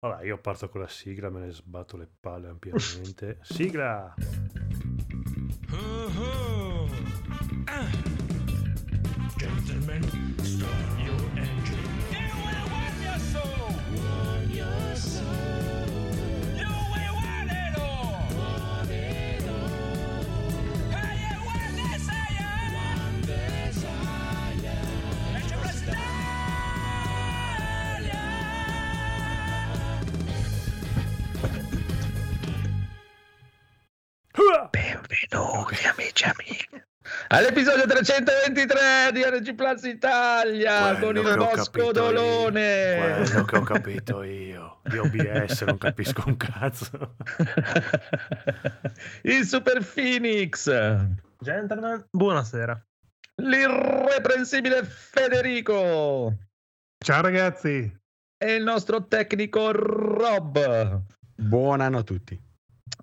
Vabbè, io parto con la sigla, me ne sbatto le palle ampiamente. sigla! Uh-huh. Ah. Gentlemen, start Benvenuti amici e amiche all'episodio 323 di RG Plus Italia Quello con il Bosco Dolone. Quello che ho capito io di OBS non capisco un cazzo. il Super Phoenix, Gentlemen, buonasera. l'irreprensibile Federico Ciao ragazzi. e il nostro tecnico Rob. Buon anno a tutti.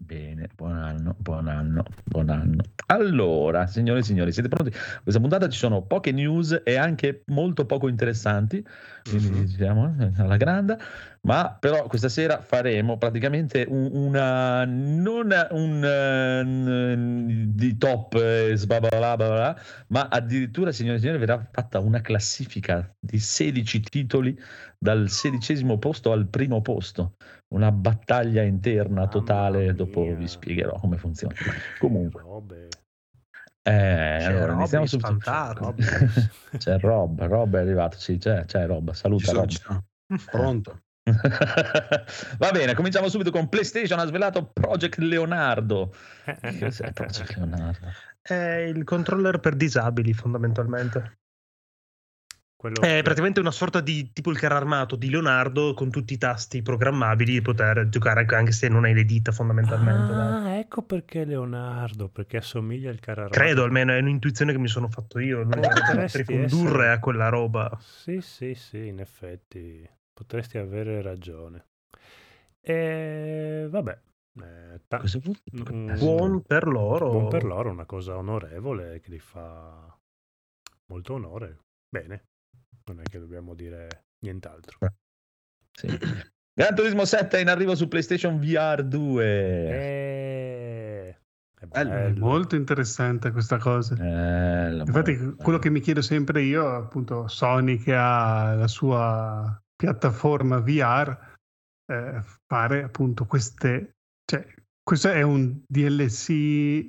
Bene, buon anno, buon anno, buon anno. Allora, signore e signori, siete pronti? Questa puntata ci sono poche news e anche molto poco interessanti, quindi Mhm. diciamo alla grande, ma però questa sera faremo praticamente un- una non un eh, di top eh, sbabala, bla, bla, bla, ma addirittura, signore e signori, verrà fatta una classifica di 16 titoli dal sedicesimo posto al primo posto una battaglia interna Mamma totale. Dopo vi spiegherò come funziona. Comunque, eh, C'è allora, Roby, iniziamo subito. spantato. C'è Rob, Rob è arrivato. Sì, c'è, c'è Rob. Saluta sono, Rob. sono. Pronto? Va bene, cominciamo subito con PlayStation. Ha svelato Project Leonardo. Project Leonardo? È il controller per disabili, fondamentalmente. Quello È che- praticamente una sorta di tipo il carro armato di Leonardo con tutti i tasti programmabili e poter giocare anche se non hai le dita, fondamentalmente. dai. Ah, ecco perché Leonardo, perché assomiglia al carro armato. Credo, almeno è un'intuizione che mi sono fatto io. Non Potresti potrei condurre essere- a quella roba. Sì, sì, sì, in effetti potresti avere ragione. E vabbè, eh, ta- Mm, Buon per loro. buon per loro, una cosa onorevole che li fa molto onore. Bene, non è che dobbiamo dire nient'altro. Sì. Gran Turismo 7 è in arrivo su PlayStation VR 2. Eh, è Bello, È bello. molto interessante questa cosa. La- Infatti, quello che mi chiedo sempre io, appunto, Sony che ha la sua piattaforma VR, eh, fare appunto queste. Cioè, questo è un DLC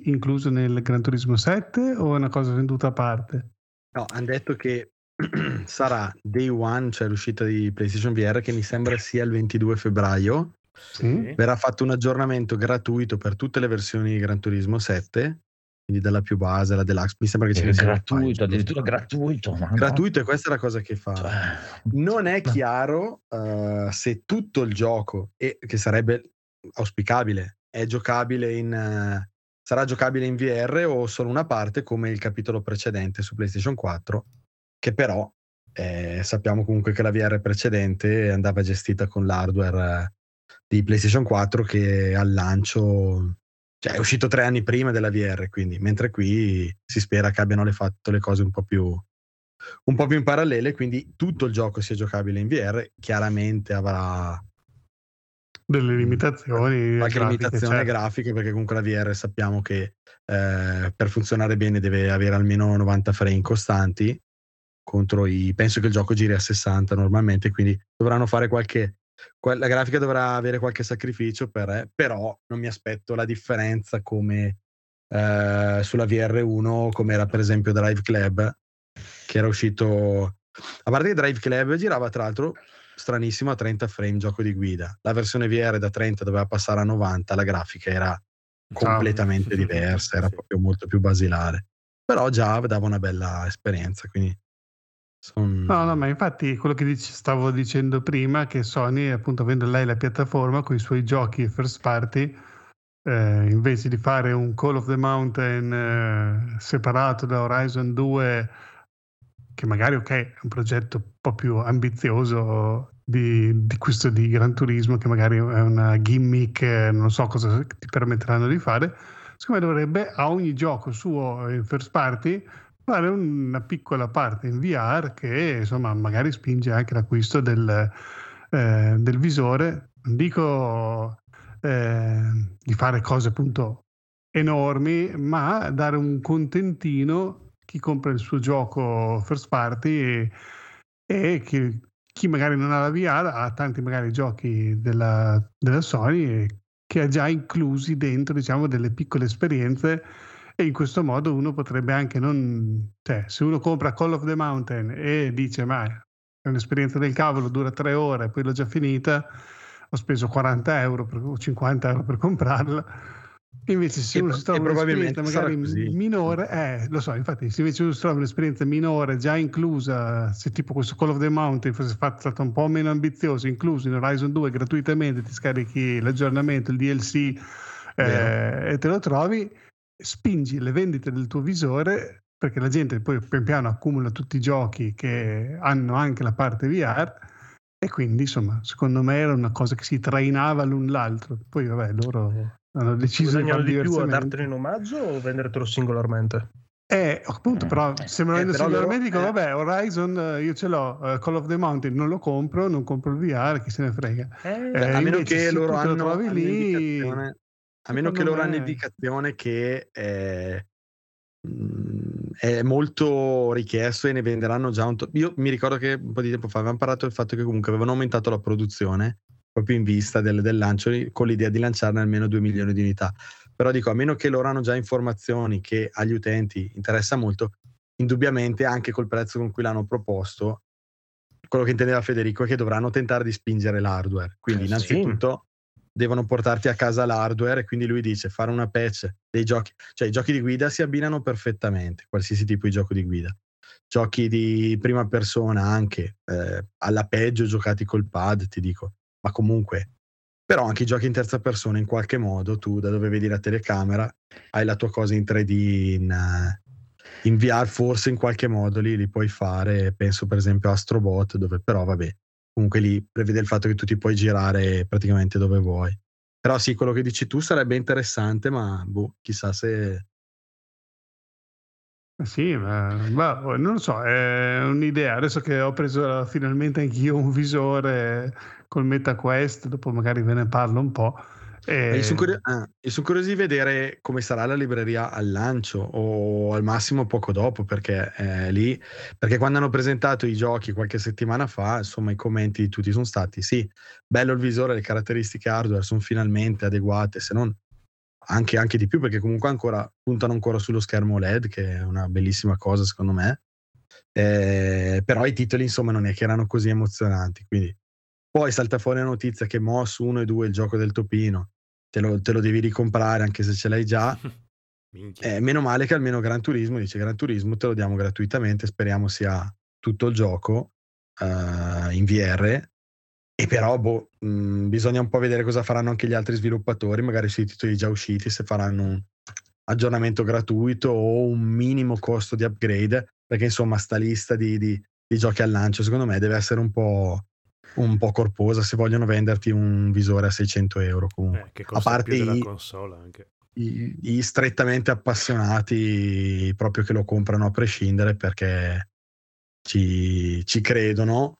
incluso nel Gran Turismo 7 o è una cosa venduta a parte? No, hanno detto che sarà day one, cioè l'uscita di PlayStation VR, che mi sembra sia il 22 febbraio. Sì. Verrà fatto un aggiornamento gratuito per tutte le versioni di Gran Turismo 7, quindi dalla più base alla deluxe. Mi sembra che ce È ne siano un gratuito, addirittura gratuito. ma no. Gratuito, e questa è la cosa che fa. Cioè, Non è chiaro eh, se tutto il gioco, e che sarebbe auspicabile, è giocabile in, eh, sarà giocabile in VR o solo una parte come il capitolo precedente su PlayStation 4, che però eh, sappiamo comunque che la VR precedente andava gestita con l'hardware di PlayStation 4 che al lancio cioè è uscito tre anni prima della VR, quindi mentre qui si spera che abbiano le fatto le cose un po' più un po' più in parallele, quindi tutto il gioco sia giocabile in VR, chiaramente avrà Delle limitazioni. qualche grafiche, limitazione certo. grafica perché comunque la VR sappiamo che eh, per funzionare bene deve avere almeno 90 frame costanti contro i penso che il gioco giri a 60 normalmente quindi dovranno fare qualche qual- la grafica dovrà avere qualche sacrificio per, però non mi aspetto la differenza come eh, sulla VR1 come era per esempio Drive Club che era uscito a parte che Drive Club girava tra l'altro stranissimo a 30 frame gioco di guida la versione VR da 30 doveva passare a 90 la grafica era completamente diversa, era proprio molto più basilare. Però già dava una bella esperienza, quindi No, no, ma infatti quello che dic- stavo dicendo prima, che Sony, appunto, avendo lei la piattaforma con i suoi giochi first party, eh, invece di fare un Call of the Mountain eh, separato da Horizon 2, che magari, ok, è un progetto un po' più ambizioso di, di questo di Gran Turismo, che magari è una gimmick, eh, non so cosa ti permetteranno di fare, secondo me dovrebbe a ogni gioco suo in first party fare una piccola parte in VR che insomma magari spinge anche l'acquisto del, eh, del visore. Non dico eh, di fare cose appunto enormi, ma dare un contentino a chi compra il suo gioco first party e, e chi, chi, magari non ha la VR ha tanti magari giochi della, della Sony che ha già inclusi dentro diciamo delle piccole esperienze e in questo modo uno potrebbe anche non cioè se uno compra Call of the Mountain e dice ma è un'esperienza del cavolo dura tre ore poi l'ho già finita ho speso 40 euro per, o 50 euro per comprarla. Invece, se uno si trova un'esperienza magari minore, eh, lo so, infatti, se invece uno si trova un'esperienza minore già inclusa, se tipo questo Call of the Mountain fosse fatto stato un po' meno ambizioso, incluso in Horizon 2 gratuitamente, ti scarichi l'aggiornamento, il DLC eh, e te lo trovi, spingi le vendite del tuo visore perché la gente poi pian piano accumula tutti i giochi che hanno anche la parte VR e quindi, insomma, secondo me era una cosa che si trainava l'un l'altro. Poi, vabbè, loro hanno deciso Guadagnano di più a dartene in omaggio o vendertelo singolarmente? Eh, appunto, eh, però se me lo vendo eh, singolarmente dico, eh. vabbè, Horizon io ce l'ho, uh, Call of the Mountain non lo compro, non compro il VR, chi se ne frega. Eh, eh a meno che loro hanno, lì, a meno che loro me... hanno indicazione che eh, è molto richiesto e ne venderanno già un to- io mi ricordo che un po' di tempo fa avevamo parlato del fatto che comunque avevano aumentato la produzione proprio in vista del, del lancio con l'idea di lanciarne almeno 2 milioni di unità. Però dico a meno che loro hanno già informazioni che agli utenti interessa molto indubbiamente anche col prezzo con cui l'hanno proposto quello che intendeva Federico è che dovranno tentare di spingere l'hardware. Quindi eh, innanzitutto devono portarti a casa l'hardware e quindi lui dice fare una patch dei giochi, cioè i giochi di guida si abbinano perfettamente, qualsiasi tipo di gioco di guida. Giochi di prima persona anche, eh, alla peggio giocati col pad, ti dico, ma comunque però anche i giochi in terza persona in qualche modo tu da dove vedi la telecamera hai la tua cosa in 3D in, in VR forse in qualche modo lì li puoi fare. Penso per esempio a Astrobot dove però vabbè comunque lì prevede il fatto che tu ti puoi girare praticamente dove vuoi. Però sì, quello che dici tu sarebbe interessante, ma boh, chissà se... Sì, ma, ma, non lo so, è un'idea. Adesso che ho preso finalmente anch'io un visore col MetaQuest, dopo magari ve ne parlo un po'. E... sono curio- ah, son curioso di vedere come sarà la libreria al lancio o al massimo poco dopo, perché eh, lì, perché quando hanno presentato i giochi qualche settimana fa, insomma, i commenti di tutti sono stati: sì, bello il visore, le caratteristiche hardware sono finalmente adeguate, se non anche, anche di più, perché comunque ancora puntano ancora sullo schermo LED, che è una bellissima cosa, secondo me. Eh, però i titoli, insomma, non è che erano così emozionanti. Quindi poi salta fuori la notizia che Moss 1 e 2, il gioco del topino, te lo, te lo devi ricomprare anche se ce l'hai già. eh, meno male che almeno Gran Turismo dice Gran Turismo te lo diamo gratuitamente, speriamo sia tutto il gioco uh, in VR. E però boh, mh, mm, bisogna un po' vedere cosa faranno anche gli altri sviluppatori, magari sui titoli già usciti, se faranno un aggiornamento gratuito o un minimo costo di upgrade, perché insomma sta lista di, di, di giochi al lancio secondo me deve essere un po' un po' corposa se vogliono venderti un visore a 600 euro comunque. Eh, a parte i, i, i, strettamente appassionati proprio che lo comprano a prescindere perché ci, ci credono.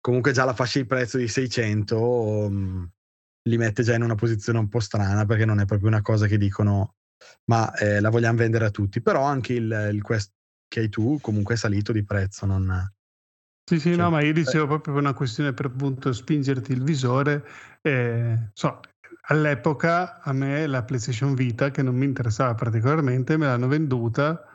Comunque già la fascia di prezzo di 600 um, li mette già in una posizione un po' strana perché non è proprio una cosa che dicono ma eh, la vogliamo vendere a tutti. Però anche il, il Quest che hai tu comunque è salito di prezzo, non, sì, sì, cioè, no, ma io dicevo eh. proprio per una questione per appunto spingerti il visore. Eh, so, all'epoca a me la PlayStation Vita, che non mi interessava particolarmente, me l'hanno venduta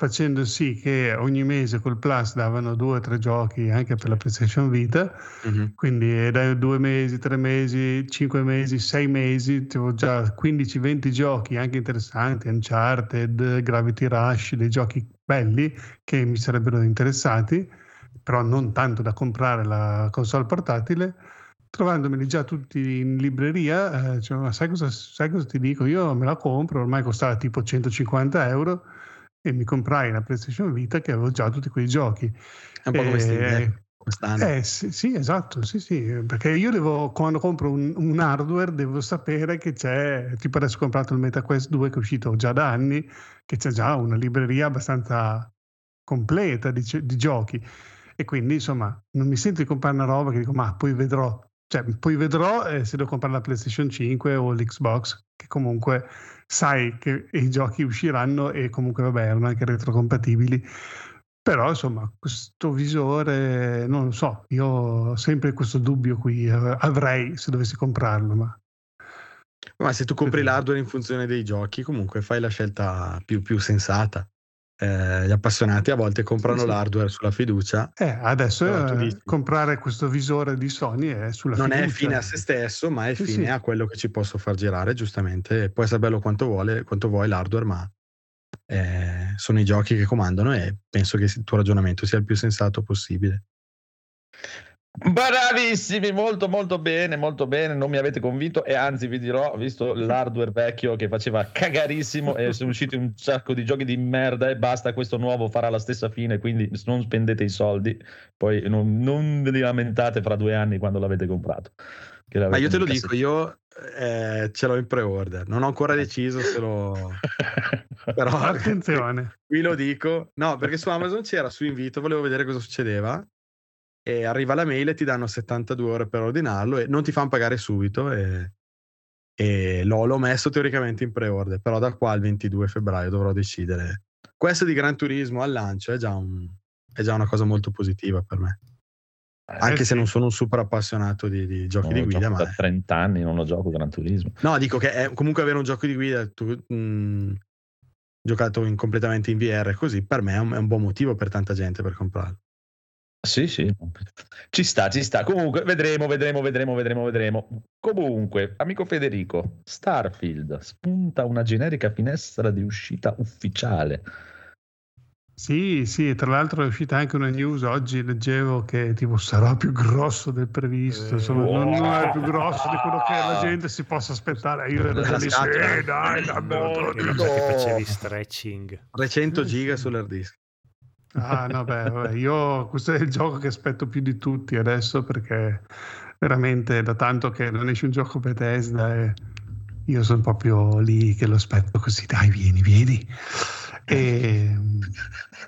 facendo sì che ogni mese col Plus davano due o tre giochi anche per la PlayStation Vita, mm-hmm. quindi da due mesi, tre mesi, cinque mesi, sei mesi, avevo già 15-20 giochi anche interessanti, Uncharted, Gravity Rush, dei giochi belli che mi sarebbero interessati però non tanto da comprare la console portatile, trovandomeli già tutti in libreria, eh, cioè, ma sai cosa, sai cosa, ti dico? Io me la compro, ormai costava tipo 150 euro e mi comprai la PlayStation Vita che avevo già tutti quei giochi. È un po' come Steam quest'anno. Eh, sì, sì, esatto, sì, sì, perché io devo, quando compro un, un, hardware, devo sapere che c'è, tipo adesso ho comprato il MetaQuest 2 che è uscito già da anni, che c'è già una libreria abbastanza completa di, di giochi. E quindi, insomma, non mi sento di comprare una roba che dico, ma poi vedrò cioè, poi vedrò eh, se devo comprare la PlayStation 5 o l'Xbox, che comunque sai che i giochi usciranno e comunque vabbè erano anche retrocompatibili. Però insomma, questo visore, non lo so, io ho sempre questo dubbio qui, eh, avrei se dovessi comprarlo, ma Ma se tu compri l'hardware in funzione dei giochi, comunque fai la scelta più, più sensata. Eh, gli appassionati a volte comprano Sì, sì. l'hardware sulla fiducia. eh, adesso eh, comprare questo visore di Sony è sulla non è fiducia. fine a se stesso, ma è Sì, fine a quello che ci posso far girare, giustamente. Può essere bello quanto, vuole, quanto vuoi l'hardware, ma eh, sono i giochi che comandano e penso che il tuo ragionamento sia il più sensato possibile. Bravissimi, molto molto bene, molto bene, non mi avete convinto e anzi vi dirò, visto l'hardware vecchio che faceva cagarissimo e sono usciti un sacco di giochi di merda e basta, questo nuovo farà la stessa fine, quindi non spendete i soldi, poi non, non vi lamentate fra due anni quando l'avete comprato. che Ma io te lo dico, io eh, ce l'ho in pre-order, non ho ancora deciso se lo... Però Attenzione. qui lo dico, no, perché su Amazon c'era su invito, volevo vedere cosa succedeva e arriva la mail e ti danno 72 ore per ordinarlo e non ti fanno pagare subito e, e l'ho, l'ho messo teoricamente in pre-order, però da qua al 22 febbraio dovrò decidere. Questo di Gran Turismo al lancio è già, un- è già una cosa molto positiva per me, anche Eh se sì. non sono un super appassionato di, di giochi Non di guida, ma... da 30 anni non lo gioco Gran Turismo. No, dico che è comunque avere un gioco di guida tu, mh, giocato in- completamente in VR così, per me è un, è un buon motivo per tanta gente per comprarlo. Sì, sì, ci sta, ci sta. Comunque, vedremo, vedremo, vedremo, vedremo, vedremo. Comunque, amico Federico, Starfield spunta una generica finestra di uscita ufficiale. Sì, sì, tra l'altro è uscita anche una news oggi, leggevo che tipo sarà più grosso del previsto, insomma Eh, non, non è più grosso di quello che la gente si possa aspettare. Io ero lì, scatola. sì, dai, tutto. Prima che facevi stretching. 300 giga sull'hard disk. Ah, no, beh, vabbè, io questo è il gioco che aspetto più di tutti adesso perché veramente da tanto che non esce un gioco Bethesda e io sono proprio lì che lo aspetto così, dai, vieni, vieni. E,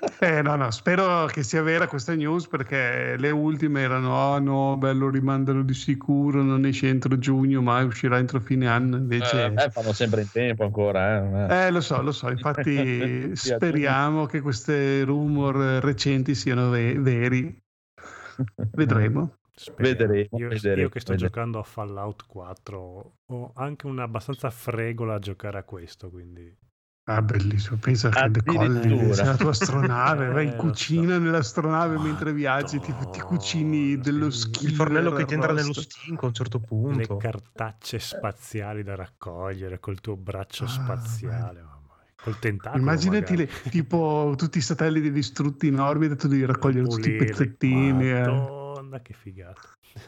eh, no, no, spero che sia vera questa news perché le ultime erano, oh no, bello, rimandano di sicuro, non esce entro giugno, ma uscirà entro fine anno, invece... Eh, eh, fanno sempre in tempo ancora. Eh. Eh, lo so, lo so, infatti speriamo che queste rumor recenti siano ve- veri. Vedremo. Vedremo, Io, vedremo, io che sto vedremo. giocando a Fallout 4 ho anche una abbastanza fregola a giocare a questo, quindi Ah, bellissimo. Pensa che decolli, sei la tua astronave, vai in Eh, cucina so. nell'astronave mentre viaggi, ti, ti cucini Madonna, dello sì. schifo. Il fornello che ti entra nello stinco a un certo le punto. cartacce spaziali da raccogliere col tuo braccio Ah, spaziale, mamma mia. col tentacolo. Immaginati le- tipo tutti i satelliti distrutti in orbita, tu devi raccogliere tutti i pezzettini. eh. Madonna, che figata.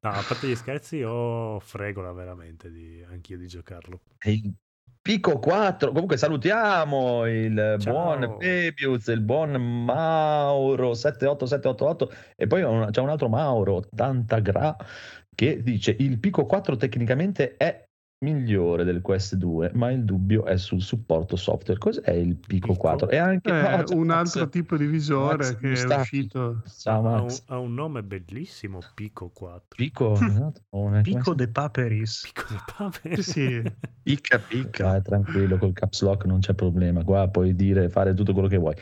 no, a parte gli scherzi, io fregola veramente di, anch'io di giocarlo. Il Pico 4, comunque salutiamo il Ciao. buon Pebius, il buon Mauro. 78788 e poi un- c'è un altro Mauro 80 gra che dice il Pico 4 tecnicamente è migliore del Quest 2 ma il dubbio è sul supporto software cos'è il Pico Pico? 4? e anche Eh, no, un Max- altro tipo di visore Max che è Mustafi. uscito. ciao ha, un, Max ha un nome bellissimo, Pico 4. Pico esatto, Pico de Paperis. Pico di Pape. Sì. Picca, picca. Vai tranquillo col caps lock non c'è problema qua puoi dire fare tutto quello che vuoi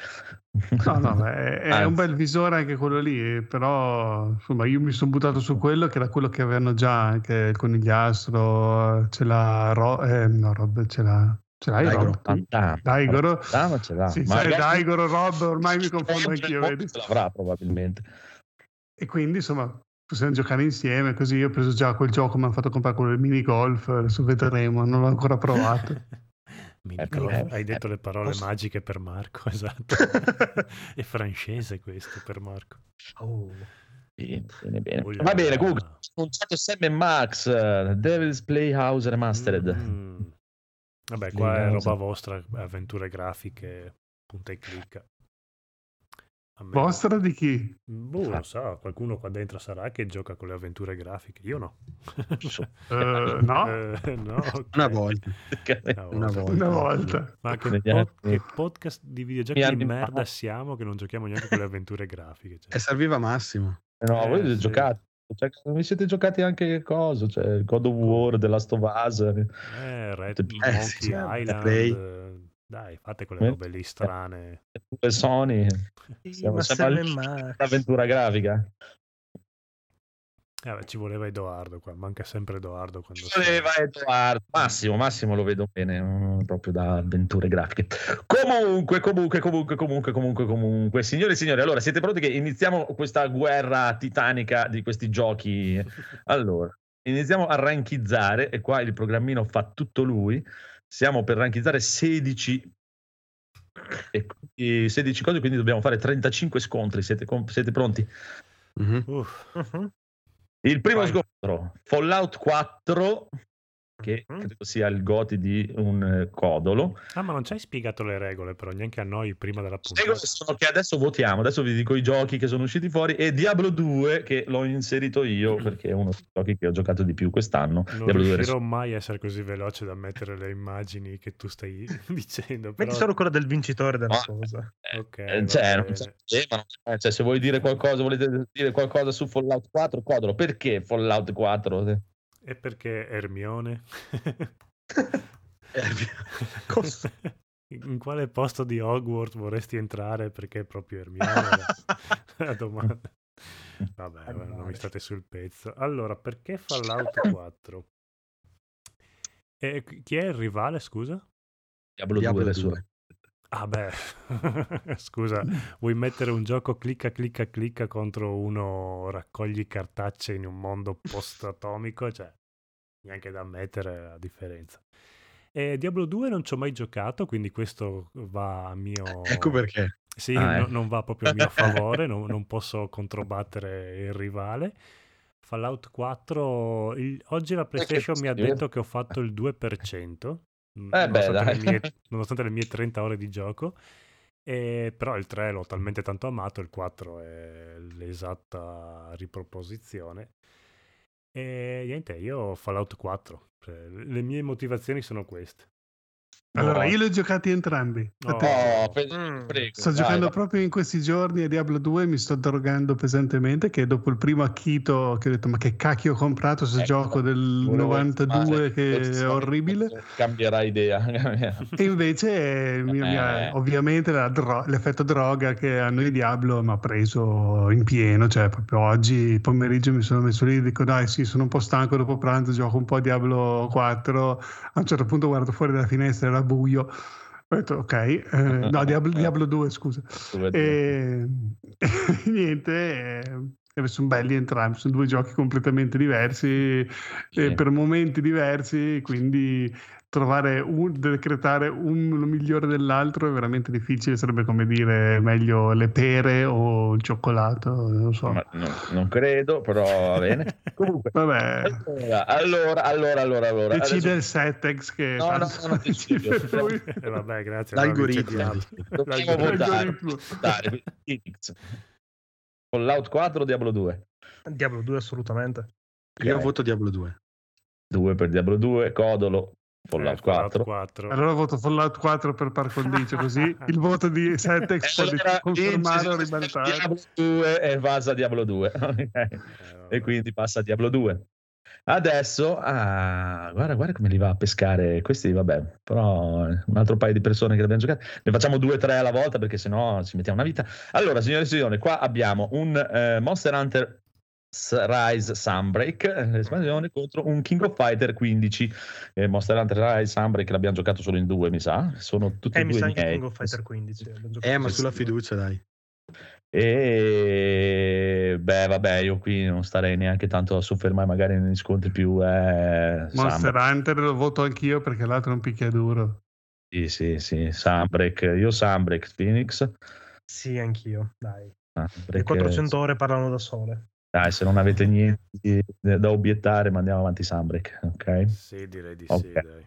No, no, ma è, è un bel visore anche quello lì, però insomma io mi sono buttato su quello che era quello che avevano già anche il conigliastro, ce l'ha Ro- eh, no, Rob, ce l'ha, ce l'hai Daigoro. Rob? Pantano. Daigoro? Pantano ce l'ha. Sì, Magari- sai, Daigoro, Rob, ormai mi confondo anch'io, ce vedi? l'avrà probabilmente. E quindi insomma possiamo giocare insieme, così io ho preso già quel gioco, mi hanno fatto comprare quello del mini golf, adesso vedremo, non l'ho ancora provato. Eh, Hai detto le parole posso- magiche per Marco, esatto. È francese questo per Marco. Oh. Bene, bene, bene. Va bene, comunque, annunciato Sam e Max, eh, Devil's Playhouse Remastered. Mm. Vabbè, qua è Playhouse. roba vostra, avventure grafiche, punta e clicca. Vostra di chi? Boh, lo so, qualcuno qua dentro sarà che gioca con le avventure grafiche. Io no. Eh, no, Eh, no, ok. Una volta. Una volta. una volta. Ma che, anni- che podcast di videogiochi di merda fa. siamo che non giochiamo neanche con le avventure grafiche? cioè. E serviva Massimo. No, Eh, voi avete sì. giocato. Cioè, vi siete giocati anche cosa? Cioè, God of War, The Last of Us. Eh, Red Eh, Monkey sì, Island. Dai, fate quelle robe lì strane. Pure Sony. Sì, Siamo, ma siamo al Seven limite Max. dell'avventura grafica. Eh, beh, ci voleva Edoardo qua, manca sempre Edoardo quando Ci voleva Edoardo. Massimo, Massimo lo vedo bene, mm, proprio da avventure grafiche. Comunque, comunque, comunque, comunque, comunque, comunque. Signore e signori, allora siete pronti che iniziamo questa guerra titanica di questi giochi? Allora, iniziamo a ranchizzare e qua il programmino fa tutto lui. Siamo per ranchizzare 16 e quindi 16 cose, quindi dobbiamo fare 35 scontri. Siete, com- siete pronti? Mhm. Uff, Mhm. Il primo Vai. scontro, Fallout 4, che Mhm. credo sia il goti di un eh, codolo. Ah, ma non ci hai spiegato le regole, però neanche a noi prima della Le regole puntata. sono che adesso votiamo, adesso vi dico i giochi che sono usciti fuori e Diablo 2 che l'ho inserito io perché è uno dei giochi che ho giocato di più quest'anno. Non Diablo 2 riuscirò mai a essere così veloce da mettere le immagini che tu stai dicendo. Però... Metti solo quella del vincitore della No. cosa. Eh, Ok, eh, cioè, eh, cioè, se vuoi dire qualcosa, volete dire qualcosa su Fallout 4, codolo. Perché Fallout 4? E perché Ermione? Cosa? In quale posto di Hogwarts vorresti entrare? Perché è proprio Ermione la, la domanda. Vabbè, vabbè, non mi state sul pezzo. Allora, perché Fallout 4? E chi è il rivale, scusa? Diablo, Diablo 2 adesso. 2. Ah beh, scusa, vuoi mettere un gioco clicca clicca clicca contro uno raccogli cartacce in un mondo post-atomico? Cioè, neanche da mettere la differenza. E Diablo 2 non ci ho mai giocato, quindi questo va a mio... Ecco perché. Sì, Ah, no- eh. non va proprio a mio favore, non, non posso controbattere il rivale. Fallout 4, il- oggi la PlayStation mi ha detto che ho fatto il 2%, mm, Eh beh, nonostante, le mie, nonostante le mie 30 ore di gioco. E, però il 3 l'ho talmente tanto amato, il 4 è l'esatta riproposizione. E niente, io ho Fallout 4. Cioè, le mie motivazioni sono queste. Allora, io li ho giocati entrambi. No, pe- Mm. prego, Sto dai, giocando vai. proprio in questi giorni a Diablo 2 e mi sto drogando pesantemente che dopo il primo acchito che ho detto ma che cacchio ho comprato questo Ecco, gioco del volevo 92 fare- che è orribile Cambierà idea. e invece eh, mi- mi ha- Eh. ovviamente la dro- l'effetto droga che hanno i Diablo mi ha preso in pieno cioè proprio oggi pomeriggio mi sono messo lì e dico dai sì sono un po' stanco dopo pranzo gioco un po' a Diablo 4 a un certo punto guardo fuori dalla finestra era buio ho detto ok eh, no Diablo, Diablo 2 scusa e, e niente, eh, sono belli entrambi, sono due giochi completamente diversi, Sì. eh, per momenti diversi, quindi trovare un, decretare uno migliore dell'altro è veramente difficile, sarebbe come dire meglio le pere o il cioccolato, non so. Ma no, non credo, però va bene. Comunque, Vabbè, allora, allora, allora, allora, allora. decide adesso il Setex che No, no, tanto non decido. decide lui. E vabbè, grazie. L'algoritmo. Dobbiamo L'algoritmo. votare. L'algoritmo. votare. Fallout 4 o Diablo 2? Diablo 2 assolutamente. Io Ok. voto Diablo 2. 2 per Diablo 2, Codolo, Fallout Eh, 4. 4. Allora voto Fallout 4 per par condicio, così il voto di Setex può Allora, confermare o vince ribaltare. Diablo 2 e passa a Diablo 2. ok? e quindi passa a Diablo 2. Adesso, ah, guarda, guarda come li va a pescare questi, vabbè, però eh, un altro paio di persone che l'abbiamo giocato. Ne facciamo due o tre alla volta perché sennò ci mettiamo una vita. Allora, signore e signori, qua abbiamo un eh, Monster Hunter Rise Sunbreak, eh, l'espansione contro un King of Fighter 15. Eh, Monster Hunter Rise Sunbreak l'abbiamo giocato solo in due, mi sa. Sono tutti E e Eh, mi due sa anche miei. King of Fighter 15. abbiamo giocato Eh, ma sulla due. fiducia, dai. E beh, vabbè, io qui non starei neanche tanto a soffermare magari negli scontri più eh, Monster Sunbreak. Hunter lo voto anch'io perché l'altro è un picchiaduro. Sì, sì, sì, Sunbreak. Io Sunbreak, Phoenix. Sì, anch'io. Dai. Sunbreak, Le 400 ore parlano da sole. Dai, se non avete niente da obiettare, mandiamo avanti Sunbreak, ok? Sì, direi di Ok. sì, dai.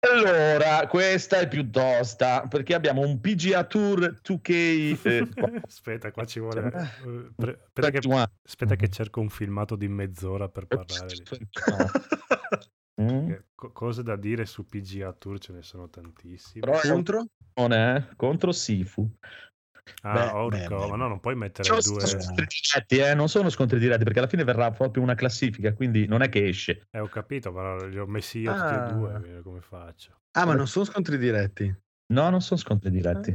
Allora, questa è più tosta perché abbiamo un PGA Tour 2K eh, aspetta, qua ci vuole... Cioè, eh, pre- aspetta, che, 21. aspetta che cerco un filmato di mezz'ora per parlare di... Mm? cose da dire su PGA Tour ce ne sono tantissime. Però è Contro? contro? Contro Sifu. Ah, Beh, orco, beh, ma no, non puoi mettere Sono due... scontri diretti, eh, non sono scontri diretti perché alla fine verrà proprio una classifica, quindi non è che esce. Eh, ho capito, però li ho messi io tutti Ah. e due, quindi come faccio? Ah, ma non sono scontri diretti. No, non sono scontri diretti.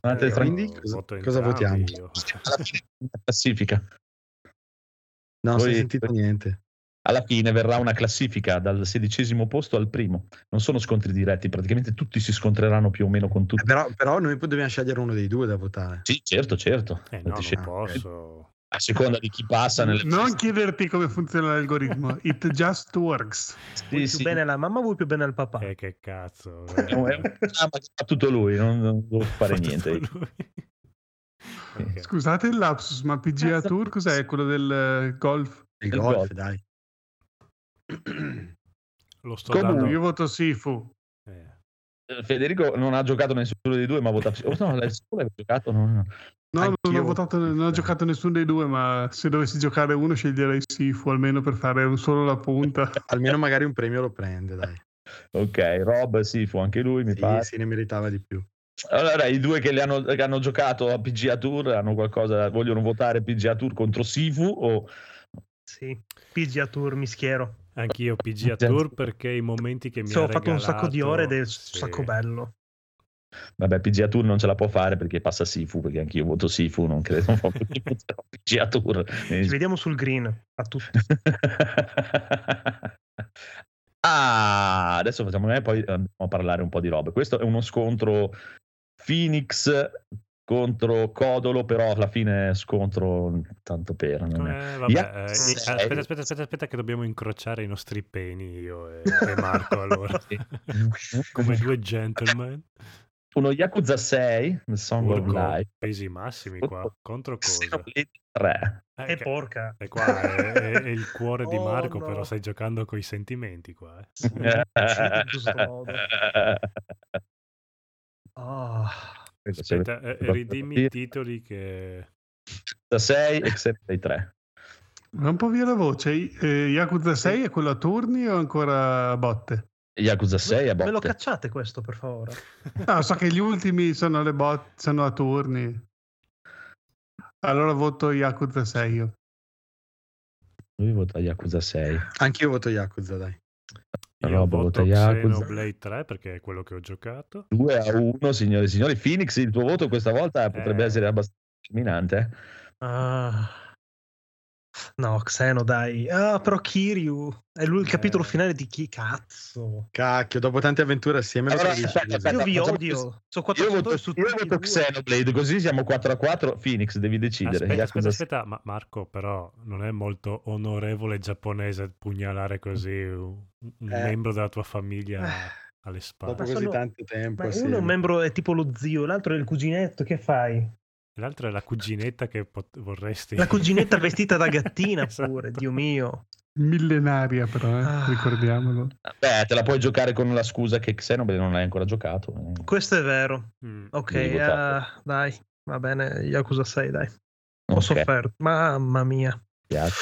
Andate Eh, quindi cosa- voto cosa votiamo? io. Classifica. No, non si è Voi- sentito niente. Alla fine verrà una classifica dal sedicesimo posto al primo. Non sono scontri diretti, praticamente tutti si scontreranno più o meno con Eh, tutti. Però, però noi poi dobbiamo scegliere uno dei due da votare. Sì, certo, certo. Eh no, posso. A seconda di chi passa nelle Non chiederti come funziona l'algoritmo, it just works. Sì, Vuoi più sì. bene la mamma o vuoi più bene al papà? Eh, che cazzo. È un è un programma che fa tutto lui, non, non devo fare Tutto niente. lui. Ok. Scusate il lapsus, ma PGA Cazzo. Tour cos'è? Quello del eh, golf? Il Il golf, golf. dai. Lo sto Comunque, dando... Io voto Sifu. eh, Federico non ha giocato nessuno dei due, ma ha votato. Oh, no, solo hai giocato? No, no. No, non ho, votato, non ho giocato nessuno dei due, ma se dovessi giocare uno sceglierei Sifu, almeno per fare un- solo la punta. Almeno magari un premio lo prende, dai. Ok, Rob, sì, fu anche lui, mi Sì, pare. sì, ne meritava di più. Allora, i due che, hanno, che hanno giocato a PGA Tour hanno qualcosa, vogliono votare PGA Tour contro Sifu o Sì, PGA Tour mi schiero. Anch'io PGA Tour perché i momenti che mi Sì, ha ho fatto un sacco di ore ed è un sì. sacco bello. Vabbè, PGA Tour non ce la può fare perché passa Sifu, perché anch'io voto Sifu, non credo proprio che PGA Tour. Ci vediamo sul green a tutti. ah, adesso facciamo e poi andiamo a parlare un po' di robe. Questo è uno scontro Phoenix contro Codolo, però alla fine scontro tanto per. non è- Eh, vabbè, Yeah. eh, Sì. aspetta, aspetta, aspetta, aspetta, che dobbiamo incrociare i nostri peni io e, e Marco allora. Come due gentleman. Uno Yakuza 6, The Song of Urco, Life. pesi massimi qua. Contro cosa? Xenoblade 3. Eh, E che- porca. e qua è, è- è il cuore di Oh, Marco, no. però stai giocando con i sentimenti qua. eh. Sì, questo modo. Ah, Aspetta, eh, ridimmi i titoli che... Yakuza 6 e Xenoblade 3. Va un po' via la voce. Eh, Yakuza 6 è quello a turni o ancora a botte? Yakuza 6 è me lo botte. cacciate questo, per favore? No, so che gli ultimi sono, le bot- sono a turni. Allora voto Yakuza 6 io. Lui vota Yakuza 6. Anch'io voto Yakuza, dai. Io Roba, voto. Xenoblade 3 perché è quello che ho giocato. 2 a 1, signore e signori. Phoenix, il tuo voto questa volta potrebbe Eh. essere abbastanza discriminante. eh. Ah. No, Xeno, dai. Ah, però Kiryu. È lui il capitolo Eh. finale di chi? Cazzo. Cacchio, dopo tante avventure assieme lo Allora, aspetta, aspetta. Io vi odio. Sono Io 400 voto, su io voto. Xenoblade, così siamo 4 a 4. Phoenix, devi decidere. Aspetta, aspetta, aspetta, ma Marco però non è molto onorevole giapponese pugnalare così un, un Eh. membro della tua famiglia Eh. alle Dopo spalle. Ma così sono- tanto tempo. Ma assieme. uno è un membro è tipo lo zio, l'altro è il cuginetto. Che fai? L'altra è la cuginetta che pot- vorresti... La cuginetta vestita da gattina Esatto. pure, Dio mio. Millenaria però, eh, Ah. ricordiamolo. Beh, te la puoi giocare con la scusa che Xenoblade non l'hai ancora giocato. eh. Questo è vero. Mm. Ok, ah, dai. Va bene, Yakuza 6, dai. Ho sofferto. Mamma mia. piace.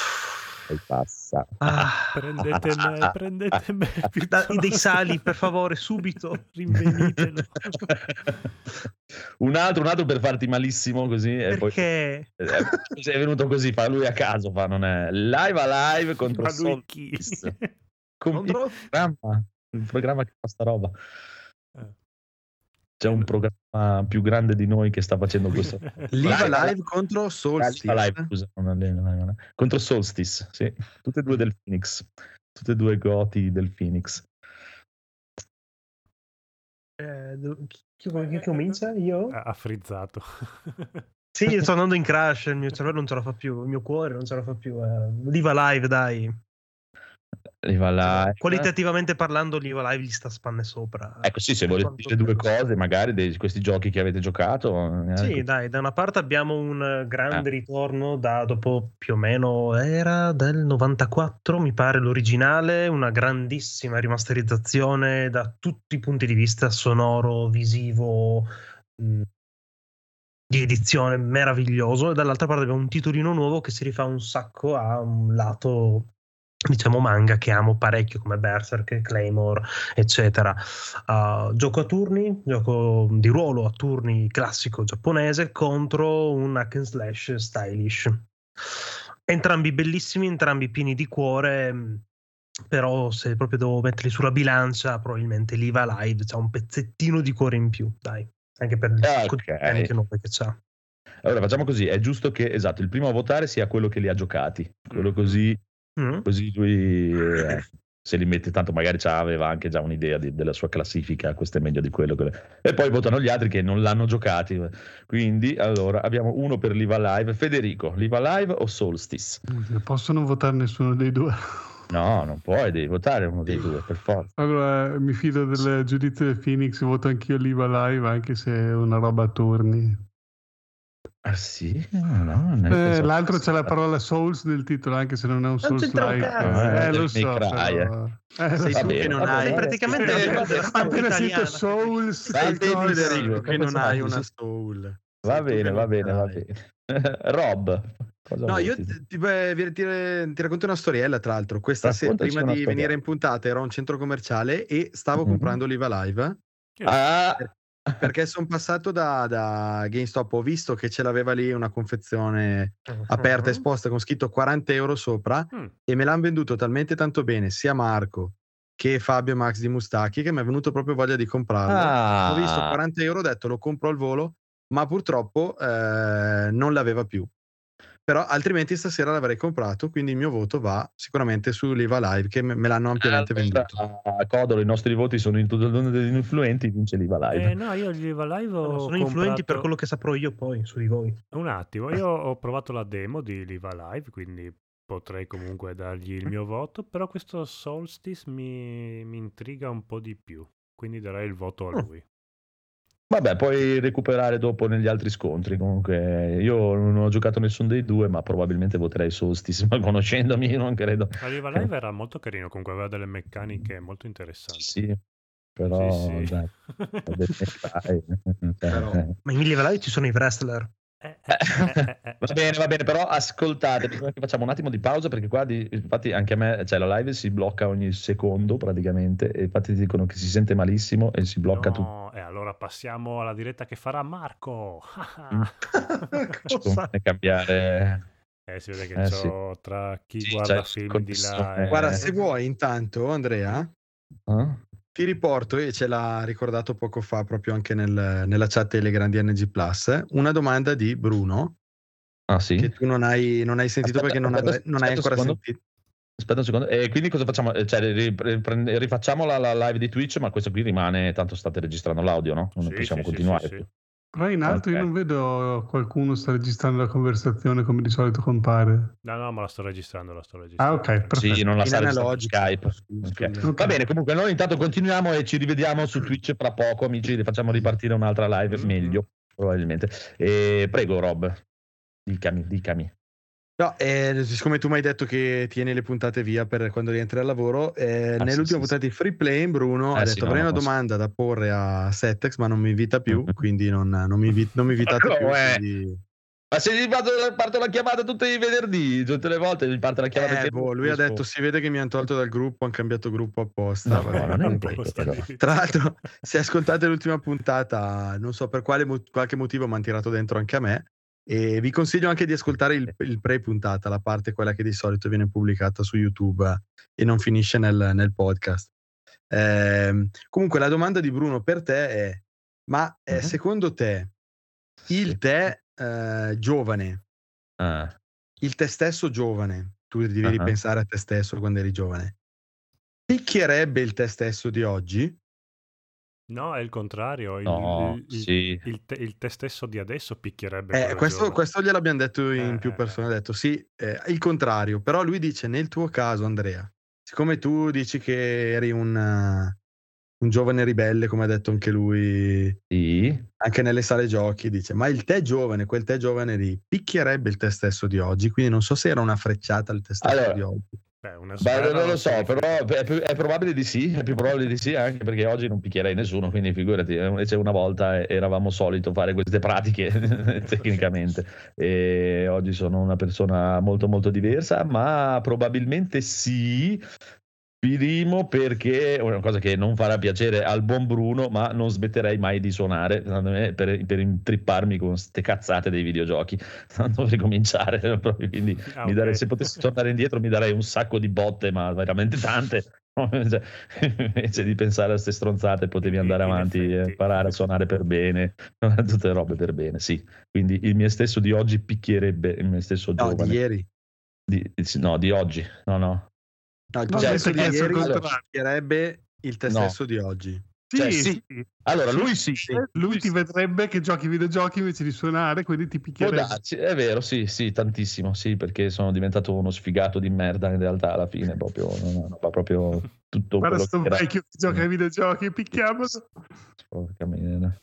Poi passa. Ah. Prendete me, prendete me. Da- dei sali, per favore, subito. Rinvenitelo. un altro, un altro per farti malissimo così. E poi Perché? Eh, è venuto così, fa lui a caso, fa, non è live a live contro Ma lui chi? Solstice. Con il Contro? programma, il programma che fa sta roba. C'è un programma più grande di noi che sta facendo questo. Live Live contro Solstice. Live Live, scusa, non è Live Live, no. contro Solstice, sì. Tutte e due del Phoenix. Tutte e due goti del Phoenix. Eh, chi, chi- comincia? Io? Ha frizzato. Sì, sto andando in crash, il mio cervello non ce la fa più, il mio cuore non ce la fa più. Eh. Liva Live, dai. Live Live. Qualitativamente parlando, Live gli sta spanne sopra. Ecco, sì, se volete dire due cose, magari di questi giochi che avete giocato. eh, Sì, dai, da una parte abbiamo un eh, Ah. grande ritorno da dopo più o meno era del 94, mi pare l'originale, una grandissima rimasterizzazione da tutti i punti di vista sonoro, visivo, mh, di edizione meraviglioso e dall'altra parte abbiamo un titolino nuovo che si rifà un sacco a un lato diciamo manga che amo parecchio come Berserk, Claymore, eccetera. Uh, gioco a turni, gioco di ruolo a turni classico giapponese contro un hack and slash stylish. Entrambi bellissimi, entrambi pieni di cuore, però se proprio devo metterli sulla bilancia, probabilmente l'IVA Live c'ha un pezzettino di cuore in più, dai, anche per il Ah, sacco di ok. anni che c'ha. Allora facciamo così, è giusto che esatto, il primo a votare sia quello che li ha giocati, quello così, Mm? così lui eh, se li mette tanto magari aveva anche già un'idea di- della sua classifica, questo è meglio di quello. quello- E poi votano gli altri che non l'hanno giocati. Quindi allora abbiamo uno per l'IVA Live. Federico, l'IVA Live o Solstice? Non posso non votare nessuno dei due. No, non puoi, devi votare uno dei due, per forza. Allora mi fido del giudizio del Phoenix, voto anch'io l'IVA live anche se è una roba a turni. Ah sì? No, no, non è Eh, l'altro c'è la parola Souls nel titolo, anche se non è un Souls like. Eh, Eh, lo so. Però- Eh, lo Sei tu che non hai. praticamente Eh, Appena scritto Souls, Sei. Federico, che non hai una soul. Va bene, va bene, va bene. Rob, cosa No, io ti, ti- ti- ti racconto una storiella, tra l'altro. Questa sera, prima di venire in puntata, ero a un centro commerciale e stavo Mhm. comprando l'IVA Live Ah, perché sono passato da, da GameStop. Ho visto che ce l'aveva lì una confezione aperta, esposta con scritto 40 euro sopra Mm. e me l'hanno venduto talmente tanto bene sia Marco che Fabio Max di Mustacchi che mi è venuto proprio voglia di comprarlo. ah. Ho visto 40 euro, ho detto lo compro al volo, ma purtroppo eh, non l'aveva più. Però altrimenti stasera l'avrei comprato, quindi il mio voto va sicuramente sull'IVA Live che me l'hanno ampiamente Allora, venduto. a Codolo, i nostri voti sono in tutto il mondo degli influenti, vince l'IVA Live. Eh, no, io gli Live live ho sono influenti per comprato- quello che saprò io poi su di voi. Un attimo, io ho provato la demo di Liva Live, quindi potrei comunque dargli il mio voto, però questo Solstice mi, mi intriga un po' di più, quindi darei il voto a Mm. lui. Vabbè, puoi recuperare dopo negli altri scontri. Comunque, io non ho giocato nessuno dei due, ma probabilmente voterei Solstice. Ma conoscendomi, non credo. Ma Liva Live era molto carino, comunque aveva delle meccaniche molto interessanti. Sì, però Sì, sì. dai, dai, Però- eh. Ma in Live Live ci sono i wrestler. Eh, Va bene, va bene, però ascoltate, prima che facciamo un attimo di pausa perché qua di- infatti anche a me, cioè la live si blocca ogni secondo praticamente e infatti dicono che si sente malissimo e si blocca tutto. No, e allora passiamo alla diretta che farà Marco. Mm. Come cambiare eh, si vede che Eh, c'ho tra chi Sì, guarda film di là. Guarda, Eh. se vuoi intanto, Andrea, Eh? Ti riporto, e ce l'ha ricordato poco fa proprio anche nel- nella chat delle grandi NG Plus, una domanda di Bruno Ah sì? che tu non hai, non hai sentito Aspetta, perché non, aspetta, non hai ancora secondo. sentito. Aspetta un secondo. E quindi cosa facciamo? Eh, Cioè, rifacciamo la, la live di Twitch, ma questo qui rimane, tanto state registrando l'audio, no? Non Sì, possiamo sì, sì, continuare. sì. Però in alto Ok. io non vedo qualcuno sta registrando la conversazione come di solito compare. No, no, ma la sto registrando, la sto Ah, registrando. ok, perfetto. Sì, non la sta registrando. Skype. Scusa, Ok. scusa. Ok. Va bene, comunque noi intanto continuiamo e ci rivediamo su Twitch fra poco, amici, facciamo ripartire un'altra live, Mhm. meglio, probabilmente. E prego Rob, dicami, dicami. No, eh, siccome tu mi hai detto che tieni le puntate via per quando rientri al lavoro, eh, Ah, nell'ultima sì, sì, puntata di Free Play Bruno Eh, ha sì, detto no, avrei no, una posso- domanda da porre a Setex ma non mi invita più, quindi non, non mi, non mi invitate più. Quindi- Ma se gli parto la chiamata tutti i venerdì, tutte le volte gli parte la chiamata. Eh, boh, lui ha detto si vede che mi hanno tolto dal gruppo, hanno cambiato gruppo apposta. No, vabbè. non è Non vero, posta però. lì. Tra l'altro, se ascoltate l'ultima puntata, non so per quale mo- qualche motivo mi hanno tirato dentro anche a me. E vi consiglio anche di ascoltare il, il pre-puntata, la parte quella che di solito viene pubblicata su YouTube eh, e non finisce nel, nel podcast. Ehm, comunque, la domanda di Bruno per te è: ma eh, Mhm. secondo te il te eh, giovane, Ah, il te stesso giovane, tu devi Ah. ripensare a te stesso quando eri giovane, picchierebbe il te stesso di oggi? No, è il contrario. Il, no, il- sì. il te, il te stesso di adesso picchierebbe. Eh, questo, questo gliel'abbiamo detto in Eh, più eh, persone, ha detto sì, eh, il contrario, però lui dice nel tuo caso Andrea, siccome tu dici che eri un, eh, un giovane ribelle, come ha detto anche lui, Sì. anche nelle sale giochi, dice ma il te giovane, quel te giovane lì, picchierebbe il te stesso di oggi, quindi non so se era una frecciata il te stesso Allora, di oggi. Beh, una Beh, non lo so, significa- però è, è probabile di sì, è più probabile di sì, anche perché oggi non picchierei nessuno, quindi figurati, eh, invece una volta eh, eravamo solito fare queste pratiche tecnicamente e oggi sono una persona molto molto diversa, ma probabilmente sì. Primo perché è una cosa che non farà piacere al buon Bruno, ma non smetterei mai di suonare per, per intripparmi con ste cazzate dei videogiochi. Dovrei cominciare proprio, quindi Ah, mi ok. darei- se potessi tornare indietro mi darei un sacco di botte, ma veramente tante. Cioè, invece di pensare a queste stronzate, potevi andare avanti e imparare a suonare per bene, tutte robe per bene, sì. Quindi il mio stesso di oggi picchierebbe il mio stesso No, giovane. di ieri. Di- no, di oggi, no, no. No, il No, cioè, di ieri allora- il te No. stesso di oggi. Sì, Cioè, sì. sì. Allora, lui sì. sì. Lui ti vedrebbe che giochi videogiochi invece di suonare, quindi ti picchierebbe. è vero, sì, sì, tantissimo, sì, perché sono diventato uno sfigato di merda in realtà alla fine, proprio, no, no, proprio tutto Guarda quello sto che era. vecchio che gioca ai videogiochi, picchiamolo. Porca miseria.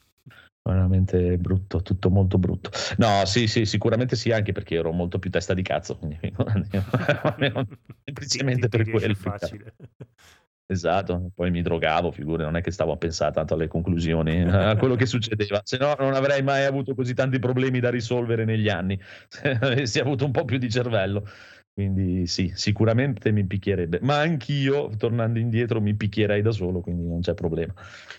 Veramente brutto, tutto molto brutto. No, sì, sì, sicuramente sì, anche perché ero molto più testa di cazzo, quindi semplicemente per quello. facile. Esatto, poi mi drogavo, figure, non è che stavo a pensare tanto alle conclusioni, a quello che succedeva, se no non avrei mai avuto così tanti problemi da risolvere negli anni, se avessi avuto un po' più di cervello. Quindi sì, sicuramente mi picchierebbe, ma anch'io, tornando indietro, mi picchierei da solo, quindi non c'è problema.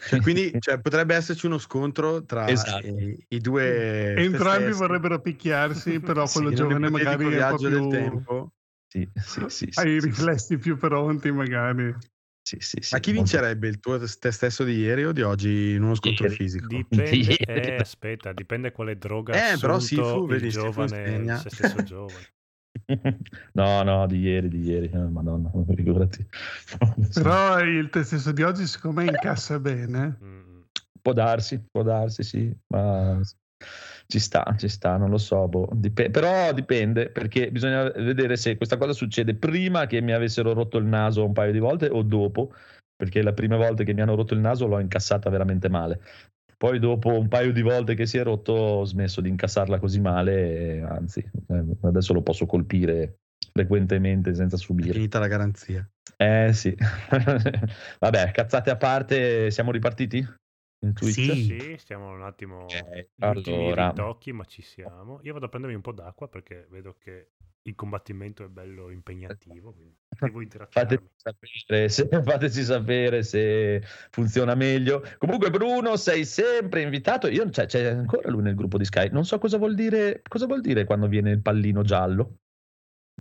Cioè, quindi cioè, potrebbe esserci uno scontro tra Esatto. i, i due. Entrambi vorrebbero picchiarsi, però Sì, quello un giovane magari è un po' viaggio del più... tempo. Sì, sì, sì, sì, ha i sì, riflessi più pronti magari. sì, sì, sì, Ma chi vincerebbe il tuo te stesso di ieri o di oggi in uno scontro Ieri. fisico? Dipende, eh, aspetta, dipende quale droga Eh, ha però sì, assunto fu, vedi, il fu giovane, se stesso giovane. No, no, di ieri, di ieri, eh, madonna, figurati. Però il te stesso di oggi secondo me incassa bene. Mm. Può darsi, può darsi, sì, ma ci sta, ci sta, non lo so, boh. Dip- però dipende, perché bisogna vedere se questa cosa succede prima che mi avessero rotto il naso un paio di volte o dopo, perché la prima volta che mi hanno rotto il naso l'ho incassata veramente male. Poi dopo un paio di volte che si è rotto ho smesso di incassarla così male, anzi, eh, adesso lo posso colpire frequentemente senza È subire. finita la garanzia. Eh sì. Vabbè, cazzate a parte, siamo ripartiti? In Twitch? Sì. Sì, stiamo un attimo ultimi allora. ritocchi, ma ci siamo. Io vado a prendermi un po' d'acqua perché vedo che il combattimento è bello impegnativo, quindi devo Fateci sapere, se, fateci sapere se funziona meglio. Comunque, Bruno, sei sempre invitato. Io, cioè, c'è ancora lui nel gruppo di Sky. Non so cosa vuol dire, cosa vuol dire quando viene il pallino giallo,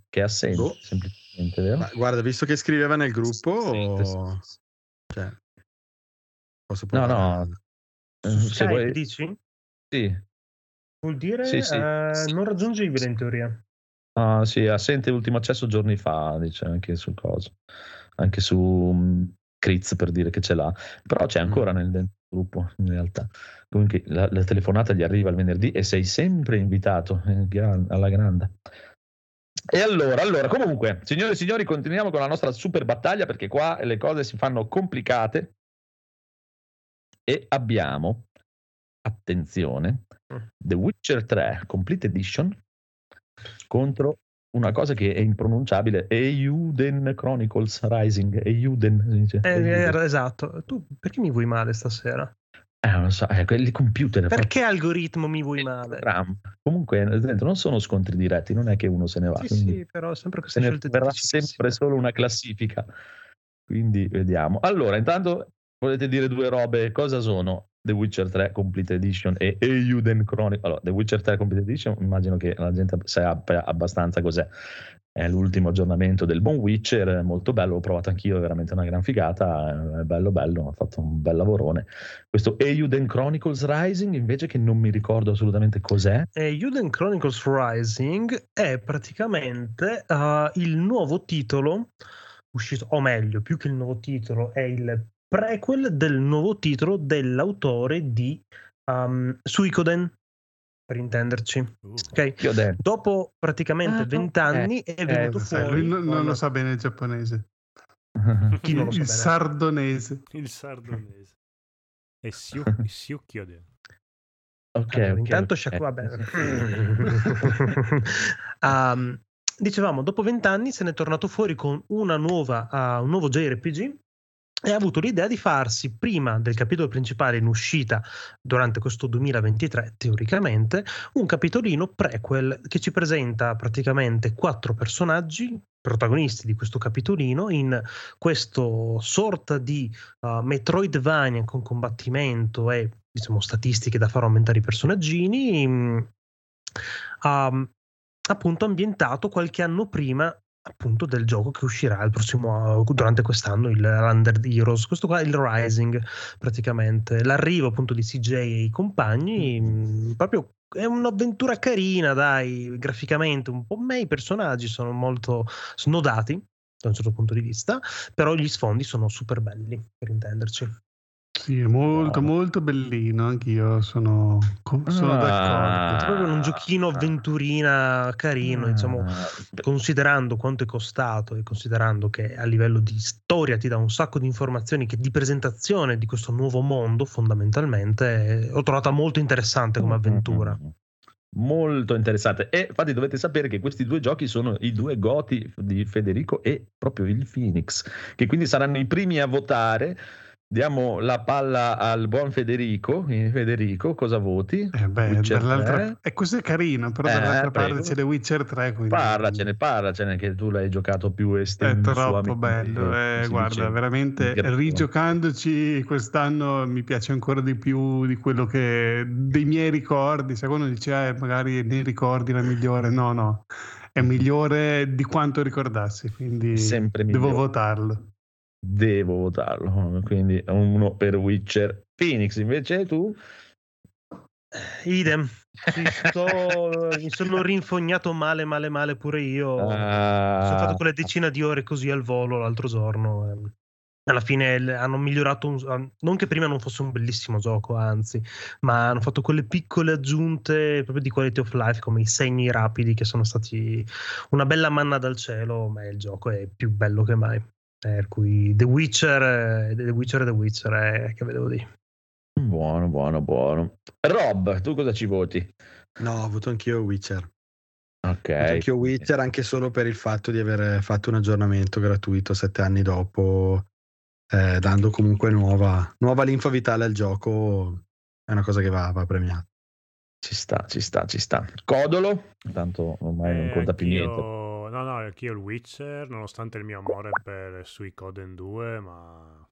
che è assente, Boh. semplicemente, vero? Ma guarda, visto che scriveva nel gruppo, Sì, sì, sì. cioè, posso No, provare. no. Eh, se Skype, vuoi- dici? sì. Vuol dire Sì, sì. eh, non raggiungibile in teoria. Ah, sì, assente ultimo accesso giorni fa, dice anche sul coso, anche su mm, Critz per dire che ce l'ha, però c'è ancora nel, nel gruppo in realtà. Comunque la, la telefonata gli arriva il venerdì e sei sempre invitato eh, gran- alla grande. E allora, allora, comunque, signore e signori, continuiamo con la nostra super battaglia perché qua le cose si fanno complicate e abbiamo, attenzione, The Witcher 3 Complete Edition contro una cosa che è impronunciabile Euden Chronicles Rising Euden, dice. Eh, Euden. esatto. Tu perché mi vuoi male stasera? Eh, non so, eh, quelli computer Perché algoritmo mi vuoi male? Ram. comunque dentro non sono scontri diretti non è che uno se ne va Sì, sì, però sempre se queste ne scelte verrà sempre solo una classifica quindi vediamo allora intanto volete dire due robe cosa sono The Witcher 3 Complete Edition e Euden Chronicle allora The Witcher 3 Complete Edition immagino che la gente sappia abbastanza cos'è è l'ultimo aggiornamento del buon Witcher, molto bello, l'ho provato anch'io, è veramente una gran figata, è bello bello, ha fatto un bel lavorone. Questo Euden Chronicles Rising invece che non mi ricordo assolutamente cos'è. E Juden Chronicles Rising è praticamente eh, il nuovo titolo uscito, o meglio, più che il nuovo titolo, è il prequel del nuovo titolo dell'autore di um, Suikoden, per intenderci. Uh, Ok? Io ho detto, Dopo praticamente Ah, vent'anni è eh, venuto Sai, fuori. lui non, non lo sa bene il giapponese. Chi non lo il sa bene? sardonese. il sardonese. E Siu- Siukkyoden. ok, Allora, ok, intanto ok. Shaku- vabbè. Um, dicevamo, dopo vent'anni se n'è tornato fuori con una nuova, uh, un nuovo JRPG e ha avuto l'idea di farsi prima del capitolo principale in uscita durante questo 2023 teoricamente un capitolino prequel che ci presenta praticamente quattro personaggi protagonisti di questo capitolino in questo sorta di uh, Metroidvania con combattimento e diciamo statistiche da far aumentare i personaggini um, appunto ambientato qualche anno prima appunto del gioco che uscirà il prossimo durante quest'anno il Under Heroes. Questo qua è il Rising praticamente. L'arrivo appunto di CJ e i compagni mh, proprio è un'avventura carina dai graficamente un po' me i personaggi sono molto snodati da un certo punto di vista però gli sfondi sono super belli per intenderci sì, è molto, wow. molto bellino. Anch'io sono, sono ah, d'accordo. È proprio un giochino avventurina carino, ah, diciamo, considerando quanto è costato e considerando che a livello di storia ti dà un sacco di informazioni che di presentazione di questo nuovo mondo, fondamentalmente, ho trovato molto interessante come avventura. Molto interessante. E infatti dovete sapere che questi due giochi sono i due goti di Federico e proprio il Phoenix, che quindi saranno i primi a votare Diamo la palla al buon Federico. Federico, cosa voti? Eh beh. E questo è carino, però eh, dall'altra prego. parte c'è The Witcher 3. Quindi... Parlacene, parlacene, che tu l'hai giocato più estenso. È troppo bello. Eh, guarda, veramente rigiocandoci quest'anno mi piace ancora di più di quello che... dei miei ricordi. Se uno dice, eh, magari nei ricordi la migliore. No, no. È migliore di quanto ricordassi, quindi devo votarlo devo votarlo. Quindi uno per Witcher. Phoenix, invece tu? Idem. Sto, mi sono rinfognato male, male, male pure io. Ah. Sono fatto quelle decina di ore così al volo l'altro giorno. Ehm. Alla fine hanno migliorato, un, non che prima non fosse un bellissimo gioco, anzi, ma hanno fatto quelle piccole aggiunte proprio di quality of life, come i segni rapidi, che sono stati una bella manna dal cielo. Ma il gioco è più bello che mai. Per cui The Witcher, The Witcher, The Witcher, è, che vedevo dire. Buono, buono, buono. Rob, tu cosa ci voti? No, voto anch'io Witcher. Ok. Voto anch'io Witcher anche solo per il fatto di aver fatto un aggiornamento gratuito sette anni dopo, eh, dando comunque nuova, nuova linfa vitale al gioco. È una cosa che va, va premiata. Ci sta, ci sta, ci sta. Codolo? Tanto ormai non eh, conta più niente no, no, anch'io il Witcher, nonostante il mio amore per Suicoden 2, ma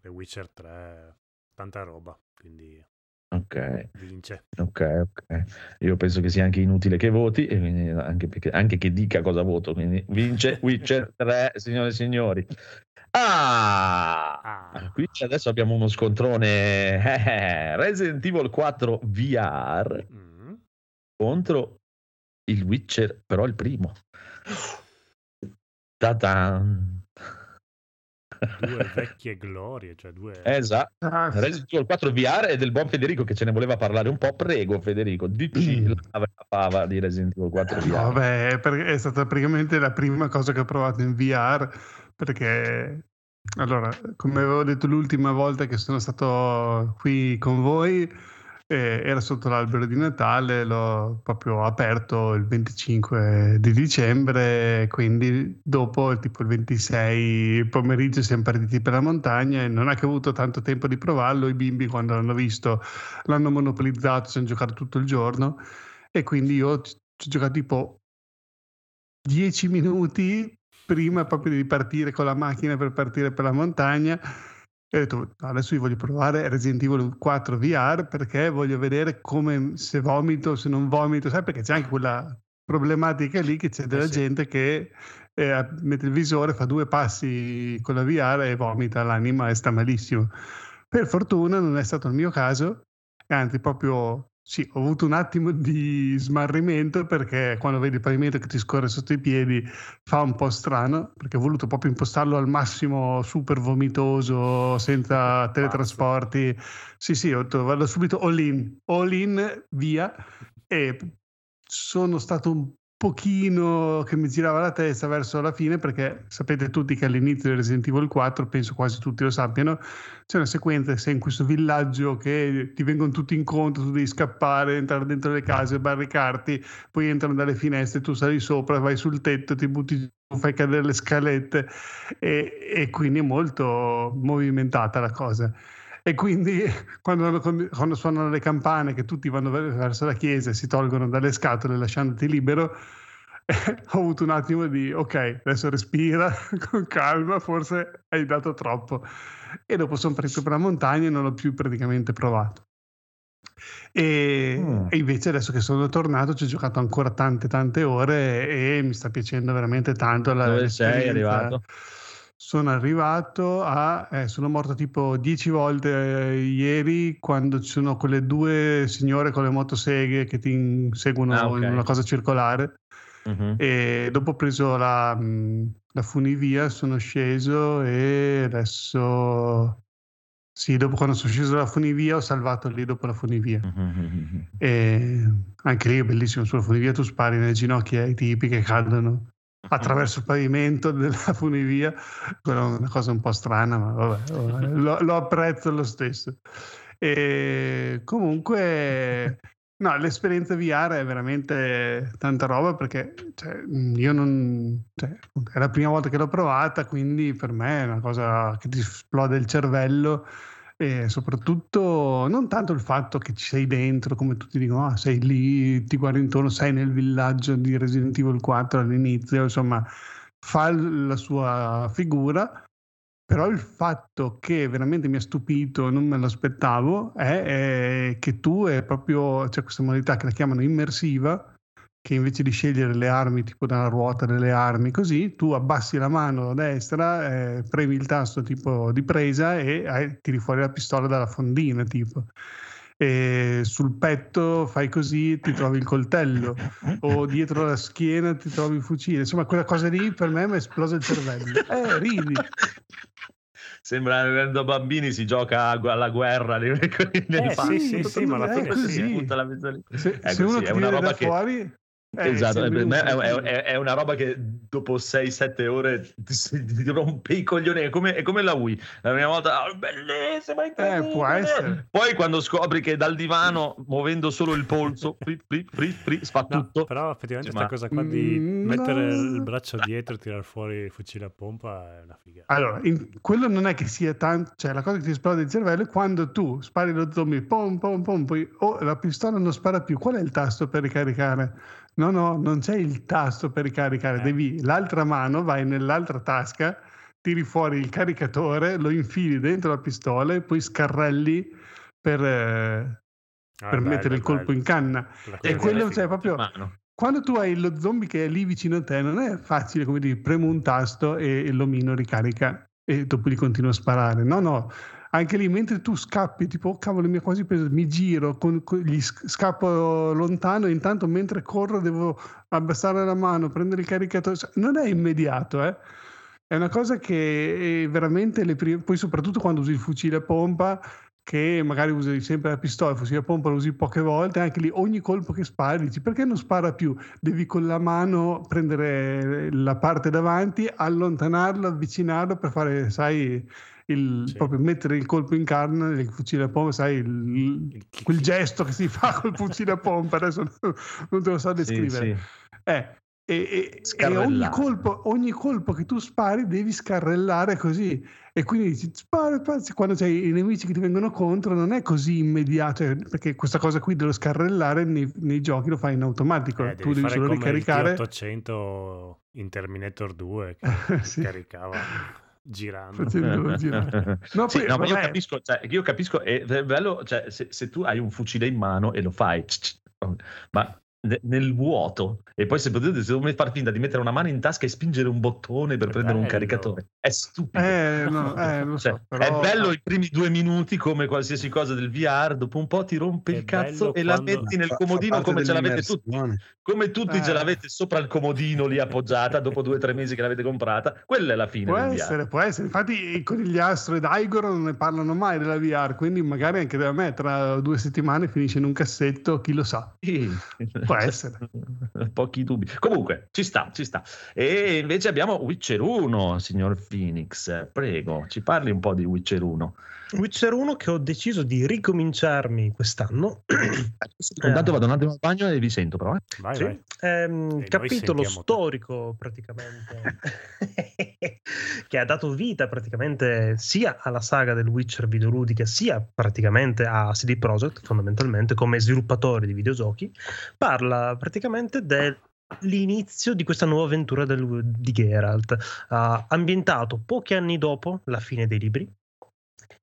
The Witcher 3, tanta roba, quindi Ok. Vince. Ok, ok. Io penso che sia anche inutile che voti, anche, perché, anche, che dica cosa voto. Quindi vince Witcher 3, signore e signori. Ah, ah. qui adesso abbiamo uno scontrone eh, Resident Evil 4 VR mm. contro il Witcher, però il primo. Ta-dan. Due vecchie glorie, cioè due... Esatto. Ah, Resident Evil 4 VR e del buon Federico che ce ne voleva parlare un po'. Prego Federico, dici mm. la fava di Resident Evil 4 VR. Vabbè, è stata praticamente la prima cosa che ho provato in VR perché allora, come avevo detto l'ultima volta che sono stato qui con voi, eh, era sotto l'albero di Natale, l'ho proprio aperto il 25 di dicembre, quindi dopo tipo il 26 pomeriggio siamo partiti per la montagna e non è che ho avuto tanto tempo di provarlo, i bimbi quando l'hanno visto l'hanno monopolizzato, ci hanno giocato tutto il giorno. E quindi io ci ho giocato tipo 10 minuti prima proprio di partire con la macchina per partire per la montagna e ho detto, adesso io voglio provare Resident Evil 4 VR perché voglio vedere come se vomito, se non vomito, sai perché c'è anche quella problematica lì che c'è eh della eh sì. gente che eh, mette il visore, fa due passi con la VR e vomita l'anima e sta malissimo. Per fortuna non è stato il mio caso, anzi proprio sì, ho avuto un attimo di smarrimento perché quando vedi il pavimento che ti scorre sotto i piedi fa un po' strano, perché ho voluto proprio impostarlo al massimo super vomitoso, senza teletrasporti. Sì, sì, ho detto, vado subito all in, all in, via. E sono stato un pochino che mi girava la testa verso la fine perché sapete tutti che all'inizio di Resident Evil 4 penso quasi tutti lo sappiano c'è una sequenza sei in questo villaggio che ti vengono tutti incontro tu devi scappare entrare dentro le case barricarti poi entrano dalle finestre tu sali sopra vai sul tetto ti butti giù fai cadere le scalette e, e quindi è molto movimentata la cosa e quindi quando, quando, suonano le campane che tutti vanno verso la chiesa e si tolgono dalle scatole lasciandoti libero, eh, ho avuto un attimo di ok, adesso respira con calma, forse hai dato troppo. E dopo sono partito per la montagna e non l'ho più praticamente provato. E, mm. e, invece adesso che sono tornato ci ho giocato ancora tante tante ore e mi sta piacendo veramente tanto la Dove sei arrivato? Sono arrivato a... Eh, sono morto tipo dieci volte eh, ieri quando ci sono quelle due signore con le motoseghe che ti inseguono ah, okay. in una cosa circolare. Uh-huh. E dopo ho preso la, la funivia, sono sceso e adesso... Sì, dopo quando sono sceso dalla funivia ho salvato lì dopo la funivia. E anche lì è bellissimo, sulla funivia tu spari nelle ginocchia ai tipi che cadono attraverso il pavimento della funivia, quella è una cosa un po' strana, ma vabbè, lo, lo apprezzo lo stesso. E comunque, no, l'esperienza VR è veramente tanta roba perché cioè, io non. Cioè, è la prima volta che l'ho provata, quindi per me è una cosa che ti esplode il cervello e soprattutto non tanto il fatto che ci sei dentro, come tutti dicono, ah, sei lì, ti guardi intorno, sei nel villaggio di Resident Evil 4 all'inizio, insomma, fa la sua figura, però il fatto che veramente mi ha stupito, non me lo aspettavo, è, è che tu è proprio, c'è cioè questa modalità che la chiamano immersiva, che invece di scegliere le armi tipo dalla ruota delle armi così, tu abbassi la mano a destra, eh, premi il tasto tipo di presa e eh, tiri fuori la pistola dalla fondina tipo. E sul petto fai così, ti trovi il coltello o dietro la schiena ti trovi il fucile. Insomma, quella cosa lì per me mi ha esploso il cervello. Eh, ridi. Sembra che quando bambini si gioca alla guerra nel, eh, sì, sì, sì, ma alla fine così. Sì. Se, se uno ti è una roba che fuori eh, esatto, è, è, è, è, una roba che dopo 6-7 ore ti, ti, rompe i coglioni. È come, è come la Wii. La prima volta, oh, bellissima, eh, può essere. Poi quando scopri che dal divano, muovendo solo il polso, pri, pri, pri, fa no, tutto. Però effettivamente questa cosa qua di mm, mettere il braccio dietro e tirare fuori il fucile a pompa è una figa. Allora, in, quello non è che sia tanto... Cioè, la cosa che ti esplode il cervello è quando tu spari lo zombie, pom, pom, pom, poi oh, la pistola non spara più. Qual è il tasto per ricaricare? No, no, non c'è il tasto per ricaricare, eh. devi l'altra mano, vai nell'altra tasca, tiri fuori il caricatore, lo infili dentro la pistola e poi scarrelli per, eh, ah, per bello, mettere il colpo bello. in canna. E quello cioè proprio quando tu hai lo zombie che è lì vicino a te, non è facile come dire, premo un tasto e l'omino ricarica e dopo gli continua a sparare. No, no, anche lì mentre tu scappi, tipo, oh, cavolo, mi ha quasi preso, mi giro, con, con, gli scappo lontano, intanto mentre corro devo abbassare la mano, prendere il caricatore, non è immediato, eh. È una cosa che veramente le prime, poi soprattutto quando usi il fucile a pompa, che magari usi sempre la pistola, il fucile a pompa lo usi poche volte, anche lì ogni colpo che spari dici perché non spara più? Devi con la mano prendere la parte davanti, allontanarlo, avvicinarlo per fare, sai, il, sì. proprio mettere il colpo in carne, il fucile a pompa, sai, il, quel gesto che si fa col fucile a pompa, adesso non, non te lo so descrivere. Sì, sì. Eh, e, e, e ogni, colpo, ogni, colpo, che tu spari devi scarrellare così e quindi dici, spara, spara, quando c'hai i nemici che ti vengono contro non è così immediato cioè, perché questa cosa qui dello scarrellare nei, nei giochi lo fai in automatico eh, tu devi solo ricaricare 800 in Terminator 2 che sì. caricava girando. girare. No, sì, no, ma io capisco, cioè, io capisco, è bello, cioè, se, se, tu hai un fucile in mano e lo fai, ma nel vuoto e poi se potete se far finta di mettere una mano in tasca e spingere un bottone per è prendere bello. un caricatore è stupido eh, no, eh, cioè, so, però... è bello i primi due minuti come qualsiasi cosa del VR dopo un po' ti rompe è il cazzo e la metti nel comodino come ce l'avete tutti come tutti eh. ce l'avete sopra il comodino lì appoggiata dopo due o tre mesi che l'avete comprata quella è la fine può essere VR. può essere infatti i conigliastro ed Igor non ne parlano mai della VR quindi magari anche da me tra due settimane finisce in un cassetto chi lo sa sì. può Può essere. Pochi dubbi. Comunque, ci sta, ci sta. E invece abbiamo Witcher 1, signor Phoenix. Prego, ci parli un po' di Witcher 1. Witcher 1 che ho deciso di ricominciarmi quest'anno. Intanto vado un attimo al bagno e vi sento però. eh. Vai, Sì, vai. ehm, capitolo sentiamo te. storico praticamente che ha dato vita praticamente sia alla saga del Witcher videoludica sia praticamente a CD Projekt fondamentalmente come sviluppatori di videogiochi parla praticamente dell'inizio di questa nuova avventura del- di Geralt ah, ambientato pochi anni dopo la fine dei libri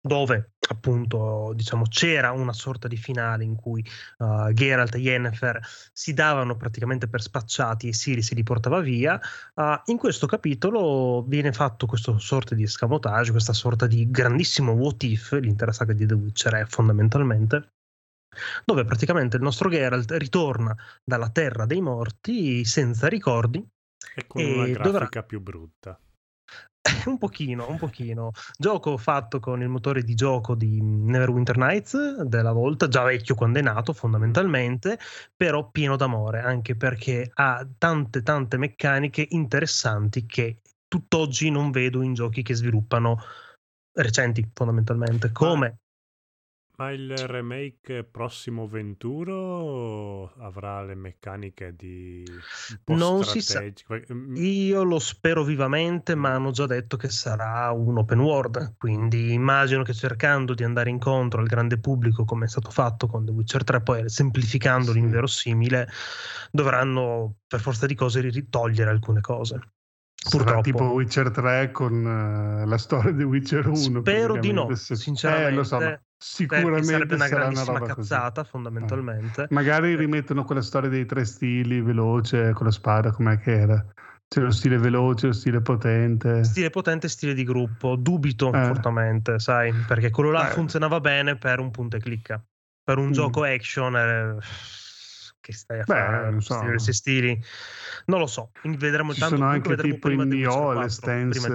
dove appunto diciamo c'era una sorta di finale in cui uh, Geralt e Yennefer si davano praticamente per spacciati e Siri se li portava via. Uh, in questo capitolo viene fatto questo sorta di escamotage, questa sorta di grandissimo what if, l'intera saga di The Witcher è fondamentalmente, dove praticamente il nostro Geralt ritorna dalla terra dei morti senza ricordi E con E una dovrà- grafica più brutta. un pochino, un pochino. Gioco fatto con il motore di gioco di Neverwinter Nights della volta, già vecchio quando è nato fondamentalmente, però pieno d'amore, anche perché ha tante tante meccaniche interessanti che tutt'oggi non vedo in giochi che sviluppano recenti fondamentalmente, come Ma il remake prossimo Venturo avrà le meccaniche di Non si sa. Mm, Io lo spero vivamente, ma hanno già detto che sarà un open world, quindi immagino che cercando di andare incontro al grande pubblico come è stato fatto con The Witcher 3, poi semplificando Sì. l'inverosimile, dovranno per forza di cose ritogliere alcune cose. Sarà Purtroppo. tipo Witcher 3 con eh, la storia di Witcher 1. Spero di no, se- sinceramente, Eh, lo so, sicuramente sarebbe una sarà una grandissima roba così. cazzata, fondamentalmente. Magari rimettono quella storia dei tre stili, veloce, con la spada, com'è che era? C'è lo stile veloce, lo stile potente. Stile potente, stile di gruppo, dubito Eh. fortemente, sai, perché quello là Eh. funzionava bene per un punta e clicca. Per un Mm. gioco action eh, che stai a Beh, fare non so. diversi stili. Non lo so, quindi vedremo Ci tanto sono anche vedremo tipo Witcher Nioh le 4, stance.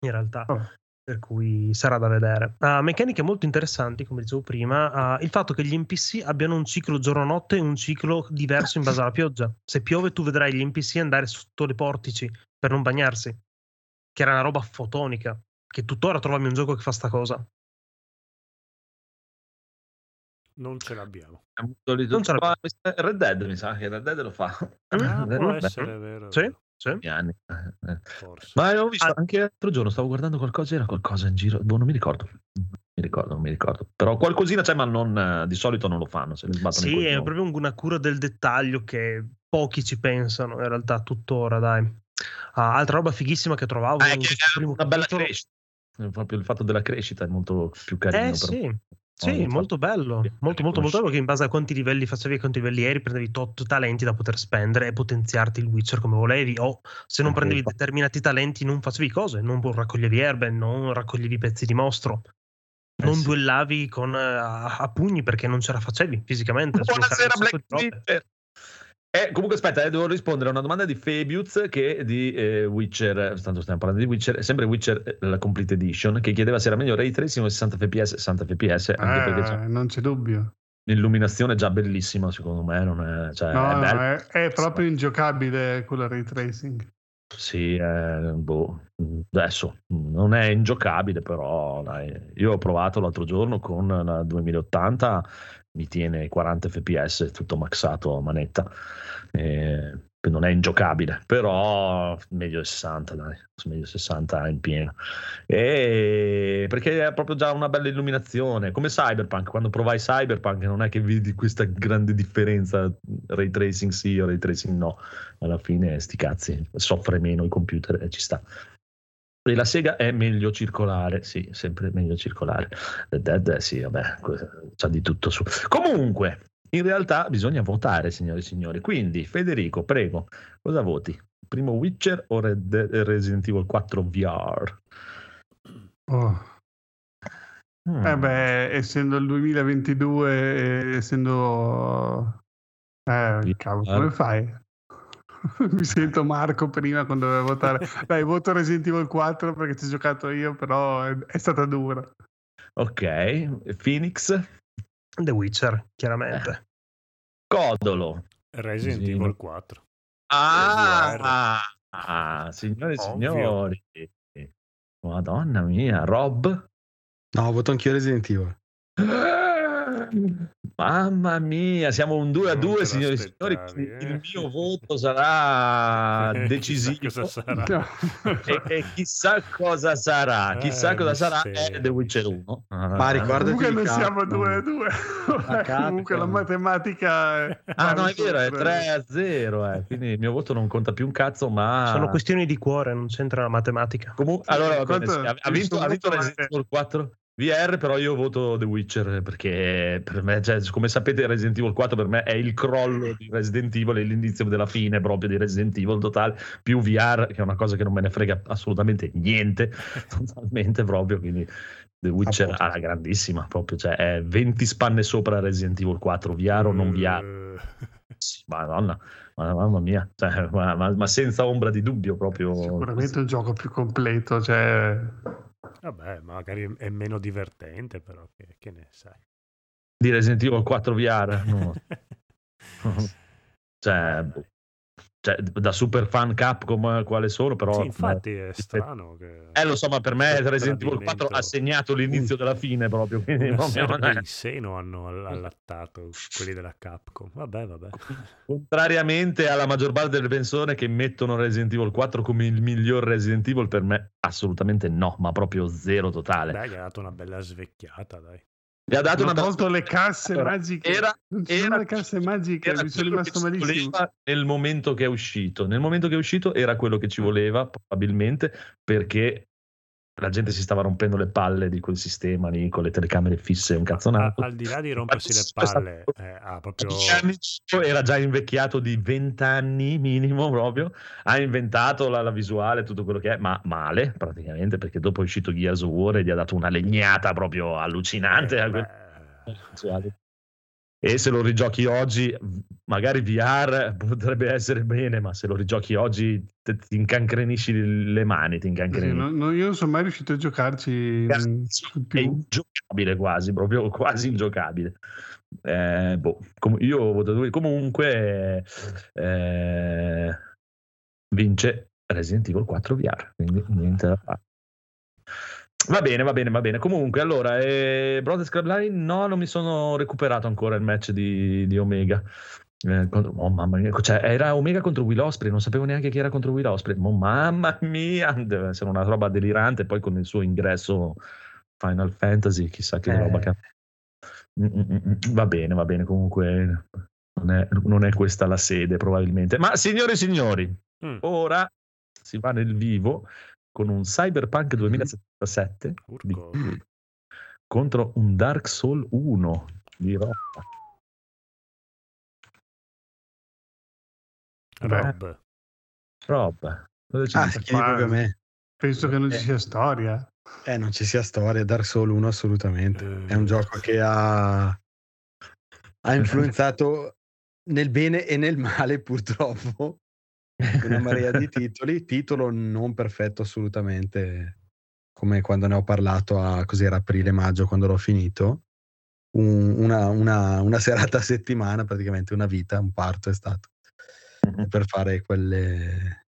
in realtà. oh, per cui sarà da vedere. Ah, meccaniche molto interessanti, come dicevo prima, ah, il fatto che gli NPC abbiano un ciclo giorno-notte e un ciclo diverso in base alla pioggia. Se piove tu vedrai gli NPC andare sotto le portici per non bagnarsi, che era una roba fotonica, che tuttora troviamo un gioco che fa sta cosa. Non ce l'abbiamo. Non ce l'abbiamo. Red Dead mi sa che Red Dead lo fa. Ah, può Dead, essere vero. Sì, sì. anni. Eh, eh. Forse. Ma avevo visto Ah. anche l'altro giorno, stavo guardando qualcosa, era qualcosa in giro, boh, non mi ricordo. Non mi ricordo, non mi ricordo. Però qualcosina c'è, ma non, eh, di solito non lo fanno, se Sì, è proprio una cura del dettaglio che pochi ci pensano, in realtà, tuttora, dai. Ah, altra roba fighissima che trovavo Ah, è in che una bella crescita. Eh, Proprio il fatto della crescita è molto più carino. Eh sì, sì, molto bello, molto molto molto bello che in base a quanti livelli facevi e quanti livelli eri prendevi tot talenti da poter spendere e potenziarti il Witcher come volevi o se non prendevi determinati talenti non facevi cose, non raccoglievi erbe, non raccoglievi pezzi di mostro, Eh non sì. duellavi con, eh, a, a pugni perché non ce la facevi fisicamente. Buonasera Black. Twitter. Eh, comunque aspetta, eh, devo rispondere a una domanda di Fabius che di eh, Witcher, tanto stiamo parlando di Witcher, sempre Witcher eh, la Complete Edition, che chiedeva se era meglio Ray Tracing o 60 fps, 60 fps, anche perché c'è eh, non c'è dubbio. l'illuminazione già bellissima secondo me, non è, cioè, No, è no, è, è proprio ingiocabile quella ray tracing. Sì, eh, boh, adesso non è ingiocabile, però dai, io ho provato l'altro giorno con la 2080, mi tiene 40 fps, tutto maxato a manetta. Eh, non è ingiocabile, però meglio di 60, dai, meglio di 60 in pieno. E perché è proprio già una bella illuminazione, come Cyberpunk, quando provai Cyberpunk non è che vedi questa grande differenza, ray tracing sì o ray tracing no alla fine sti cazzi, soffre meno il computer e ci sta. E la Sega è meglio circolare, sì, sempre meglio circolare. Red Dead, sì, vabbè, c'ha di tutto su. Comunque, in realtà bisogna votare, signore e signori. Quindi, Federico, prego, cosa voti? Primo Witcher o Red Resident Evil 4 VR? Oh. Mm. Eh beh, essendo il 2022 e essendo... Eh, cavolo, come fai? Mi sento Marco prima quando dovevo votare. Dai, voto Resident Evil 4 perché ci ho giocato io, però è stata dura. Ok, Phoenix? The Witcher, chiaramente. Codolo. Resident Sì. Evil 4. Ah, ah, signore e signori. Madonna mia, Rob. No, voto anch'io Resident Evil. Mamma mia, siamo un 2 a Non 2, te lo signori e signori. eh? Il mio voto sarà Chissà decisivo. cosa sarà. No. E, e chissà cosa sarà, chissà Eh, cosa sarà è The Witcher mistero. 1. Ma ricordati Comunque Capcom. siamo 2 a 2. Capcom. Comunque la matematica è... Ah, no, è vero, è sempre. 3 a 0, eh. quindi il mio voto non conta più un cazzo, ma... Sono questioni di cuore, non c'entra la matematica. Comunque, allora, va bene, sì, ha, ha vinto, ha vinto. Evil 4 VR, però io voto The Witcher perché per me, cioè, come sapete, Resident Evil 4 per me è il crollo di Resident Evil e l'inizio della fine proprio di Resident Evil totale, più VR, che è una cosa che non me ne frega assolutamente niente, totalmente proprio, quindi The Witcher alla grandissima proprio, cioè è 20 spanne sopra Resident Evil 4, VR o non VR. Sì, Madonna, ma- mamma mia, cioè, ma, ma- ma senza ombra di dubbio proprio. Sicuramente un gioco più completo, cioè... Vabbè, magari è meno divertente, però che, che ne sai. Di Resident Evil 4 VR, no. cioè, boh. Cioè, da super fan Capcom quale sono, però... Sì, infatti è strano che Eh, lo so, ma per me Resident Evil 4 tradimento. ha segnato l'inizio della fine proprio, quindi una proprio in seno hanno all- allattato quelli della Capcom. Vabbè, vabbè. Contrariamente alla maggior parte delle persone che mettono Resident Evil 4 come il miglior Resident Evil, per me assolutamente no, ma proprio zero totale. Dai, gli ha dato una bella svecchiata, dai. Mi ha dato Hanno una tolto le casse Allora, magiche. era- non ci era- sono le casse magiche, era mi sono rimasto malissimo. nel momento che è uscito. Nel momento che è uscito era quello che ci voleva, probabilmente, perché la gente si stava rompendo le palle di quel sistema lì con le telecamere fisse un cazzonato. al di là di rompersi le palle, eh, ha proprio... Era già invecchiato di 20 anni minimo proprio ha inventato la, la visuale tutto quello che è ma male praticamente perché dopo è uscito Gears of War e gli ha dato una legnata proprio allucinante eh, a quel- beh. E se lo rigiochi oggi magari VR potrebbe essere bene ma se lo rigiochi oggi te- ti incancrenisci le mani ti Sì, incancrenisci no- no, io non sono mai riuscito a giocarci è ingiocabile quasi, proprio quasi ingiocabile. Eh, boh, com- io voto due. Comunque eh, vince Resident Evil 4 VR, quindi niente da fare. Va bene, va bene, va bene. Comunque, allora, eh, Brothers Club Line, no, non mi sono recuperato ancora il match di, di Omega. Eh, contro- oh, mamma mia, cioè, era Omega contro Will Osprey, non sapevo neanche chi era contro Will Osprey. Oh, mamma mia, deve essere una roba delirante. Poi con il suo ingresso Final Fantasy, chissà che Eh. roba che mm, mm, mm. Va bene, va bene. Comunque, non è, non è questa la sede, probabilmente. Ma signore e signori, mm, ora si va nel vivo con un Cyberpunk 2077 di- urco. contro un Dark Soul 1 di Rob. Rob. Rob, cosa ci Ah, dici? si chiedi proprio a me. Penso che non ci Eh. sia storia. Eh, non ci sia storia, Dark Souls 1 assolutamente. È un gioco che ha, ha influenzato nel bene e nel male purtroppo una marea di titoli, titolo non perfetto assolutamente, come quando ne ho parlato a cos'era aprile-maggio quando l'ho finito. Un- una, una- una serata a settimana, praticamente una vita, un parto è stato Mhm. per fare quelle.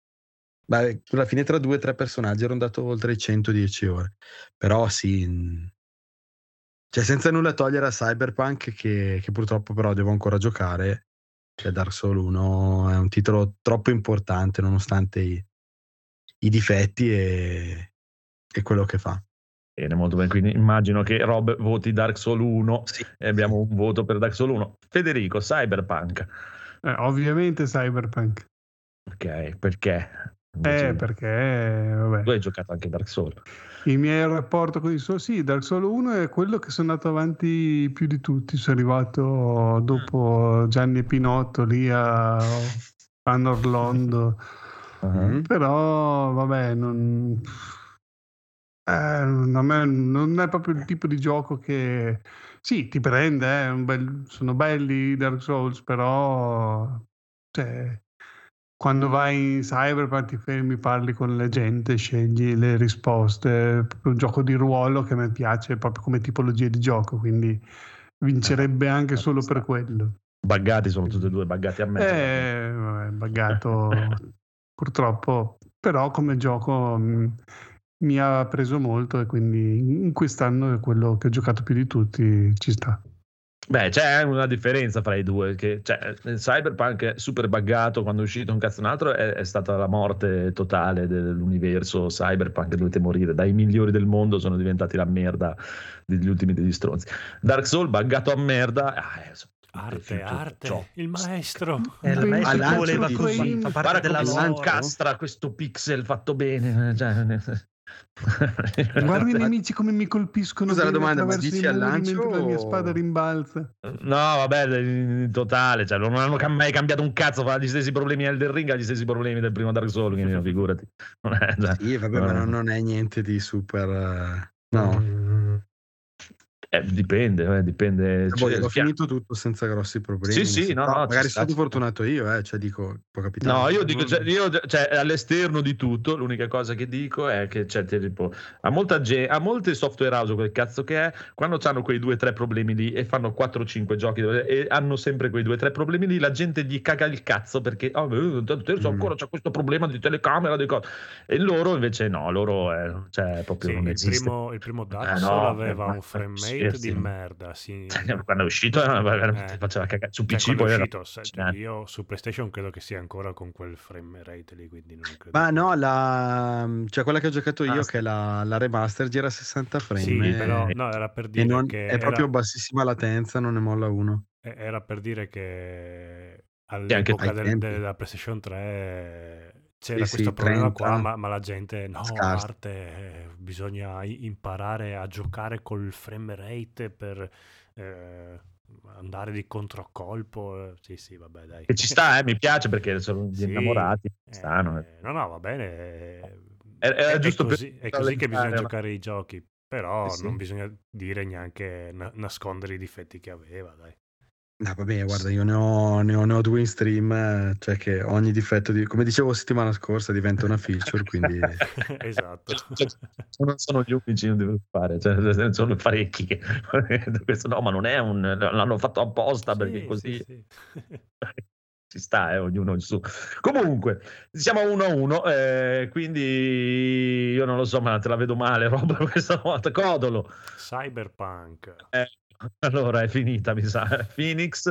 Beh, alla fine tra due o tre personaggi ero andato oltre i 110 ore. Però sì, cioè senza nulla togliere a Cyberpunk, che, che purtroppo però devo ancora giocare. Cioè Dark Souls 1 è un titolo troppo importante nonostante i, i difetti e, e quello che fa. Bene, molto bene. Quindi immagino che Rob voti Dark Soul 1 Sì. e abbiamo un voto per Dark Soul 1. Federico, Cyberpunk. Eh, ovviamente Cyberpunk. Ok, perché? Eh, perché, vabbè. Tu hai giocato anche Dark Soul. Il mio rapporto con il suo sì, Dark Souls 1 è quello che sono andato avanti più di tutti. Sono arrivato dopo Gianni e Pinotto lì a Fan Orlando. Mm. Però, vabbè, non... eh, a me non è proprio il tipo di gioco che... Sì, ti prende, eh, bel- sono belli i Dark Souls, però... Cioè, quando vai in Cyberpunk ti fermi, parli con la gente, scegli le risposte. È un gioco di ruolo che a me piace proprio come tipologia di gioco, quindi vincerebbe anche solo per quello. Buggati sono tutti e due buggati a me. Eh, vabbè, buggato purtroppo, però come gioco mh, mi ha preso molto e quindi in quest'anno è quello che ho giocato più di tutti, ci sta. Beh, c'è una differenza fra i due. Che, cioè, Cyberpunk è super buggato quando è uscito un cazzo un altro, è, è stata la morte totale dell'universo Cyberpunk. Dovete morire. Dai migliori del mondo sono diventati la merda degli ultimi degli stronzi. Dark Souls buggato a merda. Ah, eh, sono Arte, arte, ciò. il maestro. Eh, il maestro voleva così, fa parte Guarda della incastra questo pixel fatto bene. Cioè, Guarda i nemici come mi colpiscono Scusa la domanda, ma dici al lancio la mia spada rimbalza. No, vabbè, in totale, cioè, non hanno mai cambiato un cazzo, fa gli stessi problemi Elden Ring, ha gli stessi problemi del primo Dark Souls, quindi figurati. Non è- cioè, Sì, vabbè, ma non, non è niente di super... eh, No, Mm, eh, dipende, eh, dipende. Boh, Cioè, l'ho fia- finito tutto senza grossi problemi. Sì, sì, no, no, magari sono ci sta. fortunato io, eh, cioè dico, può capitare. No, io dico, cioè, io, cioè, all'esterno di tutto, l'unica cosa che dico è che c'è tipo, a, molta ge- a molte software house, quel cazzo che è, quando hanno quei due o tre problemi lì e fanno 4-5 giochi e hanno sempre quei due o tre problemi lì, la gente gli caga il cazzo perché oh, eh, adesso Mm. ancora c'è questo problema di telecamera, di cose. E loro invece no, loro è, cioè, proprio Sì, non il, esiste. primo, il primo Dark Eh, no, aveva un frame rate scherzi. di merda. Sì. Cioè, quando è uscito eh, veramente Eh. faceva cagare su Cioè, PC quando poi è era uscito, se- allucinante. io su PlayStation credo che sia ancora con quel frame rate lì, quindi non credo. Ma no, la... cioè quella che ho giocato io, Ah, che è la, la remaster, gira a 60 frame. Sì, e- però no, era per dire non- che è proprio era, bassissima latenza, non ne molla uno. eh, era per dire che anche all'epoca del- della PlayStation 3 c'era Sì, questo sì, problema 30 qua, ma, ma la gente no, scarso. arte, eh, bisogna imparare a giocare col frame rate per eh, andare di controcolpo. eh, Sì, sì, vabbè, dai. Che ci sta, eh, mi piace perché sono gli Sì, innamorati. ci stanno, eh. eh, no, no, va bene. eh, è, giusto è per così, è così che bisogna ma- giocare i giochi. Però Eh non bisogna dire neanche na- nascondere i difetti che aveva, dai. No, vabbè, guarda, io ne ho, ne ho- ne ho due in stream, cioè che ogni difetto, di... come dicevo settimana scorsa, diventa una feature, quindi... esatto. Cioè, non sono gli unici che devo fare, cioè, sono parecchi che questo no, ma non è un l'hanno fatto apposta perché Sì, così sì, sì. ci sta, eh, ognuno il suo. Comunque, siamo a 1 a 1, eh, quindi io non lo so, ma te la vedo male, roba questa volta. Codolo. Cyberpunk. Eh, allora è finita, mi sa. Phoenix.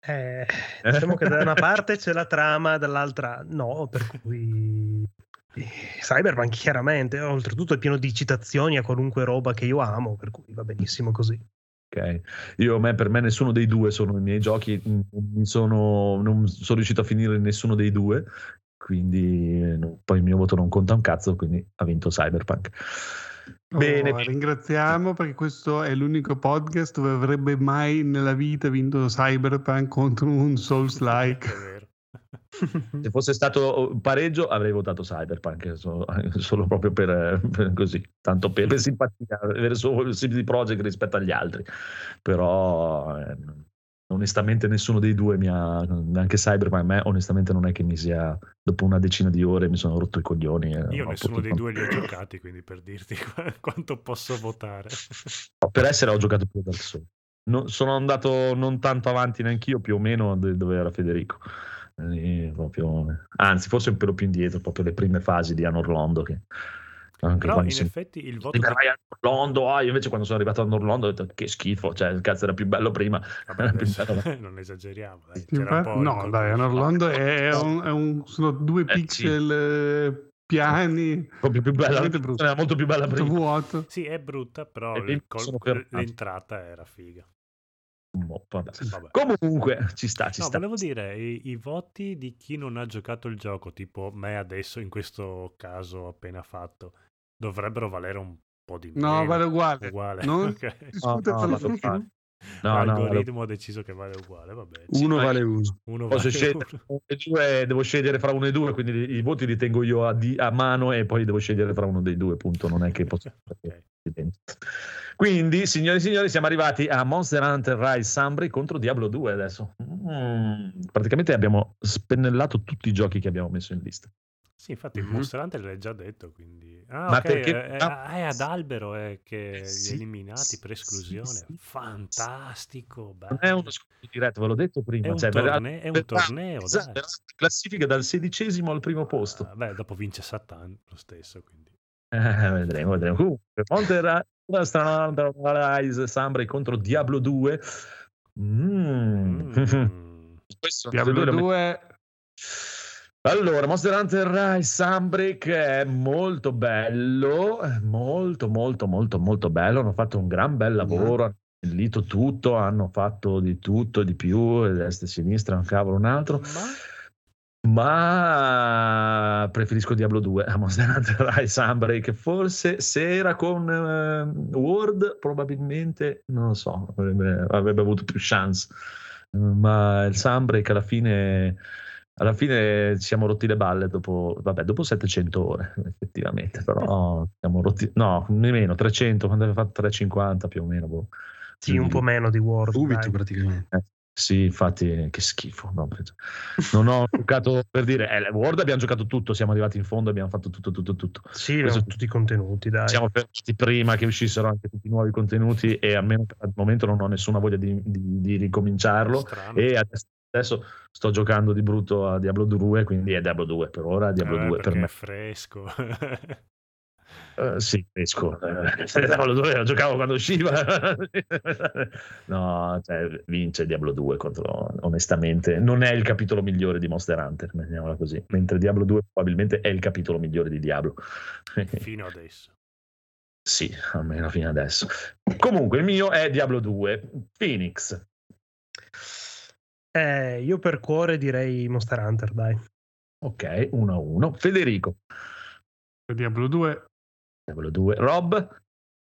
Eh, diciamo che da una parte c'è la trama, dall'altra no, per cui eh, Cyberpunk chiaramente, oltretutto è pieno di citazioni a qualunque roba che io amo, per cui va benissimo così. Ok, io me, per me nessuno dei due sono i miei giochi, sono, non sono riuscito a finire nessuno dei due, quindi eh, poi il mio voto non conta un cazzo, quindi ha vinto Cyberpunk. Bene, Oh, ringraziamo perché questo è l'unico podcast dove avrebbe mai nella vita vinto Cyberpunk contro un Souls-like. se fosse stato un pareggio avrei votato Cyberpunk, solo, solo proprio per, per così, tanto per, per simpatia verso il CD Projekt rispetto agli altri, però eh, onestamente nessuno dei due mi ha, neanche Cyberpunk, a me onestamente non è che mi sia, dopo una decina di ore mi sono rotto i coglioni. eh, Io nessuno dei potuto- due li ho giocati, quindi per dirti qua- quanto posso votare. Per essere ho giocato più Dark Souls. No- sono andato non tanto avanti neanch'io, più o meno dove era Federico. Eh, proprio- anzi, forse un pelo più indietro, proprio le prime fasi di Anor Londo. Che, anche Però in si- effetti il voto di... Dai, Anor Londo, ah, io invece quando sono arrivato a Anor Londo ho detto che schifo, cioè il cazzo era più bello prima. Vabbè, più bello. non esageriamo. Dai. Sì, C'era un po' il no, dai, di- Orlando è, un, è un- sono due Eh, sì. pixel eh, piani, proprio più bella, era molto più bella prima. vuoto. Sì, è brutta, però E il lì col- l'entrata era figa. Boh, vabbè. Vabbè. Comunque, ci sta, ci No, sta. volevo dire, i, i voti di chi non ha giocato il gioco, tipo me adesso in questo caso appena fatto, dovrebbero valere un po' di meno. No, vale uguale. uguale. Non ok. discute No, no, uguale. No, no, L'algoritmo ha deciso che vale uguale, vabbè. Uno ma- vale uno. Uno Posso vale scegliere uno. due, devo scegliere fra uno e due, quindi i voti li tengo io a, di- a mano e poi devo scegliere fra uno dei due, punto. Non è che posso. Ok. Quindi, signori e signori, siamo arrivati a Monster Hunter Rise Sunbreak contro Diablo 2 adesso. Mm, praticamente abbiamo spennellato tutti i giochi che abbiamo messo in lista. Sì, infatti il Mhm. Monster Hunter l'hai già detto, quindi... Ah, Ma ok, perché- è, ah, è ad albero è che sì, gli eliminati per esclusione. sì, sì. Fantastico, Non è bello. uno scontro diretto, ve l'ho detto È prima. un, cioè, torne- è un torneo, esatto, classifica dal sedicesimo al primo posto. Ah, beh, dopo vince Satan lo stesso, quindi... Eh, vedremo, vedremo. Comunque, Monster Hunter Rise Sambray contro Diablo 2. Mm. Mm. Questo Diablo lo- 2 Allora, Monster Hunter Rise Sunbreak è molto bello, è molto molto molto molto bello, hanno fatto un gran bel lavoro, hanno abbellito tutto, hanno fatto di tutto, di più, e destra e sinistra, un cavolo, un altro, Ma? Ma preferisco Diablo 2 a Monster Hunter Rise Sunbreak, forse se era con eh, Word probabilmente, non lo so, avrebbe, avrebbe avuto più chance, ma il Sunbreak alla fine alla fine ci siamo rotti le balle dopo, vabbè, dopo 700 ore, effettivamente, però siamo rotti, no, nemmeno 300, quando aveva fatto 350 più o meno. boh. Sì, un po' meno di Word. Subito dai. praticamente. Sì, infatti, che schifo. no, non ho giocato per dire, eh, Word abbiamo giocato tutto, siamo arrivati in fondo, abbiamo fatto tutto, tutto, tutto. Sì, Questo- tutti i contenuti, dai. Siamo fermati prima che uscissero anche tutti i nuovi contenuti e almeno il momento non ho nessuna voglia di, di- di ricominciarlo. strano. E adesso, adesso sto giocando di brutto a Diablo 2, quindi è Diablo 2 per ora, Diablo Eh, 2 per me. è fresco. Eh, sì, esco. Eh, Diablo 2 lo giocavo quando usciva. no, cioè, vince Diablo 2 contro, onestamente, non è il capitolo migliore di Monster Hunter, mettiamola così, mentre Diablo 2 probabilmente è il capitolo migliore di Diablo. Fino adesso. sì, almeno fino adesso. Comunque, il mio è Diablo 2, Phoenix. Eh, io per cuore direi Monster Hunter, dai. Ok, 1 a 1. Federico, Diablo 2 Diablo 2. Rob,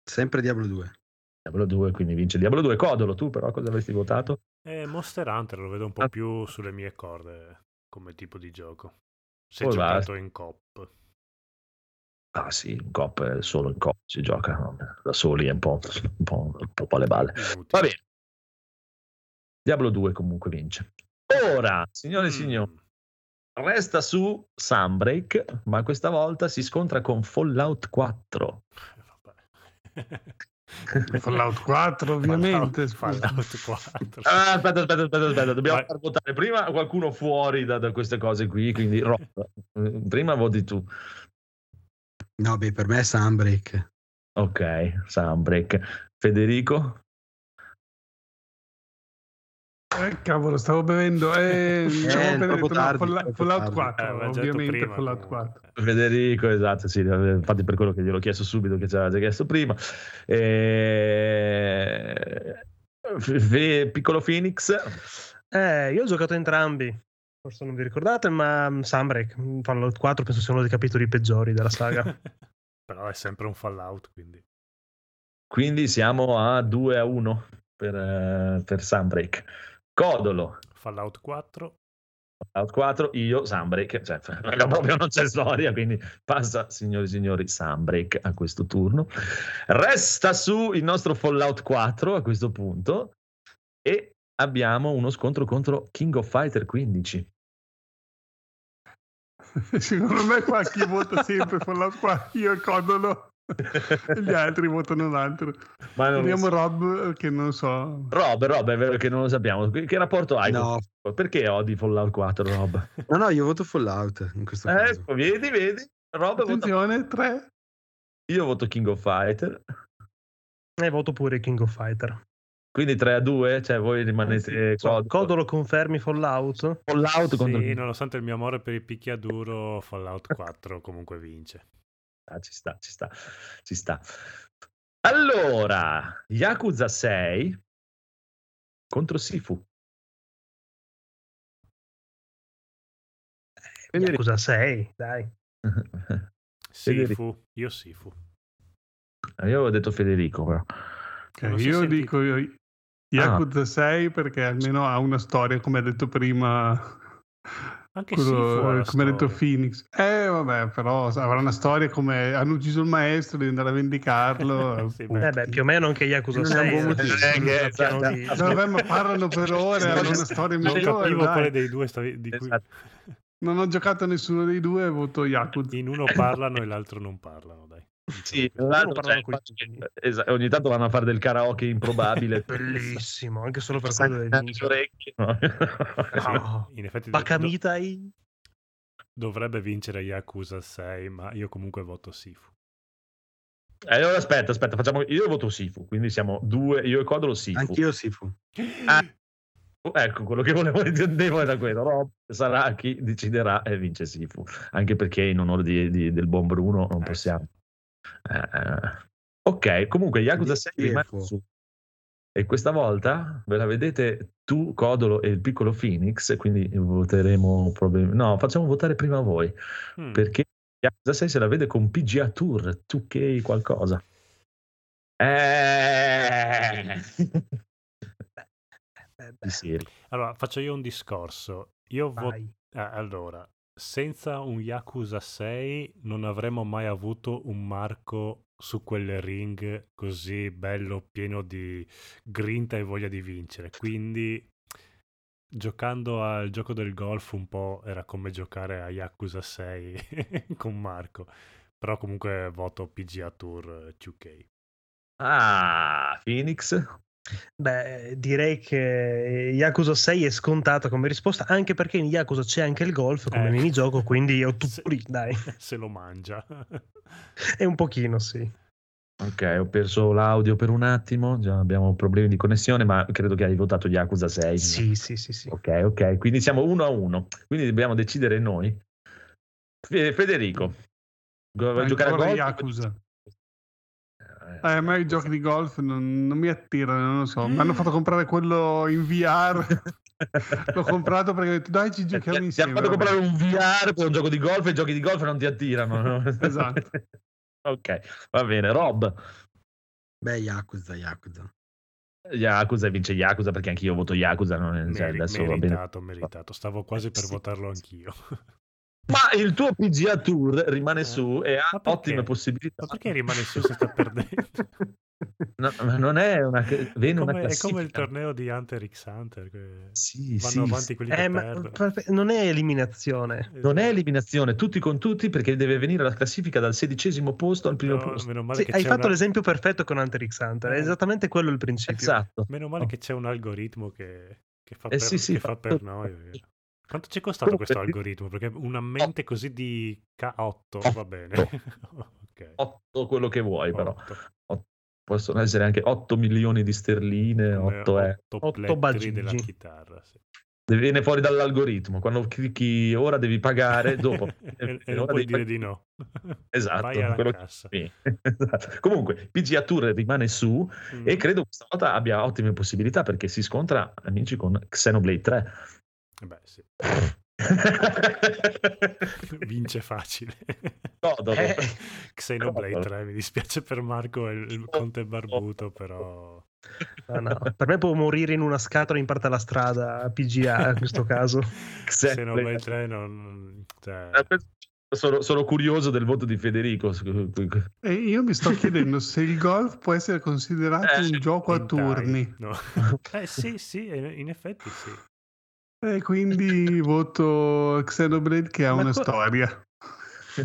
Sempre Diablo 2. Diablo 2, quindi vince Diablo 2. Codolo, tu però cosa avresti votato? Eh, Monster Hunter lo vedo un po' Ah. più sulle mie corde come tipo di gioco. Se Può giocato darsi. in cop. Ah sì, in cop, è solo in cop si gioca, da soli è un po', un po', un po' alle balle. Va bene. Diablo 2 comunque vince. Ora, signore e Mm. signori, resta su Sunbreak, ma questa volta si scontra con Fallout 4. Vabbè. Fallout 4 ovviamente. Fallout 4. Ah, aspetta, aspetta, aspetta, aspetta, dobbiamo Vai. far votare prima qualcuno fuori da, da queste cose qui, quindi Rob, eh, prima voti tu. No, beh, per me è Sunbreak. Ok, Sunbreak. Federico? Eh, cavolo, stavo bevendo. Eh, è avevo troppo detto, no, tardi, Fallout, Fallout tardi. 4, Eh, ovviamente prima, Fallout comunque. 4. Federico, esatto, sì, infatti per quello che gliel'ho chiesto subito, che ci aveva già chiesto prima. Eh, Piccolo Phoenix, Eh, io ho giocato entrambi. Forse non vi ricordate, ma mm, Sunbreak, mm, Fallout 4 penso sia uno dei capitoli peggiori della saga. Però è sempre un Fallout, quindi. quindi siamo a 2 a 1 per, eh, per Sunbreak. Codolo, Fallout 4. Fallout 4, io Sunbreak, cioè proprio non c'è storia, quindi passa, signori e signori, Sunbreak a questo turno. Resta su il nostro Fallout 4 a questo punto e abbiamo uno scontro contro King of Fighter 15. Secondo me qua chi vota sempre Fallout 4, io e Codolo, gli altri votano un altro. Ma non Vediamo so. Rob che non so. Rob, Rob, è vero che non lo sappiamo. Che che rapporto hai? No, Perché odi Fallout 4, Rob? no, no, io voto Fallout in questo caso. Ecco, vedi, vedi. Rob vota... Attenzione, 3. Io voto King of Fighter. e voto pure King of Fighter. Quindi 3 a 2, cioè voi rimanete Eh So, Codolo. Codolo confermi Fallout? Fallout contro Sì, nonostante il mio amore per il picchiaduro, Fallout 4 comunque vince. Ah, ci sta, ci sta, ci sta. Allora, Yakuza 6 contro Sifu. Federico. Scusa, 6, dai. Sifu, io Sifu. Io avevo detto Federico, però. Ok, Non si è io sentito. dico io- Yakuza 6 perché almeno ha una storia, come ha detto prima. Anche quello- come ha detto. Phoenix. Eh, vabbè, però avrà una storia come hanno ucciso il maestro, devi andare a vendicarlo. Sì, appunto. Eh beh, più o meno anche Yakuza Non è 6. buon eh, non Eh, vabbè, ma parlano per ore, hanno una storia Non migliore. capivo dai. quale dei due stavi, di cui... Esatto. Non ho giocato a nessuno dei due, voto Yakuza. In uno parlano e l'altro non parlano, dai. Sì, l'altro, cioè, coi infatti, figli. esa- ogni tanto vanno a fare del karaoke improbabile. Bellissimo, anche solo per quello deve le vincere. orecchie. no? No. in effetti Bakamitai? dovrebbe vincere Yakuza 6, ma io comunque voto Sifu. Eh, allora aspetta, aspetta, facciamo. Io voto Sifu, quindi siamo due, io e Codolo Sifu. Anch'io Sifu. Ah. Ecco quello che volevo intendevo era quello. Rob sarà chi deciderà e vince Sifu. Anche perché in onore di- di- del buon Bruno non Eh, possiamo. Eh, ok, comunque Yakuza 6 rimane su. E questa volta ve la vedete tu, Codolo e il piccolo Phoenix, quindi voteremo probabilmente... No, facciamo votare prima voi, Mm. perché Yakuza 6 se la vede con PGA Tour, 2K qualcosa. Eh... Eh, beh. Allora, faccio io un discorso. Io voto... vai. allora, senza un Yakuza 6 non avremmo mai avuto un Marco su quel ring così bello, pieno di grinta e voglia di vincere. Quindi, giocando al gioco del golf un po' era come giocare a Yakuza 6 con Marco. Però comunque voto PGA Tour eh, 2K. Ah, Phoenix? Beh, direi che Yakuza 6 è scontata come risposta, anche perché in Yakuza c'è anche il golf come Eh. minigioco, quindi io tu Se- lì, dai. Se lo mangia. È un pochino, sì. Ok, ho perso l'audio per un attimo, già abbiamo problemi di connessione, ma credo che hai votato Yakuza 6. Sì, sì, sì, sì. Ok, ok, quindi siamo uno a uno, quindi dobbiamo decidere noi. Fe- Federico, vuoi giocare a golf? Yakuza. Eh, Eh, a me i giochi di golf non, non mi attirano, non lo so. Mi hanno fatto comprare quello in VR. L'ho comprato perché ho detto dai ci Ti, giochiamo ti insieme. hanno fatto comprare un VR per un gioco di golf e i giochi di golf non ti attirano. no? Esatto. ok, va bene. Rob, Beh, Yakuza, Yakuza. Yakuza vince Yakuza perché anch'io voto Yakuza. Non è, Meri- adesso va bene. meritato, meritato. Stavo quasi per Sì. votarlo anch'io. Ma il tuo PGA Tour rimane Eh, su e ha ottime possibilità. Ma perché rimane su se sta perdendo? No, ma non è una, viene una Come- è come il torneo di Hunter x Hunter. che Sì, vanno sì, avanti quelli che Eh, ma perdono. per- non è eliminazione. Non è Esatto. eliminazione, tutti con tutti, perché deve venire la classifica dal sedicesimo posto al primo Però posto. meno male Sì, che hai c'è fatto una- l'esempio perfetto con Hunter x Hunter, è Eh. esattamente quello il principio. Esatto. Meno male che c'è un algoritmo che, che fa, Eh per, sì, sì, che fa per noi. Quanto ci è costato questo algoritmo? Perché una mente così di K8 Otto. va bene. ok. 8 quello che vuoi, però. Otto. Possono essere anche 8 milioni di sterline, Come 8 è. plettri della chitarra. sì. Viene fuori dall'algoritmo. Quando clicchi ora devi pagare, dopo. e, e ora non puoi dire pagare. di no. Esatto, Vai alla quello- cassa. Sì. Esatto. Comunque, PGA Tour rimane su Mm. e credo questa volta abbia ottime possibilità perché si scontra, amici, con Xenoblade 3. Beh, sì. Vince facile. No, dopo. Eh. Xenoblade 3, mi dispiace per Marco e il, il Conte Barbuto, però... No, no, Per me può morire in una scatola in parte alla strada a PGA in questo caso. Xenoblade 3 non... cioè, Sono, sono curioso del voto di Federico. E io mi sto chiedendo se il golf può essere considerato Eh, un gioco a turni. no. Eh sì, sì, in effetti sì. E quindi voto Xenoblade che ha Ma una co- storia.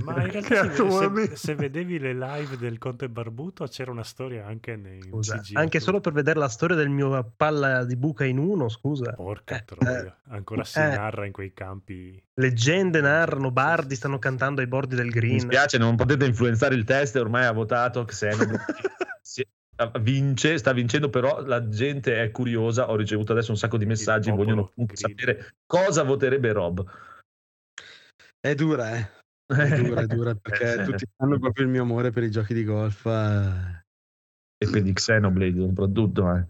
Ma in realtà se, se- se vedevi le live del Conte Barbuto c'era una storia anche nei Scusa, CG. anche solo per vedere la storia del mio palla di buca in uno, scusa. Porca Eh, troia, ancora si eh. narra in quei campi. Leggende narrano, bardi stanno cantando ai bordi del Mi green. spiace, non potete influenzare il test, ormai ha votato Xenoblade. Si- vince, sta vincendo, però la gente è curiosa. Ho ricevuto adesso un sacco di messaggi, vogliono sapere cosa voterebbe Rob. È dura, eh. È dura, è dura, perché Eh, tutti hanno proprio il mio amore per i giochi di golf. eh, E quindi Xenoblade soprattutto. eh.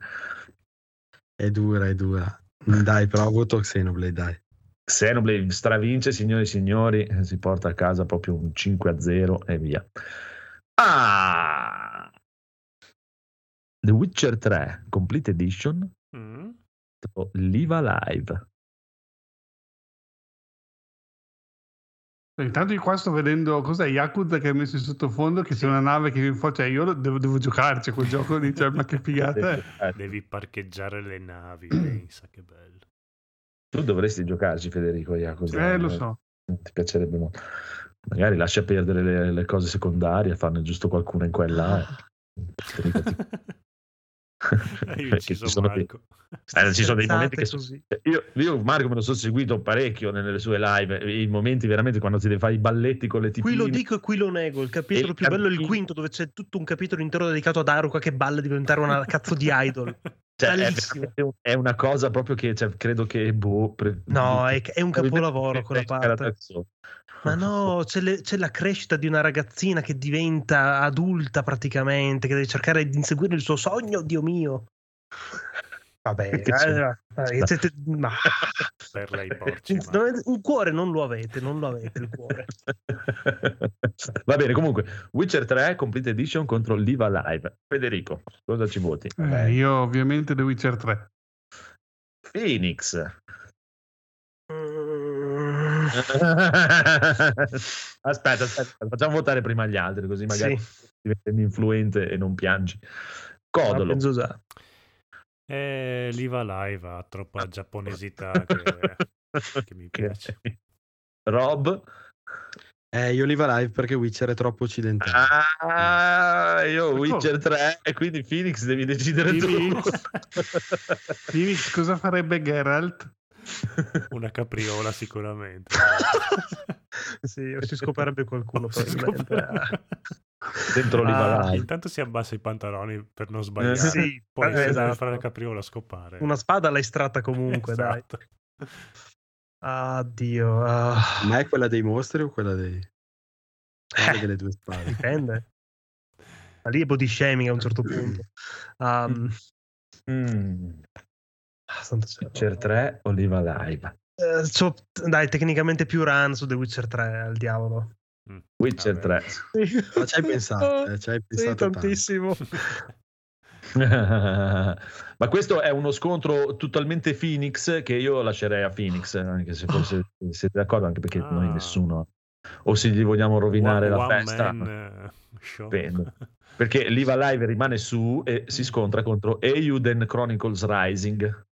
È dura, è dura. Dai, però voto Xenoblade, dai. Xenoblade stravince, signori e signori, si porta a casa proprio un 5 a 0 e via. Ah! The Witcher 3 Complete Edition Mm? Live Live. Intanto io qua sto vedendo cos'è Yakuza che ha messo in sottofondo che c'è una nave che fuori, cioè io devo, devo giocarci quel gioco lì, cioè, ma che figata è. Eh, Devi parcheggiare le navi, pensa che bello. Tu dovresti giocarci, Federico Iacosa. Eh, lo so. ti piacerebbe molto. Magari lascia perdere le, le cose secondarie, fanne giusto qualcuna in quella. Eh, ci sono sono dei- Marco. Eh, ci sono dei momenti che così. io, io Marco me lo sono seguito parecchio nelle sue live, i momenti veramente quando ti fai i balletti con le Qui tipine. lo dico e qui lo nego. Il capitolo il più bello è il capitolo- quinto, dove c'è tutto un capitolo intero dedicato ad Aruka che balla diventare una cazzo di idol. Cioè, è, è una cosa proprio che cioè, credo che boh, pre- No, è, è un capolavoro quella parte. Ma no, c'è, le- c'è la crescita di una ragazzina che diventa adulta praticamente, che deve cercare di inseguire il suo sogno, Dio mio. Vabbè, c'è? eh, eh, siete- ma- per lei porci. Un cuore non lo avete, non lo avete il cuore. Va bene, comunque, Witcher 3 Complete Edition contro Liva Live. Federico, cosa ci voti? Eh, io ovviamente The Witcher 3. Phoenix. Mm, aspetta, aspetta, facciamo votare prima gli altri, così magari Sì. diventi influente e non piangi. Codolo. già. Eh, l'IVA live ha troppa giapponesità che, che mi piace. Rob. Eh, io Live Live perché Witcher è troppo occidentale. Ah, io Ma Witcher 3 e quindi Phoenix devi decidere tu. Phoenix. Phoenix, cosa farebbe Geralt? Una capriola sicuramente. Sì, o si scoperebbe qualcuno Si probabilmente. Dentro Liva Ah. Intanto si abbassa i pantaloni per non sbagliare. Sì, Poi eh, se esatto. deve fare la capriola a scopare. Una spada l'hai estratta comunque, dai. Esatto. Addio. ah, Ma è quella dei mostri o quella dei... quella Eh. delle due spade? dipende. Ma lì è body shaming a un certo punto. Um, Mm. Ah, santo cielo. Witcher 3 o Liva Live? Eh, c'ho- dai, tecnicamente più run su The Witcher 3 al diavolo. Mm. Witcher Vabbè. 3. Ma ci hai pensato, eh, ci hai Sì, pensato tanto. tantissimo. Ma questo è uno scontro totalmente Phoenix che io lascerei a Phoenix, anche se forse siete d'accordo, anche perché noi Ah. nessuno... O se gli vogliamo rovinare One- la one festa. man, eh. Dipende. Perché l'Iva Live rimane su e si scontra contro Euden Chronicles Rising.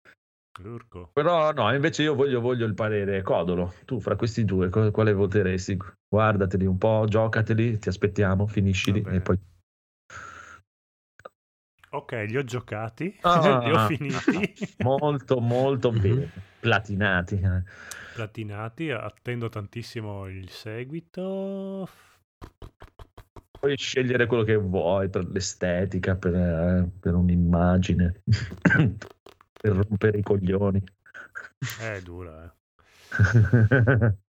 Lurco. Però no, invece io voglio, voglio il parere Codolo. Tu fra questi due quale voteresti? Guardateli un po', giocateli, ti aspettiamo, finiscili e poi... Ok, li ho giocati, Ah. li ho finiti, Molto, molto Mhm. bene. Platinati. eh. platinati, attendo tantissimo il seguito. Puoi scegliere quello che vuoi per l'estetica, per, eh, per un'immagine, per rompere i coglioni. È dura, eh.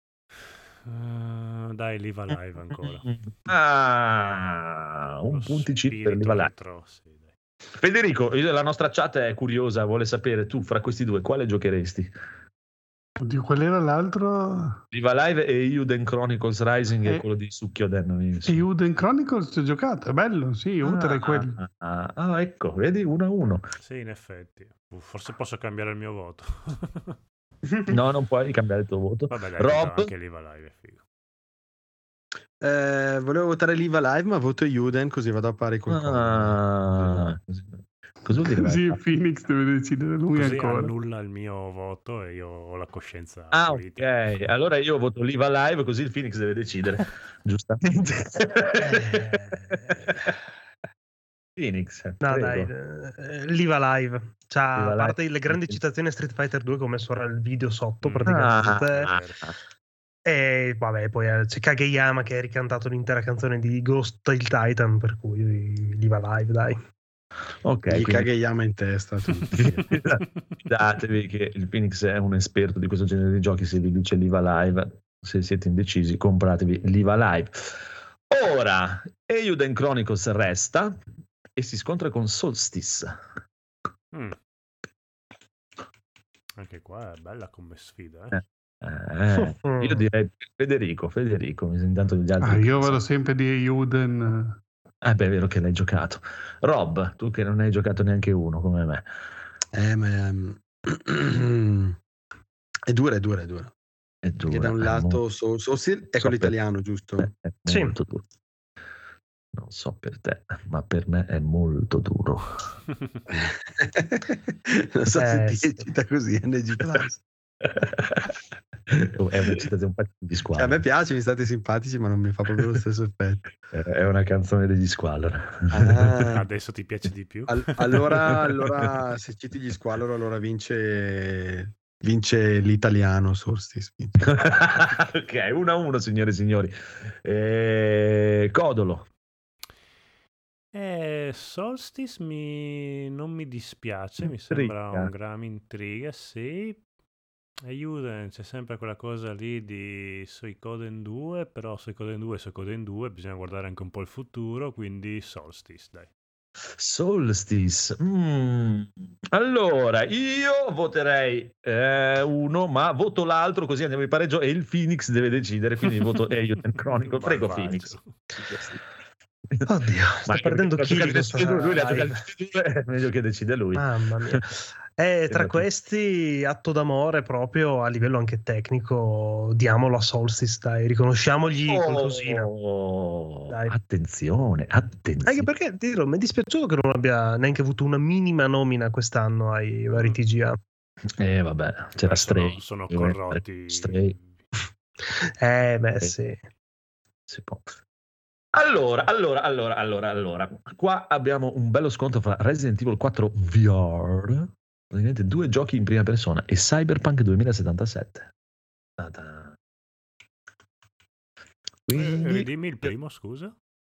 Eh, dai, Liva Live ancora. Ah, un Lo punticino per Liva Live. retro, sì. Federico, la nostra chat è curiosa, vuole sapere tu fra questi due quale giocheresti? Oddio, qual era l'altro? Viva Live e Euden Chronicles Rising e Eh. quello di Succhioden. E Uden Chronicles ci ho giocato, è bello, sì, utile quello. Ah, ah, ah, ecco, vedi, uno a uno. Sì, in effetti. Uh, Forse posso cambiare il mio voto. No, non puoi cambiare il tuo voto. Vabbè, dai, Rob? anche Liva Live è figo. Eh, volevo votare Live Live, ma voto Juden così vado a pari Codolo. Ah, cosa vuol dire? Sì, Phoenix deve decidere lui Così ancora. annulla il mio voto e io ho la coscienza Ah, politica. ok. Allora io voto Liva Live così il Phoenix deve decidere. Giustamente. Phoenix. No, prego. dai, eh, Liva Live. C'ha, Liva a parte Live. le grandi citazioni a Street Fighter 2 che ho messo ora il video sotto Mm. praticamente. Ah, E vabbè, poi eh, c'è Kageyama che ha ricantato l'intera canzone di Ghost il Titan, per cui Liva Live, dai. Ok, Gli quindi Kageyama in testa a tutti. fidatevi che il Phoenix è un esperto di questo genere di giochi. Se vi dice Liva Live, se siete indecisi, compratevi Liva Live. Ora, Euden Chronicles resta e si scontra con Solstice. Mm. Anche qua è bella come sfida. Eh? Eh, io direi Federico, Federico, mi intanto gli altri. Ah, io vado sempre di Juden. Ah, beh, è vero che l'hai giocato. Rob, tu che non hai giocato neanche uno come me. Eh, ma ehm, è dura, è dura, è dura. È duro. Perché da un lato so, Sosil è So quello per- italiano, giusto? molto- è Sì. molto duro. Non so per te, ma per me è molto duro. non so se Eh, ti sì. eccita così NG Plus. È una citazione un pezzo di Cioè, squalo. a me piace, mi state simpatici, ma non mi fa proprio lo stesso effetto. È una canzone degli Squallor. Ah. Adesso ti piace di più? Al- allora, allora, se citi gli Squallor, allora vince, vince l'italiano Solstice. ok, 1 a 1, signore e signori. Eh, Codolo. Eh, Solstice mi... non mi dispiace, mi Intriga. sembra un gran intriga, sì. Aiuta, c'è sempre quella cosa lì di Suicoden 2, però Suicoden 2 è Suicoden 2, bisogna guardare anche un po' il futuro, quindi Solstice, dai. Solstice. Mm. Allora, io voterei eh, uno, ma voto l'altro così andiamo in pareggio e il Phoenix deve decidere, quindi voto Eiyuden Chronicle. Prego Malvagio. Phoenix. Oddio, sto Ma perdendo chili. lui, lui, ha e due, è meglio che decida lui. Mamma mia. E tra questi, atto d'amore proprio a livello anche tecnico, diamolo a Solstice, dai, riconosciamogli qualcosina. Oh, Dai. attenzione, attenzione. Anche perché ti dirò, mi è dispiaciuto che non abbia neanche avuto una minima nomina quest'anno ai vari Mm. TGA. Eh, vabbè, c'era Eh, sono, Stray. sono Eh, corrotti. Stray. Eh, beh, Sì. sì. Si può. Allora, allora, allora, allora, allora. Qua abbiamo un bello scontro fra Resident Evil 4 VR, praticamente due giochi in prima persona, e Cyberpunk 2077. Ta-ta. Eh, Quindi ridimmi il primo, scusa.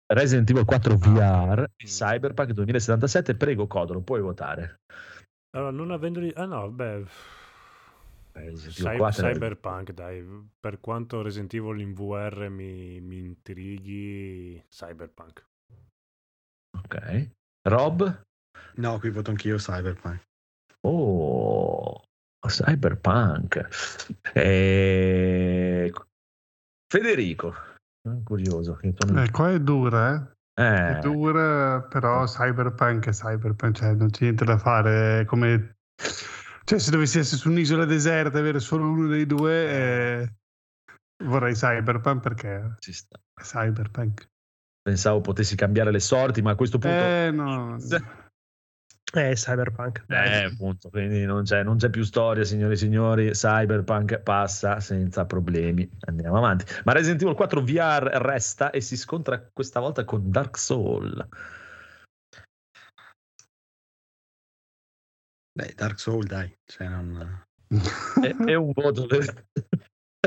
Resident Evil 4 VR e Mm. Cyberpunk 2077, prego Codolo, puoi votare. Allora, non avendoli... Ah no, beh... Resident Evil Cy- 4 è- Cyberpunk, dai. Per quanto Resident Evil in VR mi, mi intrighi, Cyberpunk. Ok. Rob? No, qui voto anch'io Cyberpunk. Oh, Cyberpunk. Eh, Federico, Eh, curioso. Eh, qua è dura, eh? Eh, È dura, però Cyberpunk è Cyberpunk, cioè non c'è niente da fare. Come... Cioè, se dovessi essere su un'isola deserta e avere solo uno dei due, eh, vorrei Cyberpunk perché ci sta. è Cyberpunk. Pensavo potessi cambiare le sorti, ma a questo punto... Eh, no. Eh, Cyberpunk. dai. Eh, appunto, quindi non c'è, non c'è più storia, signori e signori. Cyberpunk passa senza problemi. Andiamo avanti. Ma Resident Evil 4 VR resta e si scontra questa volta con Dark Soul. Beh, Dark Soul, dai. Cioè, non... È, è un voto. per-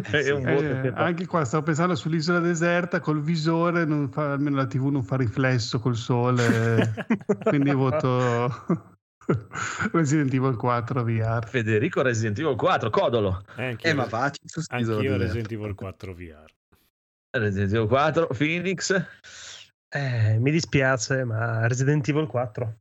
Eh, anche qua stavo pensando sull'isola deserta col visore, non fa- almeno la TV non fa riflesso col sole, quindi voto Resident Evil 4 VR. Federico Resident Evil 4, Codolo. Eh, anch'io, Eh, ma isola anch'io. Resident Evil 4 VR. Resident Evil 4, Phoenix. Eh, mi dispiace, ma Resident Evil 4.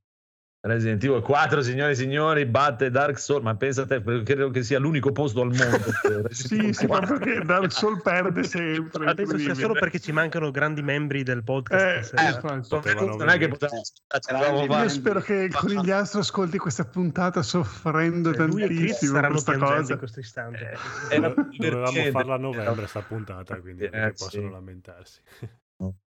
Resident Evil 4, signore e signori, batte Dark Souls. Ma pensate, credo che sia l'unico posto al mondo. Sì, sì, 4. proprio che Dark Souls perde sempre. Penso sia solo perché ci mancano grandi membri del podcast. Eh, eh. Potevano non è che potevamo fare- Io spero che il conigliastro ascolti questa puntata soffrendo Eh, e tantissimo saranno questa cosa. in questo istante. Eh, Dove- Dovevamo farla a novembre sta puntata, quindi Eh, perché sì. possono lamentarsi.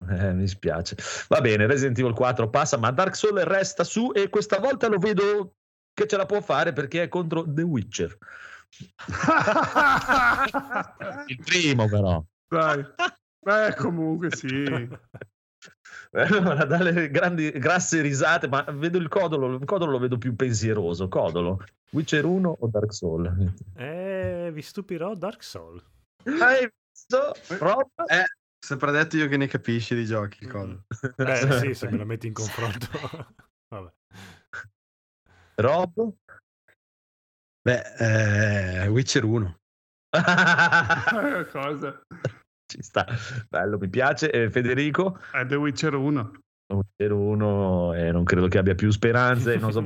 Eh, mi spiace. Va bene, Resident Evil 4 passa, ma Dark Souls resta su e questa volta lo vedo che ce la può fare perché è contro The Witcher. Il primo però. Dai. Beh, comunque sì. Allora, dalle grandi, grasse risate, ma vedo il codolo, il codolo lo vedo più pensieroso. Codolo, Witcher 1 o Dark Souls? Eh, vi stupirò Dark Soul. Hai visto? Rob? Eh, sempre detto io che ne capisci di giochi, coso. Eh sì, se me la metti in confronto. Vabbè. Rob? Beh, eh, Witcher 1. Eh, Cosa? Ci sta, bello, mi piace. Eh, Federico? È The Witcher 1. Witcher 1 e non credo che abbia più speranze. Non so,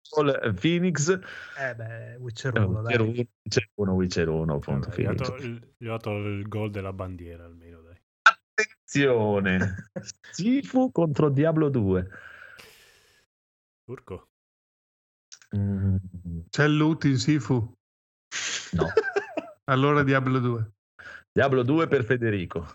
Soul, Phoenix? Eh beh, Witcher Eh, 1, Witcher dai. 1, Witcher 1, Witcher 1, appunto. Vabbè, gli, ho Phoenix. dato il, gli ho dato il gol della bandiera almeno, dai. Attenzione, Sifu contro Diablo 2. Turco. Mm, C'è il loot in Sifu. no, Allora Diablo 2. Diablo 2 per Federico.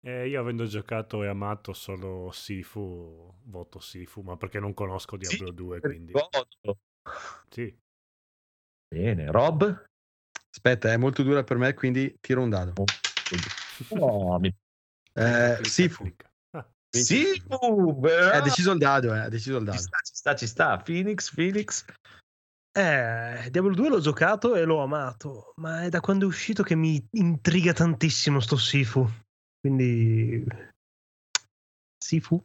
Eh, io avendo giocato e amato solo Sifu, voto Sifu, ma perché non conosco Diablo 2, quindi... Ricordo. Sì. Bene, Rob? Aspetta, è molto dura per me, quindi tiro un dado. Oh, mi- Eh, Sifu. uh, Eh, ha deciso il dado, eh, ha deciso il Ci dado. sta, ci sta, ci sta. Phoenix, Phoenix. Eh, Diablo 2 l'ho giocato e l'ho amato, ma è da quando è uscito che mi intriga tantissimo sto Sifu. Quindi... Sifu?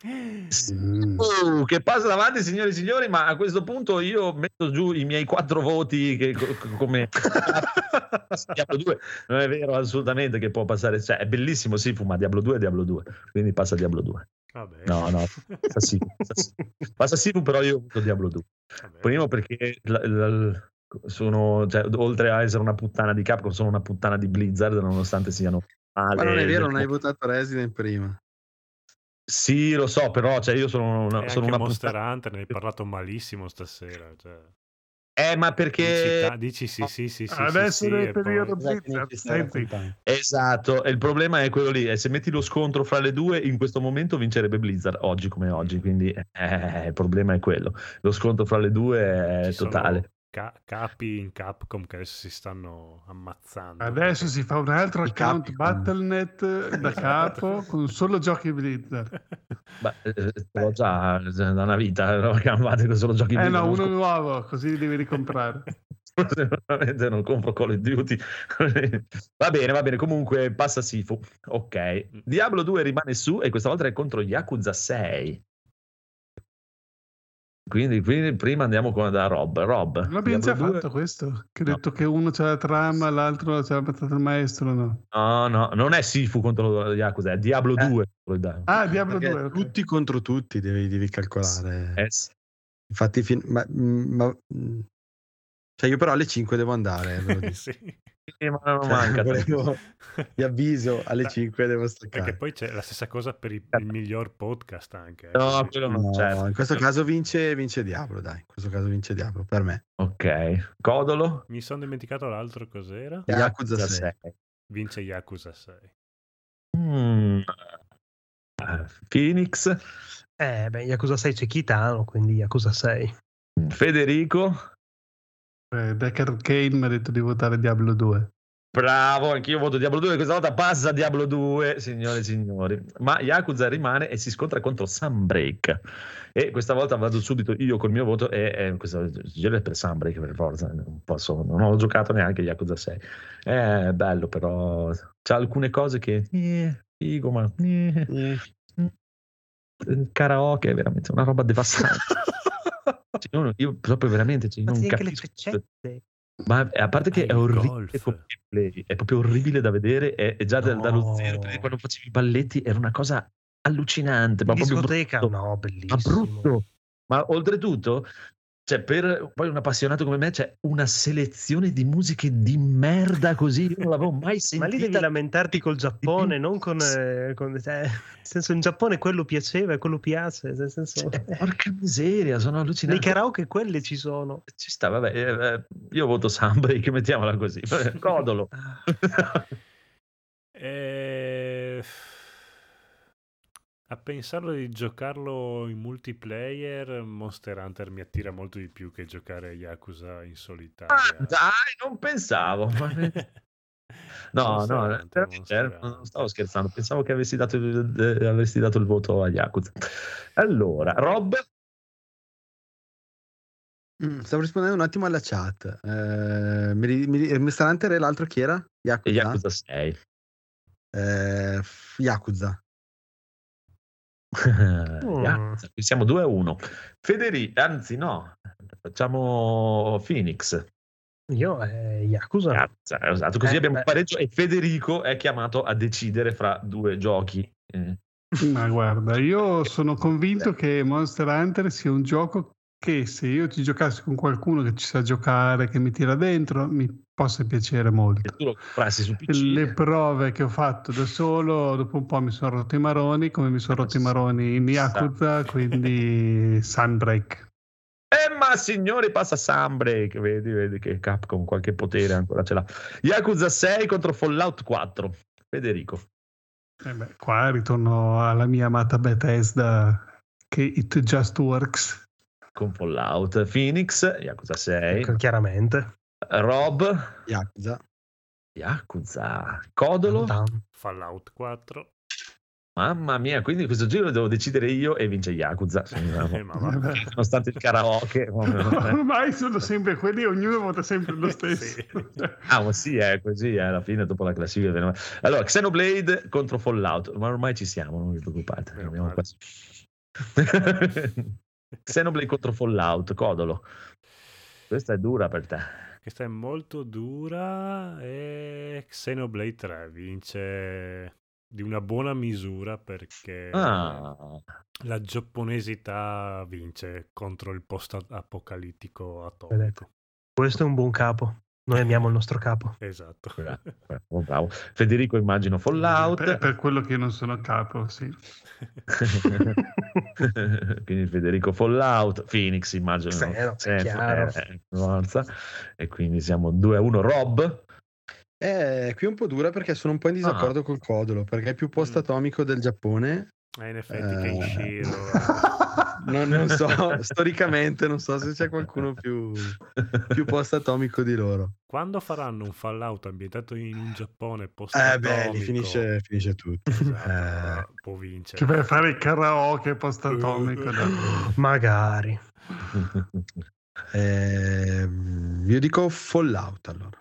Uh, che passa davanti, signori e signori, ma a questo punto io metto giù i miei quattro voti che, co- co- come Diablo 2. Non è vero assolutamente che può passare, cioè è bellissimo Sifu, ma Diablo 2 è Diablo 2, quindi passa Diablo 2. Vabbè. No, no, passa Sifu, passa Sifu. Passa Sifu, però io voto Diablo 2. Vabbè. Primo perché la- la- sono, cioè, oltre a essere una puttana di Capcom, sono una puttana di Blizzard, nonostante siano male. Ma non è vero, non hai votato Resident prima. Sì, lo so, però cioè, io sono una, E sono una Monster puttana. Hunter ne hai parlato malissimo stasera. Cioè. Eh, ma Dici, perché ta- dici sì, sì, sì, sì. Adesso sì, nel poi- periodo che Blizzard, raccontando? Esatto, e il problema è quello lì, e se metti lo scontro fra le due, in questo momento vincerebbe Blizzard, oggi come oggi, quindi eh, il problema è quello, lo scontro fra le due è Ci sono totale. Ca- capi in Capcom che adesso si stanno ammazzando. Adesso si fa un altro I account capi, Battle.net da capo con solo giochi Blizzard. Ma, eh, l'ho già già da una vita, no? che amate con solo giochi Eh Blizzard, no, non uno scop- nuovo, così li devi ricomprare. Sicuramente non compro Call of Duty. va bene, va bene. Comunque passa Sifu. Ok. Diablo 2 rimane su e questa volta è contro Yakuza 6. Quindi, quindi prima andiamo con da Rob. Rob. Non l'abbiamo già Diablo 2 fatto questo? Che ha No. detto che uno c'ha la trama, l'altro c'ha la il maestro, no? No, no, non è Sifu contro Yakuza, è Diablo Eh. 2. contro il- Ah, Diablo Perché 2. ok. tutti contro tutti devi, devi calcolare. Eh, sì. Infatti, fin- ma, ma- mm, cioè io però alle 5 devo andare. sì. Eh, ma non Cioè, manca. volevo- vi avviso, alle Beh, 5 devo Perché staccare. poi c'è la stessa cosa per i- il miglior podcast anche. eh, No, quello non No, c'è. in questo caso vince, vince Diablo, dai. In questo caso vince Diablo, per me. Ok. Codolo. Mi sono dimenticato l'altro cos'era. Yakuza 6. Vince Yakuza 6. Mm. Eh, Phoenix. Eh, beh, Yakuza 6 c'è Kitano, quindi Yakuza 6. Federico. Eh, Deckard Kane mi ha detto di votare Diablo 2. Bravo, anch'io voto Diablo 2. Questa volta passa Diablo 2, signore e signori. Ma Yakuza rimane e si scontra contro Sunbreak. E questa volta vado subito io col mio voto. E, e questa giro è per Sunbreak per forza. Non, posso, non ho giocato neanche Yakuza 6. È bello, però c'ha alcune cose che. eh, figo, ma. eh, Eh, il karaoke è veramente una roba devastante. Cioè, io, io proprio veramente cioè, io Ma non sì, anche le capisco. Ma a parte che è il orribile è proprio orribile da vedere, è, è già da- dallo No. zero, perché quando facevi i balletti era una cosa allucinante, ma In proprio discoteca? brutto, No, ma bellissimo. brutto. Ma oltretutto, cioè, per poi un appassionato come me, c'è una selezione di musiche di merda così, io non l'avevo mai Ma sentita. lì devi lamentarti col Giappone, non con... eh, con- cioè, nel senso, in Giappone quello piaceva e quello piace. Nel senso, Cioè, porca miseria, sono nei allucinante. karaoke quelle ci sono. Ci sta, vabbè, eh, eh, io voto Sunbreak, mettiamola così. Codolo. Eh, A pensarlo di giocarlo in multiplayer, Monster Hunter mi attira molto di più che giocare a Yakuza in solitaria. Ah, dai, non pensavo. No, Monster no, Hunter, eh, non stavo scherzando, pensavo che avessi dato, il- eh, avresti dato il voto a Yakuza. Allora, Rob, Mm, Stavo rispondendo un attimo alla chat. Eh, mi, mi, Monster Hunter e l'altro chi era? Yakuza. Yakuza 6. Eh, Yakuza. Yakuza, qui siamo 2 a 1. Federico, anzi no, facciamo Phoenix. Io, eh, Yakuza. Yakuza, esatto, così Eh, abbiamo un beh. pareggio e Federico è chiamato a decidere fra due giochi. Eh, Ma guarda, io sono convinto che Monster Hunter sia un gioco che se io ci giocassi con qualcuno che ci sa giocare, che mi tira dentro, mi possa piacere molto. Le prove che ho fatto da solo, dopo un po' mi sono rotto i maroni, come mi sono rotto i maroni in Yakuza, quindi Sunbreak. Eh, ma signori, passa Sunbreak. Vedi, vedi che Capcom qualche potere ancora ce l'ha. Yakuza 6 contro Fallout 4. Federico. E beh, qua ritorno alla mia amata Bethesda, che it just works. Con Fallout. Phoenix, Yakuza 6. Ecco, chiaramente. Rob, Yakuza. Yakuza, Codolo. Fallout 4. Mamma mia, quindi questo giro devo decidere io e vince Yakuza. Eh. Nonostante il karaoke. Ormai sono sempre quelli, ognuno vota sempre lo stesso. Sì. Ah, ma sì, è così, eh, alla fine dopo la classifica. viene- Allora, Xenoblade contro Fallout, ma ormai ci siamo, non vi preoccupate. Abbiamo quasi- Xenoblade contro Fallout, Codolo. Questa è dura per te. Questa è molto dura e Xenoblade 3 vince di una buona misura perché Ah, la giapponesità vince contro il post-apocalittico atomico. Vedete. Questo è un buon capo. Noi amiamo il nostro capo. Esatto. bravo, bravo. Federico immagino Fallout. Per, per quello che io non sono capo, sì. quindi Federico Fallout, Phoenix immagino. Xeno, Xeno, chiaro. eh, forza. e quindi siamo 2 a 1 Rob. Eh, qui è un po' dura perché sono un po' in Ah. disaccordo col Codolo, perché è più post-atomico del Giappone. Eh, in effetti Eh. Kenshiro Non, non so, storicamente non so se c'è qualcuno più, più post-atomico di loro. quando faranno un Fallout ambientato in un Giappone Eh post-atomico beh, lì finisce, finisce tutto. esatto, Eh. può Che vincere. per fare il karaoke post-atomico. Magari. Ehm, io dico Fallout allora.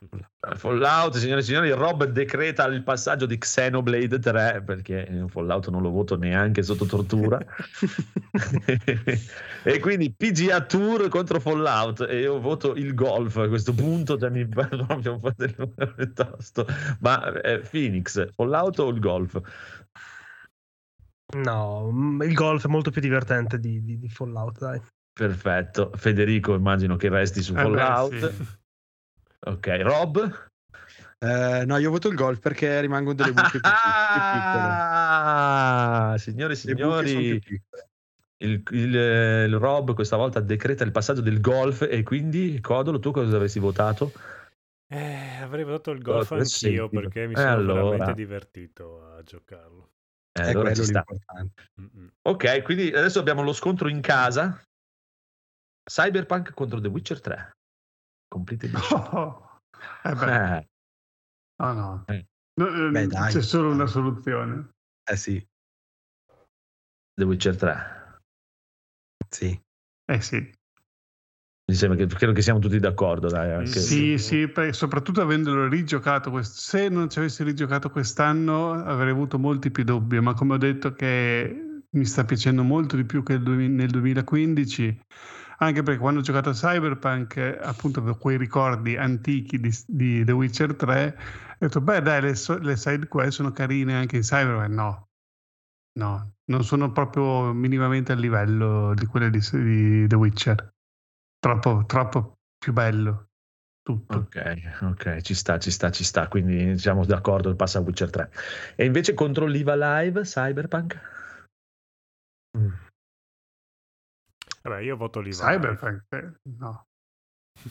Fallout, signore e signori, Rob decreta il passaggio di Xenoblade 3 perché Fallout non lo voto neanche sotto tortura. e quindi PGA Tour contro Fallout e io voto il golf a questo punto, cioè mi proprio un po' del tosto. Ma eh, Phoenix, Fallout o il golf? No, mm, il golf è molto più divertente di, di- di Fallout, dai. Perfetto. Federico, immagino che resti su Eh beh, Fallout. sì. Ok, Rob? Eh, no, io voto il golf perché rimangono delle buche più, più piccole. Ah, signore e signori, il, il, il Rob questa volta decreta il passaggio del golf e quindi Codolo tu cosa avresti votato? Eh, avrei votato il golf sì, anch'io perché mi Eh, sono allora. veramente divertito a giocarlo. Eh, È allora ci sta. Ok, quindi adesso abbiamo lo scontro in casa. Cyberpunk contro The Witcher 3. Complete edition. Oh, eh beh, Eh, no, no. Eh. No, eh, Beh, dai. C'è solo una soluzione. Eh sì, The Witcher 3. sì. Eh sì, Mi sembra che credo che siamo tutti d'accordo. Dai, anche- sì, sì, soprattutto avendolo rigiocato, quest- se non ci avessi rigiocato quest'anno avrei avuto molti più dubbi, ma come ho detto che mi sta piacendo molto di più che nel 2015, anche perché quando ho giocato a Cyberpunk, eh, appunto per quei ricordi antichi di, di The Witcher 3, ho detto, beh dai, le, le side quest sono carine anche in Cyberpunk, no, no, non sono proprio minimamente a livello di quelle di, di The Witcher, troppo, troppo più bello tutto. Ok, ok, ci sta, ci sta, ci sta. Quindi siamo d'accordo, passa a Witcher 3. E invece contro l'IVA Live, Cyberpunk? Mm. Vabbè, io voto Levi. Cyberpunk, eh, no.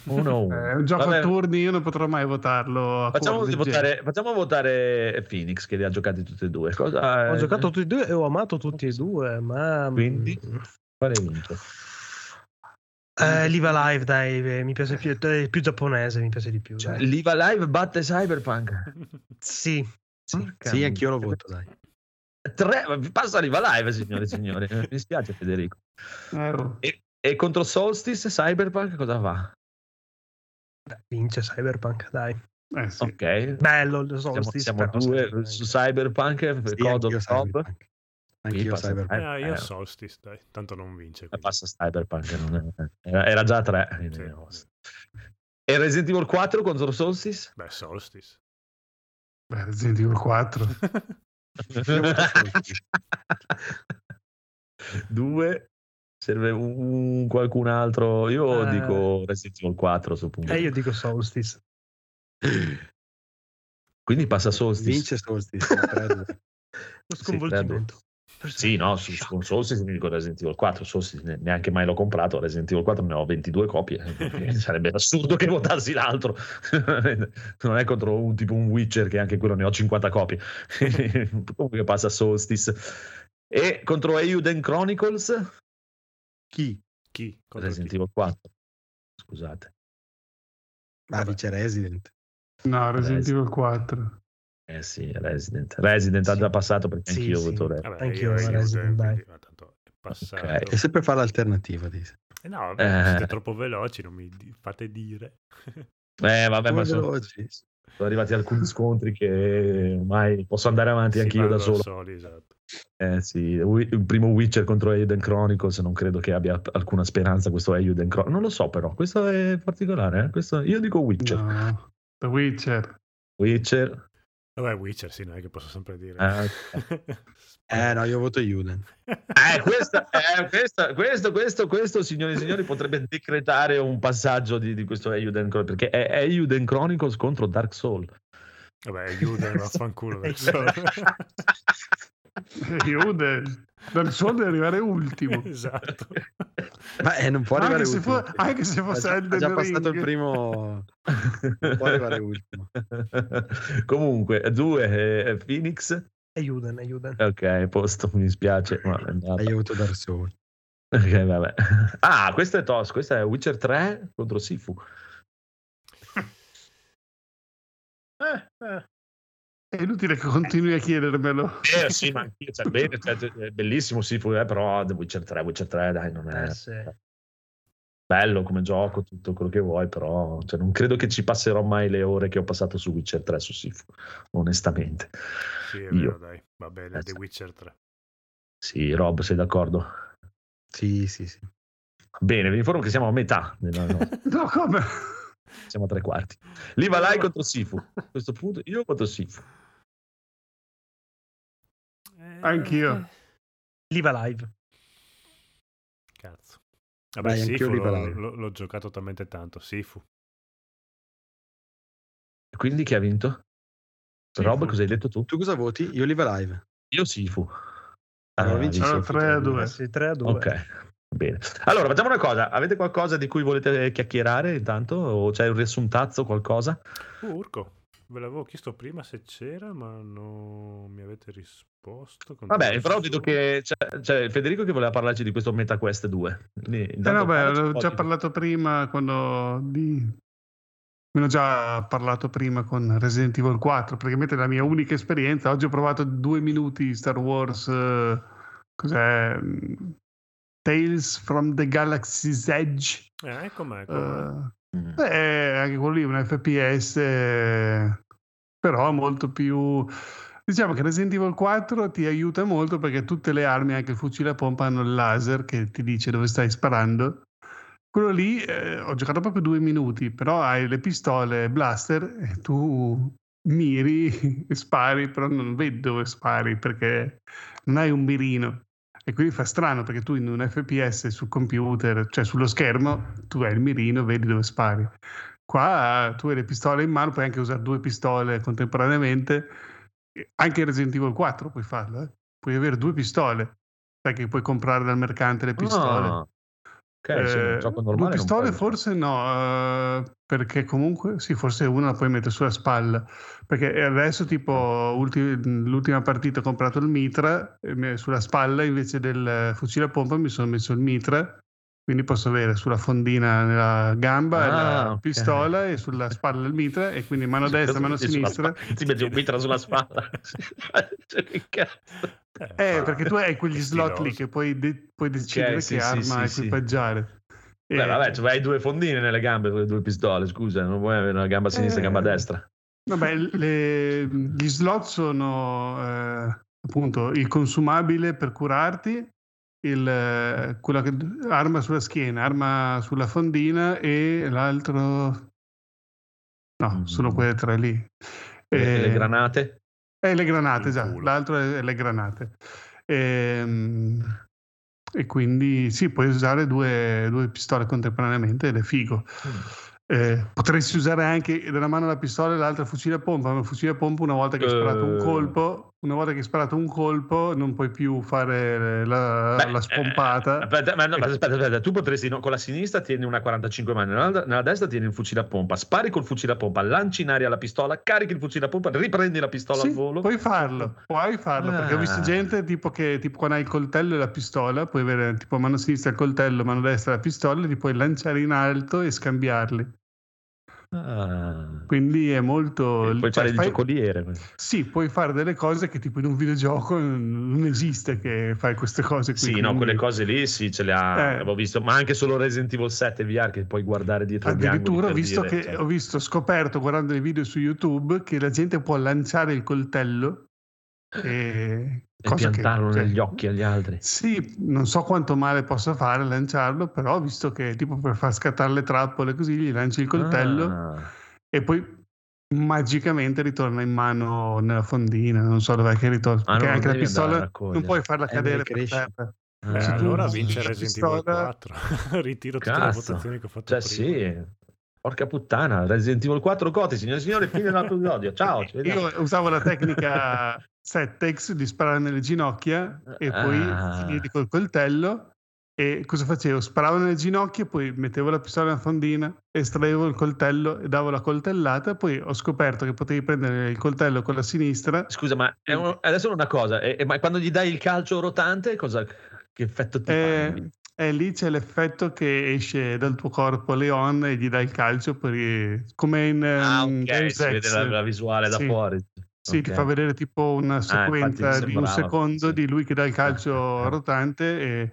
1 È un gioco a turni, io non potrò mai votarlo. Facciamo votare, facciamo votare Phoenix che li ha giocati tutti e due. Cosa, Ho giocato tutti e due e ho amato tutti e due, ma... Quindi? Quale vinto? Eh, Liva Live, dai, eh, mi piace più, è più giapponese, mi piace di più. Cioè, Live batte Cyberpunk. Sì, Sì, Sì, anch'io lo voto, dai. Tre, passa l'IVA Live, signore e signori. Mi dispiace, Federico. Eh. E, e contro Solstice, Cyberpunk cosa fa? dai, vince Cyberpunk, dai. Eh, sì. Ok. Bello, lo so, Siamo, sì, siamo due Cyberpunk. su Cyberpunk, Sì, Codo anch'io top. Cyberpunk. Qui Anch'io passa- Cyberpunk. Ah, io Eh, Solstice, dai, tanto non vince. Eh, quindi. Passa Cyberpunk, non è- era, era già tre. Sì. E Resident Evil 4 contro Solstice? Beh, Solstice. Beh, Resident Evil 4. Due. Serve un, un- qualcun altro. Io Eh. dico Resident Evil 4 a punto. E io dico Solstice. Quindi passa Solstice. Vince Solstice. Lo Sì, sconvolgimento. Sì, no, su, con Solstice mi dico Resident Evil 4. Solstice ne- neanche mai l'ho comprato. Resident Evil 4 ne ho 22 copie. eh, Sarebbe assurdo che votassi l'altro. non è contro un tipo un Witcher che anche quello ne ho 50 copie. Comunque passa Solstice. E contro Euden Chronicles Chi? Chi? Contro Resident chi? Evil 4. Scusate. Ma vice Resident. No, Resident. Evil 4. Eh sì, Resident. Resident ha Sì. già passato perché Sì, anch'io ho sì. avuto Resident. Vabbè, Anch'io ho Resident, quindi, dai. ma tanto è passato. Ok. E sempre fa l'alternativa, dice. Eh no, vabbè, siete Eh. troppo veloci, non mi fate dire. Eh, vabbè, ma sono, veloci. sono arrivati alcuni scontri che ormai posso andare avanti Si anch'io da solo. soli, esatto. Eh sì, il primo Witcher contro Euden Chronicles non credo che abbia alcuna speranza questo Euden Chronicles. Non lo so però, questo è particolare. eh? Questo- io dico Witcher. No. The Witcher. Witcher. Vabbè, Witcher, sì, non è che posso sempre dire. Ah, Eh no, io voto Juden. Eh, questa, eh, questa- questo, questo, questo, signori e signori, potrebbe decretare un passaggio di, di questo Euden Chronicles, perché è Euden Chronicles contro Dark Soul. Vabbè, Juden, vaffanculo. Dark Souls. Juden. Dark Souls deve arrivare ultimo. esatto. Ma eh, non può arrivare Anche se, ultimo. fo- anche se fosse già, ha Elden già passato il primo. Non può arrivare ultimo. Comunque, due eh, Phoenix. Aiutan, aiutan. Ok, posto, mi dispiace. ma voto Dark Souls. Ok, vabbè. Ah, questo è tosto. Questo è Witcher 3 contro Sifu. Eh, eh. È inutile che continui a chiedermelo. Eh sì, ma anch'io, cioè, bene, cioè, è bellissimo Sifu, eh, però The Witcher 3, Witcher 3, dai, non è Eh, sì. bello come gioco, tutto quello che vuoi, però cioè, non credo che ci passerò mai le ore che ho passato su Witcher 3 su Sifu, onestamente. Sì, è Io. vero, dai. Va bene, Eh, The sì. Witcher 3. Sì, Rob, sei d'accordo? Sì, sì, sì. Bene, vi informo che siamo a metà, della- No, come? Siamo a tre quarti. Livalai contro Sifu. A questo punto io voto Sifu. Eh, Anch'io. Liva live. Cazzo. Vabbè, Dai, Sifu l'ho, l'ho- l'ho giocato talmente tanto. Sifu. Quindi chi ha vinto? Sifu. Rob, cosa hai detto tu? Tu cosa voti? Io Live Live. Io Sifu. Allora Ah, vinci visto- Allora, 3 a 2. Sì, 3 a 2. Ok, bene. Allora, facciamo una cosa. Avete qualcosa di cui volete chiacchierare intanto? O c'è un riassuntazzo, qualcosa? Uh, Urco, ve l'avevo chiesto prima se c'era, ma non mi avete risposto. Vabbè, però il vedo che c'è, c'è Federico che voleva parlarci di questo MetaQuest 2. Quindi, Eh ho po' già di- parlato prima quando di... Me ne ho già parlato prima con Resident Evil 4, praticamente la mia unica esperienza. Oggi ho provato due minuti Star Wars, eh, cos'è? Tales from the Galaxy's Edge. Eh, com'è? com'è? Eh, Mm. Beh, anche quello lì è un FPS, eh, però molto più... Diciamo che Resident Evil 4 ti aiuta molto perché tutte le armi, anche il fucile a pompa, hanno il laser che ti dice dove stai sparando. Quello lì eh, ho giocato proprio due minuti, però hai le pistole blaster e tu miri e spari, però non vedi dove spari perché non hai un mirino. E quindi fa strano perché tu in un FPS sul computer, cioè sullo schermo, tu hai il mirino, vedi dove spari. Qua tu hai le pistole in mano, puoi anche usare due pistole contemporaneamente. Anche in Resident Evil 4 puoi farlo, eh. puoi avere due pistole. Sai che puoi comprare dal mercante le pistole. Ah, ok, sì, Eh, un gioco normale. due pistole forse no, eh, perché comunque sì, forse una la puoi mettere sulla spalla. Perché adesso tipo ulti- l'ultima partita ho comprato il mitra, mi- sulla spalla invece del fucile a pompa mi sono messo il mitra, quindi posso avere sulla fondina nella gamba Ah, la ok. pistola e sulla spalla il mitra e quindi mano destra, mano sinistra. Ti metti un mitra sulla spalla. Cioè, che cazzo. Eh, fa- perché tu hai quegli slot lì che puoi, de- puoi decidere sì, che sì, arma sì, equipaggiare. Beh, E- vabbè, tu hai due fondine nelle gambe con le due pistole, scusa, non vuoi avere una gamba sinistra e Eh. gamba destra. Vabbè, le- gli slot sono eh, appunto il consumabile per curarti, il, eh, quella che, arma sulla schiena, arma sulla fondina e l'altro... No, Mm. sono quelle tre lì. E Eh, le granate? Eh, le granate, esatto. culo. L'altro è le granate. Ehm, E, quindi sì, puoi usare due, due pistole contemporaneamente ed è figo. Eh, potresti usare anche dalla mano la pistola e l'altra fucile a pompa, ma il fucile a pompa una volta che hai sparato un Eh. colpo, una volta che hai sparato un colpo non puoi più fare la, Beh, la spompata. eh, aspetta, ma no, aspetta, aspetta, tu potresti no, con la sinistra tieni una 45 mani, nella, nella destra tieni il fucile a pompa, spari col fucile a pompa, lanci in aria la pistola, carichi il fucile a pompa, riprendi la pistola Sì, al volo. puoi farlo, puoi farlo, perché ho visto Ah. gente tipo che tipo quando hai il coltello e la pistola, puoi avere tipo mano sinistra il coltello, mano destra la pistola, li puoi lanciare in alto e scambiarli. Ah. Quindi è molto... Puoi cioè, fare il fai- giocoliere. Sì, puoi fare delle cose che tipo in un videogioco non esiste che fai queste cose qui. Sì, no, quindi quelle cose lì sì, ce le ha, Eh. visto, ma anche solo Resident Evil 7 VR che puoi guardare dietro Addirittura visto, dire, che, cioè, ho visto, scoperto guardando i video su YouTube che la gente può lanciare il coltello e, e cosa che- piantarlo cioè, negli occhi agli altri. Sì, non so quanto male possa fare lanciarlo, però visto che tipo per far scattare le trappole così gli lanci il coltello Ah. e poi magicamente ritorna in mano nella fondina, non so dov'è che ritorna, Ah, perché anche la pistola non puoi farla Eh, cadere per terra. Beh, Se tu allora vince la Resident Evil pistola- 4. Ritiro tutte le Cazzo. votazioni che ho fatto Cioè, prima. sì, porca puttana, Resident Evil 4 Coti, signore e signori, fine dell'episodio. Ciao. Io usavo la tecnica Settex di sparare nelle ginocchia e poi Ah. finire col coltello. E cosa facevo? Sparavo nelle ginocchia, poi mettevo la pistola nella fondina, estraevo il coltello e davo la coltellata. Poi ho scoperto che potevi prendere il coltello con la sinistra. Scusa, ma è un- adesso è una cosa, e- e- ma quando gli dai il calcio rotante, cosa, che effetto ti fa? E, e lì c'è l'effetto che esce dal tuo corpo Leon e gli dai il calcio per, come in Ah, ehm, ok, Deus si vede la, la visuale da Sì. fuori. Sì, Ok. ti fa vedere tipo una mi sequenza di un secondo sì. di lui che dà il calcio Eh. rotante e,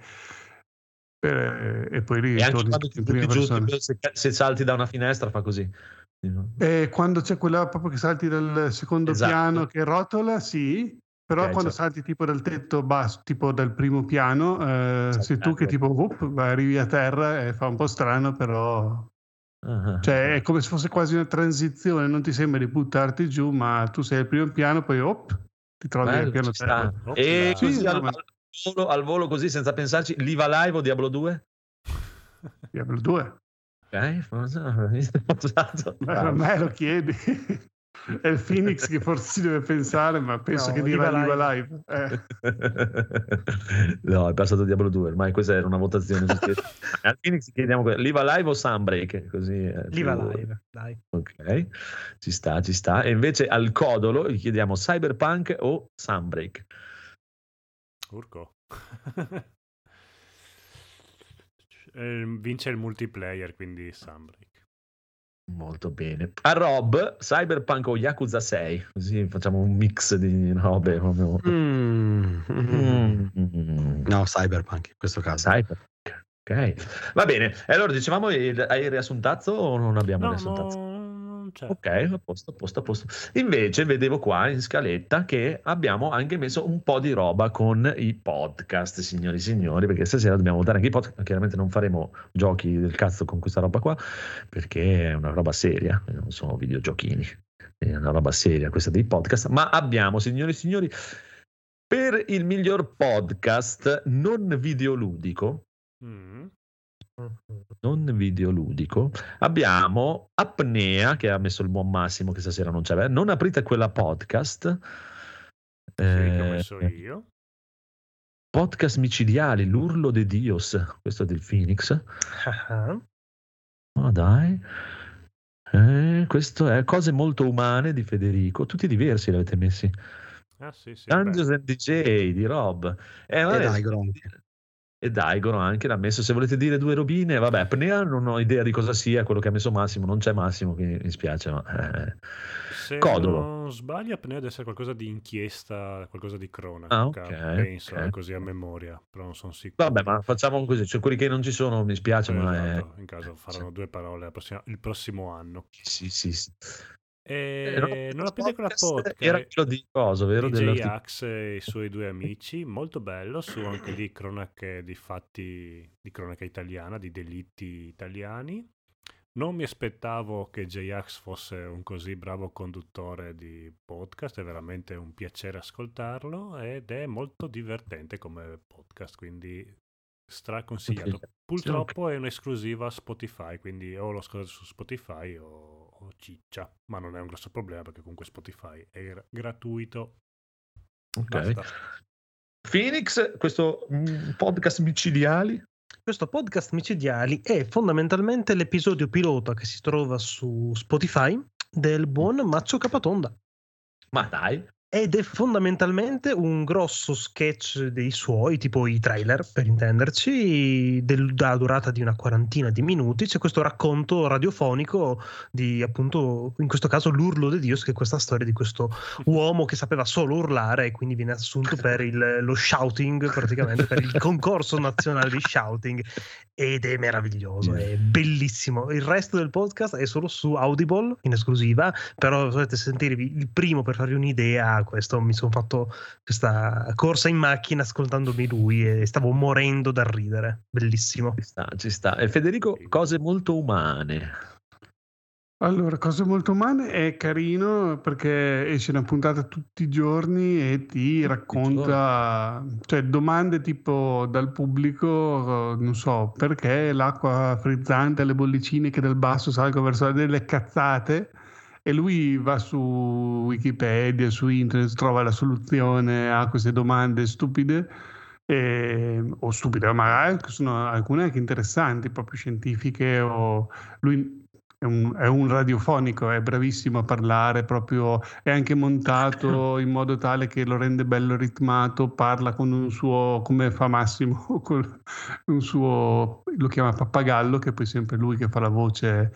e, e poi E ritorni quando ti in prima giù, se, se salti da una finestra fa così. E quando c'è quella proprio che salti dal secondo Esatto. piano che rotola, sì, però Ok, quando certo. salti tipo dal tetto basso, tipo dal primo piano, eh, sei tu che tipo vai, arrivi a terra e fa un po' strano, però Ah, cioè è come se fosse quasi una transizione, non ti sembra di buttarti giù, ma tu sei al primo piano, poi op, ti trovi al bello, piano ci terra. E Sì, così sì, al, ma- al volo, al volo così senza pensarci, l'IVA Live o Diablo 2? Diablo 2. Ok, forse- esatto. Beh, a me lo chiedi. È il Phoenix che forse ci deve pensare, ma penso No, che dirà Liva Liva Live. Eh. no, è passato Diablo 2, ormai questa era una votazione. Al Phoenix chiediamo Liva Live o Sunbreak? Così Liva più- live, dai. Ok, ci sta, ci sta. E invece al Codolo gli chiediamo Cyberpunk o Sunbreak? Urco. Eh, Vince il multiplayer, quindi Sunbreak. Molto bene. A Rob, Cyberpunk o Yakuza 6? Così facciamo un mix di robe. proprio- Mm, mm. Mm. No, Cyberpunk in questo caso. Cyberpunk. Ok, va bene. E allora dicevamo, il- hai il riassuntazzo o non abbiamo il No, riassuntazzo? no, c'è. Ok, a posto, a posto, a posto. Invece vedevo qua in scaletta che abbiamo anche messo un po' di roba con i podcast, signori e signori, perché stasera dobbiamo votare anche i podcast. Chiaramente non faremo giochi del cazzo con questa roba qua, perché è una roba seria, non sono videogiochini, è una roba seria questa dei podcast, ma abbiamo, signori e signori, per il miglior podcast non videoludico, Mm. Non videoludico, abbiamo Apnea che ha messo il buon Massimo che stasera non c'è. Non aprite quella podcast. Sì, che ho Eh, messo io. podcast micidiali, l'urlo de Dios, questo è del Phoenix. Ah, Ma dai. Eh, questo è Cose molto umane di Federico, tutti diversi li avete messi. Ah, sì, sì. Dungeons beh. and DJ di Rob. Eh, vabbè, Daigoro anche. E Daigoro anche l'ha messo. Se volete dire due robine, vabbè, Apnea non ho idea di cosa sia quello che ha messo Massimo. Non c'è Massimo, quindi mi spiace. Ma, eh. Se Codolo. non sbaglio, apnea deve essere qualcosa di inchiesta, qualcosa di cronaca. Ah, ok, penso, ok. così a memoria, però non sono sicuro. Vabbè, ma facciamo così. Cioè, quelli che non ci sono, mi spiace, ma è... Esatto, in caso faranno due parole prossima- il prossimo anno. Sì, sì, sì. Eh, non aprite quella podcast. Era quello di cosa, vero? DJ Axe e i suoi due amici, molto bello, su anche lì cronache di fatti di cronaca italiana, di delitti italiani. Non mi aspettavo che J-Ax fosse un così bravo conduttore di podcast, è veramente un piacere ascoltarlo ed è molto divertente come podcast, quindi straconsigliato. Purtroppo è un'esclusiva Spotify, quindi o lo ascoltate su Spotify o, o ciccia, ma non è un grosso problema perché comunque Spotify è gra- gratuito. Ok. Basta. Phoenix, questo mm, podcast micidiali. Questo podcast micidiali è fondamentalmente l'episodio pilota che si trova su Spotify del buon Maccio Capatonda. Ma dai, ed è fondamentalmente un grosso sketch dei suoi, tipo i trailer per intenderci, del, dalla durata di una quarantina di minuti. C'è questo racconto radiofonico di appunto, in questo caso, l'urlo di Dios, che è questa storia di questo uomo che sapeva solo urlare e quindi viene assunto per il, lo shouting, praticamente per il concorso nazionale di shouting. Ed è meraviglioso, è bellissimo. Il resto del podcast è solo su Audible in esclusiva, però dovete sentirvi il primo per farvi un'idea questo mi sono fatto questa corsa in macchina ascoltandomi lui e stavo morendo dal ridere. Bellissimo. Ci sta, ci sta. E Federico, cose molto umane. Allora, cose molto umane è carino perché esce una puntata tutti i giorni e ti racconta, cioè domande tipo dal pubblico, non so, perché l'acqua frizzante, le bollicine che dal basso salgono verso delle cazzate e lui va su Wikipedia, su internet, trova la soluzione a queste domande stupide. Eh, o stupide, ma sono alcune anche interessanti, proprio scientifiche. O lui è un, è un, radiofonico, è bravissimo a parlare, proprio è anche montato in modo tale che lo rende bello ritmato, parla con un suo, come fa Massimo, con un suo, lo chiama pappagallo, che è poi sempre lui che fa la voce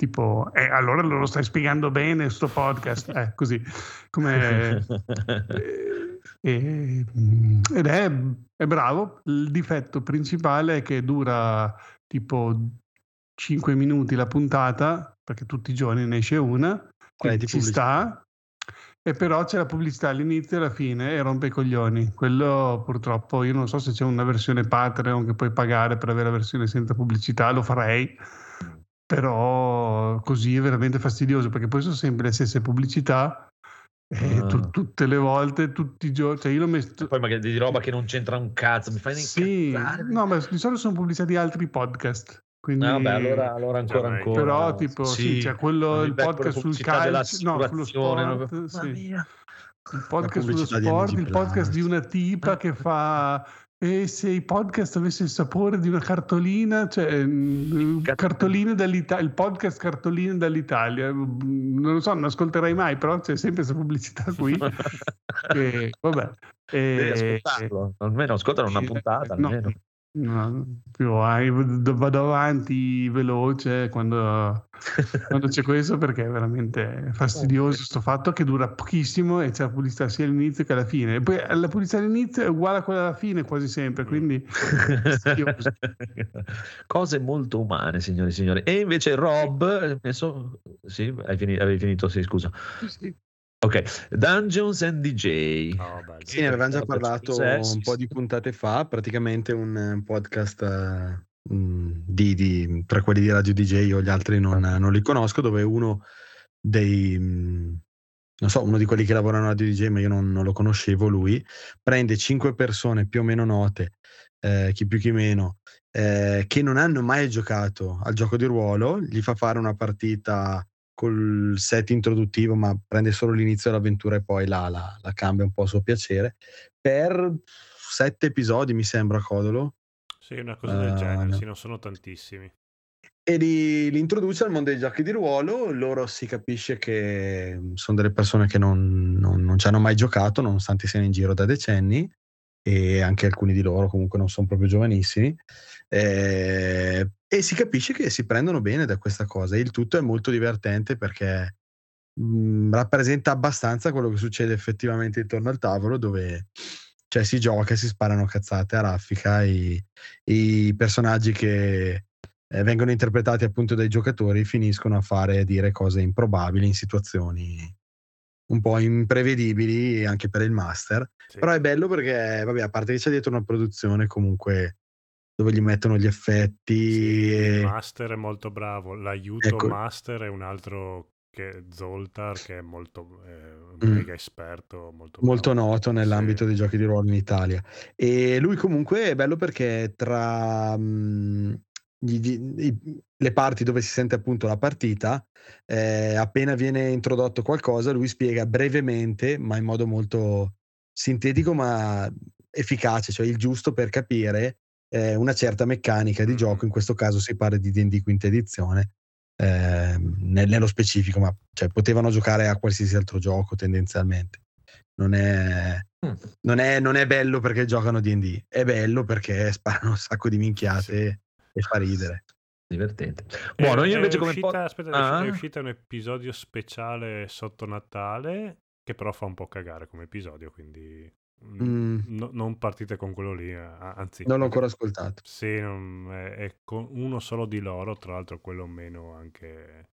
tipo, eh, allora lo stai spiegando bene sto podcast, eh, così, come... eh, ed è, è, bravo, il difetto principale è che dura tipo 5 minuti la puntata, perché tutti i giorni ne esce una, quindi ci sta, e però c'è la pubblicità all'inizio e alla fine e rompe i coglioni. Quello purtroppo io non so se c'è una versione Patreon che puoi pagare per avere la versione senza pubblicità, lo farei però così è veramente fastidioso perché poi sono sempre le stesse pubblicità e ah. tu, tutte le volte, tutti i giorni, cioè io l'ho messo... Poi magari di roba che non c'entra un cazzo, mi fai Sì, no, ma di solito sono pubblicità di altri podcast. Quindi... Ah, vabbè, allora, allora ancora cioè, ancora. Però tipo, sì, sì c'è quello, il podcast sul calcio, no, sullo sport, no? sì. Il podcast sullo sport, il podcast di una tipa che fa e se i podcast avessero il sapore di una cartolina, cioè mm, cartoline dall'Italia, il podcast cartoline dall'Italia, non lo so, non ascolterai mai, però c'è sempre questa pubblicità qui. e, vabbè. E, almeno ascoltano una puntata. Almeno. No, più vai, vado avanti veloce quando, quando c'è questo perché è veramente fastidioso questo fatto che dura pochissimo e c'è la pubblicità sia all'inizio che alla fine. E poi la pubblicità all'inizio è uguale a quella alla fine quasi sempre, quindi cose molto umane, signori e signori. E invece Rob, messo... sì, hai finito, avevi finito, sì, scusa. Sì. Ok, Dungeons and DJ. Oh, beh, sì, ne avevamo già parlato un po' di puntate fa, praticamente un podcast uh, di, di, tra quelli di Radio DJ, io gli altri non, non li conosco, dove uno dei, non so, uno di quelli che lavorano a Radio DJ, ma io non, non lo conoscevo lui, prende cinque persone più o meno note, eh, chi più chi meno, eh, che non hanno mai giocato al gioco di ruolo, gli fa fare una partita col set introduttivo, ma prende solo l'inizio dell'avventura e poi la, la, la cambia un po' a suo piacere. Per sette episodi, mi sembra, Codolo. Sì, una cosa del uh, genere, sì, non sono tantissimi. E li, li, introduce al mondo dei giochi di ruolo. Loro si capisce che sono delle persone che non, non, non ci hanno mai giocato, nonostante siano in giro da decenni, e anche alcuni di loro comunque non sono proprio giovanissimi. Eh, e si capisce che si prendono bene da questa cosa. Il tutto è molto divertente perché mh, mhmm, rappresenta abbastanza quello che succede effettivamente intorno al tavolo, dove cioè, si gioca, si sparano cazzate a raffica. I, i personaggi che eh, vengono interpretati appunto dai giocatori finiscono a fare e dire cose improbabili in situazioni un po' imprevedibili anche per il master. Sì. Però è bello perché, vabbè, a parte che c'è dietro una produzione comunque dove gli mettono gli effetti. Sì, e... Il master è molto bravo, l'aiuto ecco. master è un altro che Zoltar che è molto eh, un mm. mega esperto molto, molto noto nell'ambito sì. dei giochi di ruolo in Italia e lui comunque è bello perché tra mh, gli, gli, le parti dove si sente appunto la partita eh, appena viene introdotto qualcosa lui spiega brevemente ma in modo molto sintetico ma efficace cioè il giusto per capire eh, una certa meccanica di gioco, in questo caso si parla di D&D quinta edizione, eh, nello specifico, ma cioè, potevano giocare a qualsiasi altro gioco tendenzialmente. Non è, Mm. non è, non è bello perché giocano D&D, è bello perché sparano un sacco di minchiate e fa ridere. Divertente. Eh, Buono, io è invece come... uscita, po- aspetta, Ah? è uscito un episodio speciale sotto Natale che però fa un po' cagare come episodio, quindi mm, Mm. no- non partite con quello lì, eh, anzi. Non l'ho ancora ascoltato. Sì, non- è, è con uno solo di loro, tra l'altro quello meno anche...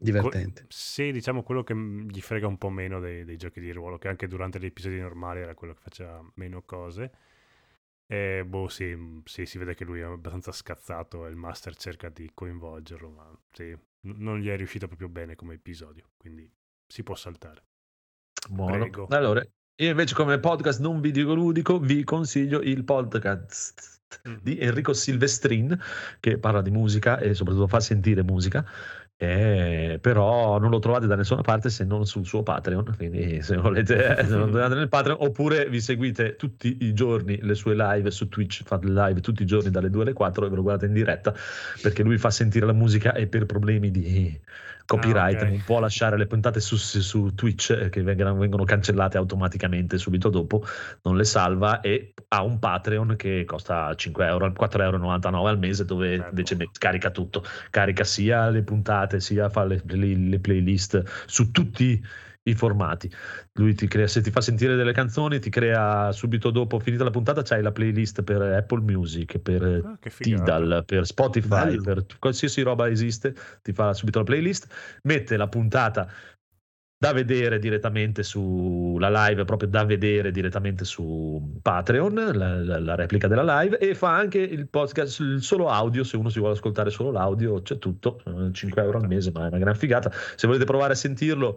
Divertente. que- sì, diciamo quello che gli frega un po' meno dei, dei giochi di ruolo, che anche durante gli episodi normali era quello che faceva meno cose. E boh, sì, sì, si vede che lui è abbastanza scazzato e il master cerca di coinvolgerlo, ma sì, n- non gli è riuscito proprio bene come episodio, quindi si può saltare. Buono. Prego. Allora, io invece come podcast non videoludico vi consiglio il podcast Mhm. di Enrico Silvestrin che parla di musica e soprattutto fa sentire musica. eh, però non lo trovate da nessuna parte se non sul suo Patreon. Quindi, se volete, eh, se non andate nel Patreon, oppure vi seguite tutti i giorni le sue live su Twitch. Fate live tutti i giorni dalle 2 alle 4 e ve lo guardate in diretta perché lui fa sentire la musica e per problemi di copyright Ah, ok. non può lasciare le puntate su, su Twitch eh, che vengono, vengono cancellate automaticamente subito dopo non le salva e ha un Patreon che costa 5 euro 4,99 euro al mese dove Bello. invece carica tutto carica sia le puntate sia fa le, le- le playlist su tutti i formati lui ti crea se ti fa sentire delle canzoni ti crea subito dopo finita la puntata c'hai la playlist per Apple Music per Ah, che figata. Tidal per Spotify Bello. per qualsiasi roba esiste ti fa subito la playlist mette la puntata da vedere direttamente sulla live, proprio da vedere direttamente su Patreon, la, la- la replica della live, e fa anche il podcast, il solo audio, se uno si vuole ascoltare solo l'audio, c'è tutto, eh, 5 euro al mese, ma è una gran figata. Se volete provare a sentirlo,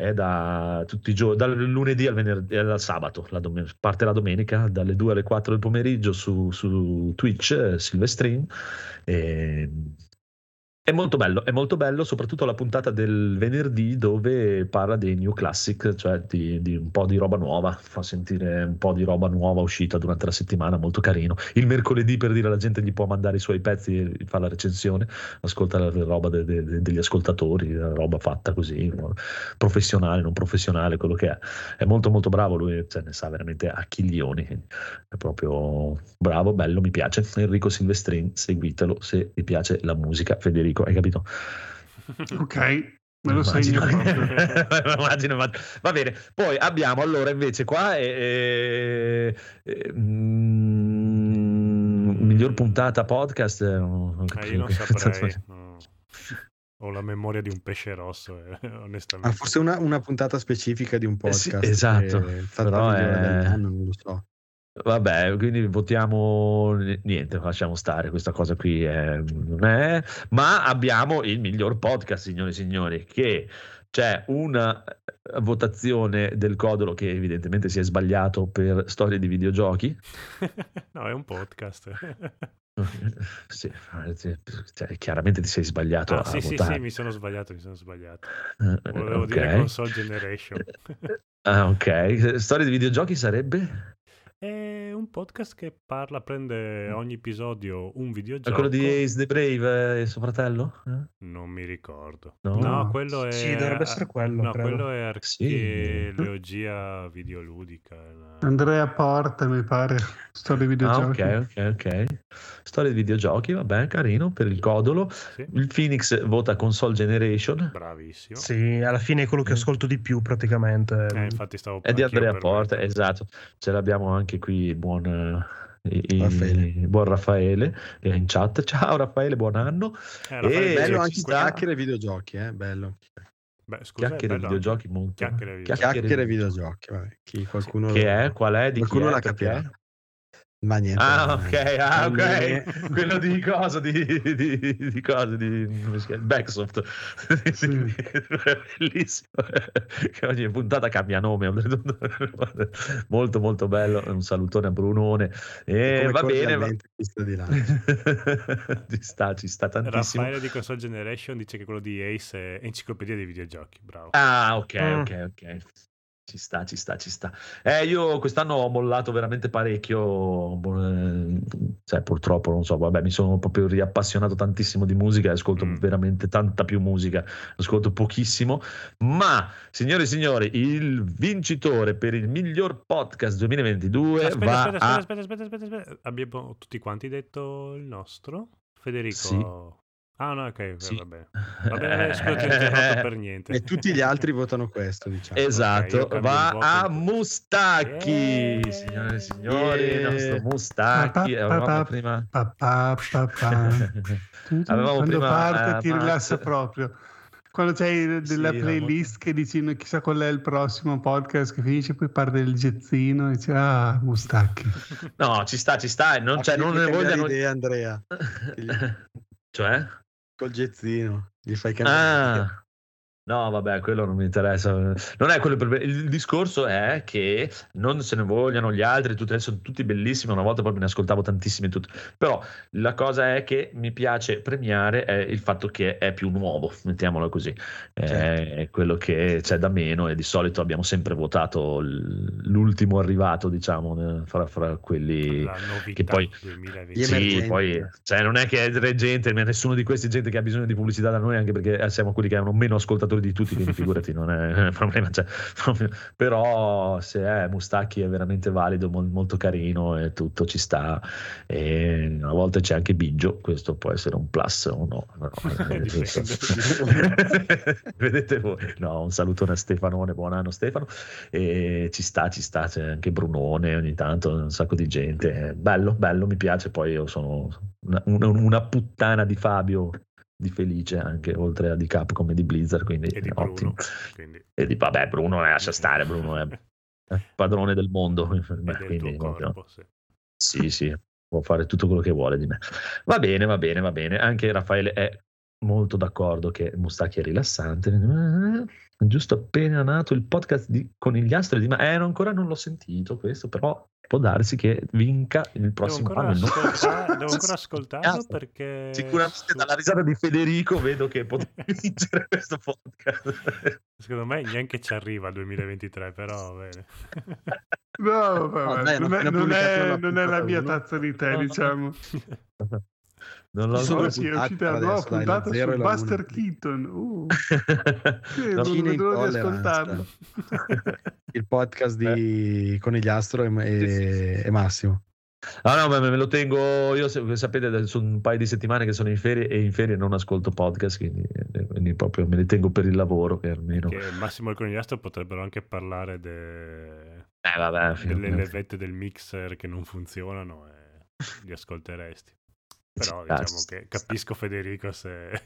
è da tutti i giorni, dal lunedì al venerdì, al sabato, la domen- parte la domenica, dalle 2 alle 4 del pomeriggio su, su Twitch, eh, Silvestream. E... È molto bello, è molto bello, soprattutto la puntata del venerdì dove parla dei new classic, cioè di, di un po' di roba nuova, fa sentire un po' di roba nuova uscita durante la settimana, molto carino. Il mercoledì per dire alla gente gli può mandare i suoi pezzi e fa la recensione, ascolta la roba de- de- de- degli ascoltatori, la roba fatta così, professionale, non professionale, quello che è. È molto molto bravo lui, cioè, ne sa veramente a chiglioni, è proprio bravo, bello, mi piace. Enrico Silvestrin, seguitelo se vi piace la musica. Federico, hai capito? Ok, me lo Immagino. Immagino, immagino. Va bene, poi abbiamo allora invece qua eh, eh, mm, miglior puntata podcast. eh, non- Eh, capisco io non che cazzo saprei. no. Ho la memoria di un pesce rosso, eh, Ah, onestamente. forse una, una puntata specifica di un Eh sì, podcast. esatto, è però è- non lo so. Vabbè, quindi votiamo niente, lasciamo stare, questa cosa qui è- non è, ma abbiamo il miglior podcast, signori e signori, che c'è una eh, votazione del codolo che evidentemente si è sbagliato per storie di videogiochi. no, è un podcast. Sì, cioè, chiaramente ti sei sbagliato Ah, sì, sì, sì, mi sono sbagliato, mi sono sbagliato. Eh, Volevo ok. dire console generation. Ah, ok. Storie di videogiochi sarebbe? È un podcast che parla, prende ogni episodio un È videogioco. quello di Ace the Brave e suo fratello? Eh? Non mi ricordo. No? No, quello è... Sì, dovrebbe essere quello, No, credo. quello è Sì. archeologia videoludica. la- Andrea Porta, mi pare, storia di Ah, videogiochi. ok, ok, ok. Storia di videogiochi, vabbè, carino per il codolo. Sì, Il Phoenix vota console generation. bravissimo. Sì, alla fine è quello che ascolto di più praticamente. Eh, infatti stavo È di Andrea Porta, mettere. esatto. Ce l'abbiamo anche qui buon, eh, il- Raffaele. buon Raffaele è in chat. Ciao Raffaele, buon anno. Eh, Raffaele E bello anche chiacchiere e videogiochi, eh? bello. Beh, scusa, Chiacchiere bello videogiochi molto. Chiacchiere e videogiochi. Chiacchiere videogiochi, vabbè. Chi, qualcuno Che è? Qual è? Di chi qualcuno è? la capirà. Ma niente. Ah, ok, ah, ok. Quello di cosa? Di, di, di cosa? Di? Backsoft. Sì. Bellissimo. Che ogni puntata cambia nome. molto, molto bello. Un salutone a Brunone. E come va bene. Va... cordialmente chi sta di là. ci sta, ci sta tantissimo. Raffaele di Console Generation dice che quello di Ace è enciclopedia dei videogiochi. Bravo. Ah, ok, Mm. ok, ok. Ci sta, ci sta, ci sta. Eh, io quest'anno ho mollato veramente parecchio, eh, cioè purtroppo non so, vabbè, mi sono proprio riappassionato tantissimo di musica e ascolto Mm. veramente tanta più musica, ascolto pochissimo, ma signore e signori, il vincitore per il miglior podcast 2022 Aspetta, va aspetta, a... aspetta, aspetta, aspetta, aspetta. Abbiamo tutti quanti detto il nostro? Federico? Sì. Ah no, ok, Sì. va bene. Va bene, scusa, ti per niente. E tutti gli altri votano questo, diciamo. Esatto, Ok, io cambio va il a Mustacchi, Yeah. signore e signori, il Yeah. nostro Mustacchi. Pa, pa, Avevamo pa, prima... Pa, pa, pa, pa. Avevamo Quando prima, parte eh, ti Max- rilassa proprio. Quando c'hai della Sì, playlist che dici "No, chissà qual è il prossimo podcast che finisce, poi parte il jazzino e dici ah, Mustacchi. No, ci sta, ci sta, e non, cioè, non ne vogliono... idea, Andrea. cioè? Col gezzino. Gli fai cambiare. Ah, no, vabbè, quello non mi interessa. Non è quello il problema. Il discorso è che non se ne vogliono gli altri, tutti, sono tutti bellissimi. Una volta proprio ne ascoltavo tantissimi. Tutti. Però la cosa è che mi piace premiare è il fatto che è più nuovo, mettiamolo così. È quello che c'è da meno e di solito abbiamo sempre votato l'ultimo arrivato, diciamo, fra, fra quelli. Che poi- 2020. Gli Sì, poi cioè, non è che è gente, nessuno di questi è gente che ha bisogno di pubblicità da noi, anche perché eh, siamo quelli che hanno meno ascoltatori di tutti, quindi figurati, non è un problema. cioè, però se è Mustacchi è veramente valido, mol- molto carino e tutto ci sta. E a volte c'è anche Biggio, questo può essere un plus o no. no, eh. Vedete voi. No, un salutone a Stefanone, buon anno Stefano. E ci sta, ci sta, c'è anche Brunone ogni tanto, un sacco di gente. Bello, bello, mi piace. Poi io sono una, una- una puttana di Fabio, di Felice anche, oltre a di Capcom e di Blizzard, quindi E di ottimo. Bruno. Quindi, E di, vabbè, Bruno lascia stare, Bruno è è padrone del mondo. Beh, quindi, corpo, sì. sì, sì, può fare tutto quello che vuole di me. Va bene, va bene, va bene. Anche Raffaele è molto d'accordo che Mustacchi è rilassante. Giusto appena nato il podcast di Conigliastro di ma eh, no, ancora non l'ho sentito questo, però può darsi che vinca il Devo prossimo ancora, anno. ascoltare- devo ancora ascoltarlo perché... Sicuramente dalla risata di Federico vedo che potrebbe vincere questo podcast. Secondo me neanche ci arriva al 2023, però bene. No, vabbè, No, vabbè, dai, non, è, non è- la non è la mia tazza di tè, diciamo. Non l'ho Ci sono ancora Sì, è uscita la nuova puntata su Buster. Keaton. Uh, sì, No, non vedo di ascoltarlo. Il podcast di Conigliastro e, e- e Massimo. Ah no, ma me lo tengo io, se- sapete, sono un paio di settimane che sono in ferie e in ferie non ascolto podcast, quindi, eh, quindi proprio me li tengo per il lavoro che almeno... Che Massimo e il conigliastro potrebbero anche parlare de- Eh vabbè, delle levette del mixer che non funzionano e li ascolteresti. Però diciamo che capisco Federico se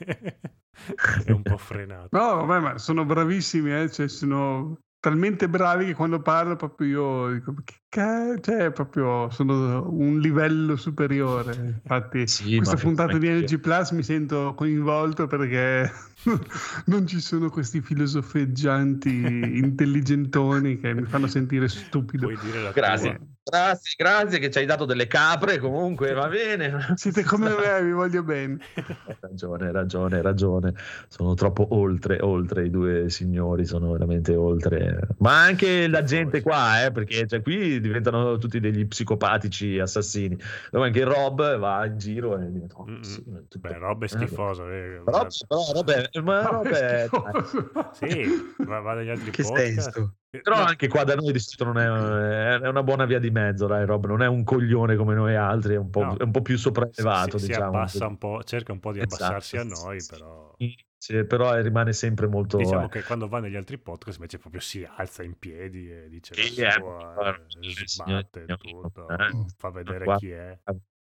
è un po' frenato. No, vabbè, ma sono bravissimi, eh, cioè, sono talmente bravi che quando parlo proprio io dico, "Ma che ca-" cioè proprio sono un livello superiore. Infatti, Sì, questa puntata di Energy Plus mi sento coinvolto perché non ci sono questi filosofeggianti intelligentoni che mi fanno sentire stupido. Puoi dire la Grazie. tua. Grazie, grazie che ci hai dato delle capre, comunque va bene. Siete come me, vi voglio bene. Hai ragione, hai ragione, ragione. Sono troppo oltre, oltre i due signori, sono veramente oltre. Ma anche la gente qua, eh, perché cioè, qui diventano tutti degli psicopatici assassini. Dove anche Rob va in giro e diventa... oh, Mm-mm. sì, tutto- Beh, roba è schifoso. eh, Però, guarda. però Rob è- ma No, Rob è è- schifoso. Sì, va, va dagli altri Che podcast. senso? Eh, Però anche qua da noi di solito non è, è una buona via di mezzo, dai, Rob. Non è un coglione come noi altri, è un po', No. è un po' più sopraelevato, si, si diciamo. abbassa un po', cerca un po' di Esatto. abbassarsi a noi, però Sì, però rimane sempre molto. diciamo eh, che quando va negli altri podcast invece proprio si alza in piedi e dice Sì, la eh, sua, eh, sbatte signor- tutto, eh, fa vedere qua- chi è.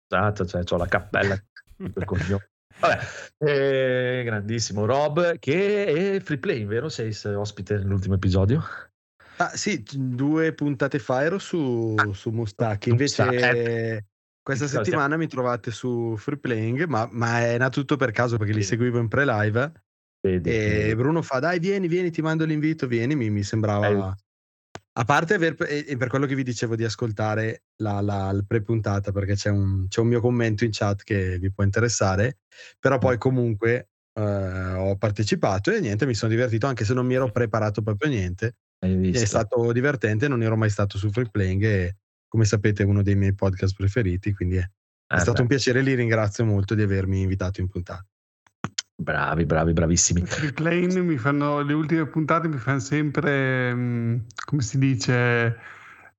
Esatto, cioè, c'ho la cappella per coglione. Vabbè, eh, grandissimo Rob, che è free play, vero? Sei ospite nell'ultimo episodio? Ah, sì, due puntate fa ero su, su Mustacchi. Musta- Invece questa Stiamo- settimana mi trovate su Free Playing, ma, ma è nato tutto per caso perché li seguivo in pre-live. Vedi, E Bruno fa: Dai, vieni, vieni, ti mando l'invito. Vieni, mi, mi sembrava. A parte aver, e, per quello che vi dicevo di ascoltare la, la, la pre-puntata, perché c'è un, c'è un mio commento in chat che vi può interessare. Però poi comunque eh, ho partecipato e niente, mi sono divertito, anche se non mi ero preparato proprio niente. È stato divertente, non ero mai stato su Free Playing e come sapete è uno dei miei podcast preferiti, quindi è, è Eh, stato beh, un piacere, li ringrazio molto di avermi invitato in puntata. Bravi, bravi, bravissimi. Plane mi fanno le ultime puntate mi fanno sempre mm, come si dice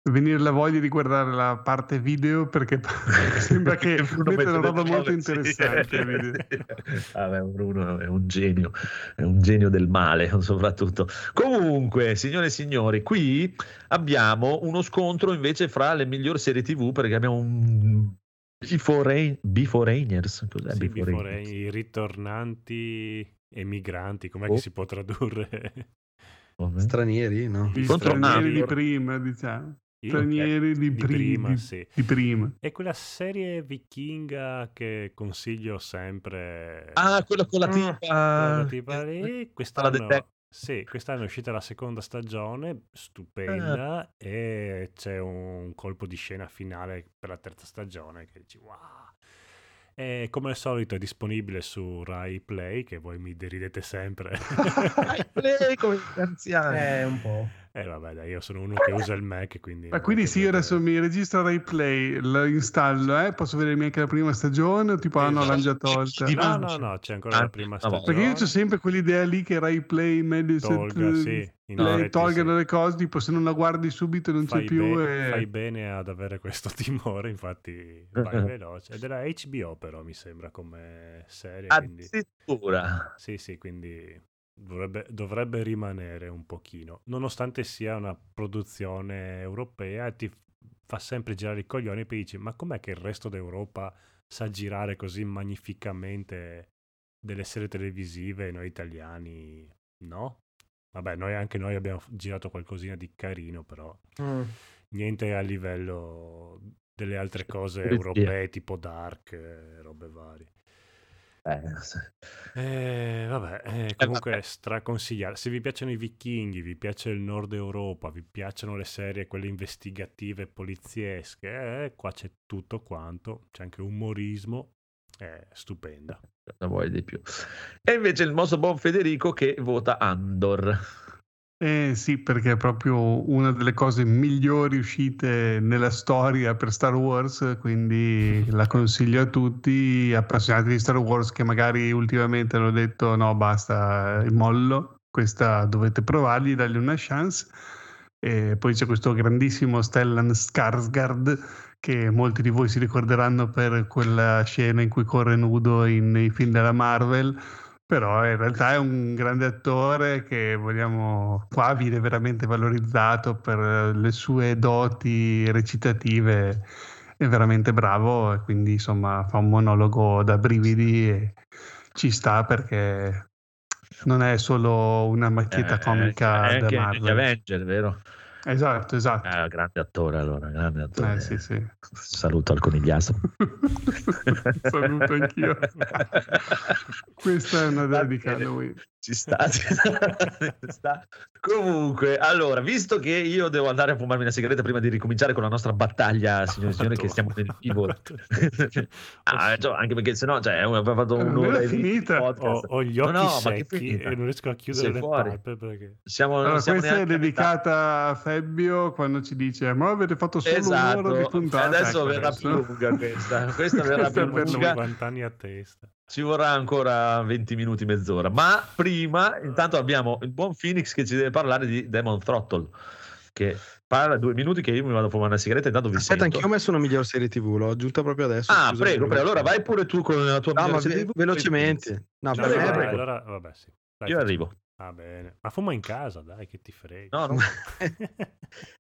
venire la voglia di guardare la parte video perché sembra che mette le roba molto interessante. Vabbè, Bruno è un genio, è un genio del male soprattutto. Comunque, signore e signori, qui abbiamo uno scontro invece fra le migliori serie TV perché abbiamo un Before, Beforeigners. Cos'è Sì, Beforeigners? before- i ritornanti emigranti, com'è Oh. che si può tradurre? Stranieri, no? Gli Contro stranieri di prima, diciamo. Io? Stranieri di, Di pri- prima, di- sì. di prima. È quella serie vichinga che consiglio sempre. Ah, quello con la Ah, tipa. Quella tipa lì. la Quest'anno. Sì, quest'anno è uscita la seconda stagione, stupenda, e c'è un colpo di scena finale per la terza stagione che dici wow. E come al solito è disponibile su Rai Play, che voi mi deridete sempre. Dai, play come gli anziani. Eh, un po'. E vabbè, dai, io sono uno che usa il Mac, quindi... Ma quindi sì, io adesso mi registro Rai Play, lo installo, eh? posso vedere anche la prima stagione o tipo ah no, l'hanno già tolta? No, no, no, c'è ancora la Anche prima stagione. Perché io ho sempre quell'idea lì che Rai Play, Mediaset, Tolga, sì, in Play effetti tolgano sì. le cose, tipo se non la guardi subito non fai, c'è più. be- e- fai bene ad avere questo timore, infatti vai veloce. È della HBO però mi sembra come serie, quindi... Addirittura. Sì, sì, quindi dovrebbe, dovrebbe rimanere un pochino. Nonostante sia una produzione europea, ti fa sempre girare i coglioni e poi dici, ma com'è che il resto d'Europa sa girare così magnificamente delle serie televisive e noi italiani no? Vabbè, noi anche noi abbiamo girato qualcosina di carino, però Mm. niente a livello delle altre cose europee, tipo Dark, e robe varie. Eh. Eh, vabbè, eh, comunque vabbè. è straconsigliato. Se vi piacciono i vichinghi, vi piace il nord Europa, vi piacciono le serie, quelle investigative poliziesche, eh, qua c'è tutto quanto, c'è anche umorismo, è stupenda. Cosa vuoi di più? E invece il nostro buon Federico che vota Andor. Eh sì, perché è proprio una delle cose migliori uscite nella storia per Star Wars, quindi la consiglio a tutti appassionati di Star Wars che magari ultimamente hanno detto no, basta, eh, mollo, questa dovete provargli, dargli una chance. E poi c'è questo grandissimo Stellan Skarsgård che molti di voi si ricorderanno per quella scena in cui corre nudo in- nei film della Marvel però in realtà è un grande attore che vogliamo qua viene veramente valorizzato per le sue doti recitative è veramente bravo e quindi insomma fa un monologo da brividi e ci sta perché non è solo una macchietta Eh, comica è da anche negli Marvel Avenger, vero? Esatto esatto Ah, grande attore allora, grande attore. eh, sì, sì. Saluto al conigliastro. saluto anch'io questa è una dedica a lui Ci sta, ci sta. Comunque, allora, visto che io devo andare a fumarmi una sigaretta prima di ricominciare con la nostra battaglia, signore e signori, che stiamo nel vivo. ah, cioè, anche perché sennò, cioè, abbiamo fatto Eh, un'ora e finita. Ho, ho gli No, occhi no, ma che secchi e non riesco a chiudere Sei le fuori. palpebre. Siamo, Allora, siamo questa è dedicata a Febbio quando ci dice: Ma avete fatto solo Esatto, un'ora di puntata. adesso Ecco, verrà adesso. più lunga questa. Questa verrà Questa più lunga. 50 anni a testa. Ci vorrà ancora 20 minuti, mezz'ora. Ma prima, intanto abbiamo il buon Phoenix che ci deve parlare di Demon Throttle. Che parla due minuti che io mi vado a fumare una sigaretta e intanto vi Aspetta, sento. anch'io ho messo una miglior serie TV, l'ho aggiunta proprio adesso. Ah, scusa, prego, prego. Allora vai pure tu con la tua No, ma migliore serie TV, velocemente. No, Cioè, per prego, me vabbè, prego. allora, vabbè, sì. Dai, Io arrivo. Va bene. Ma fuma in casa, dai, che ti frega. No, no.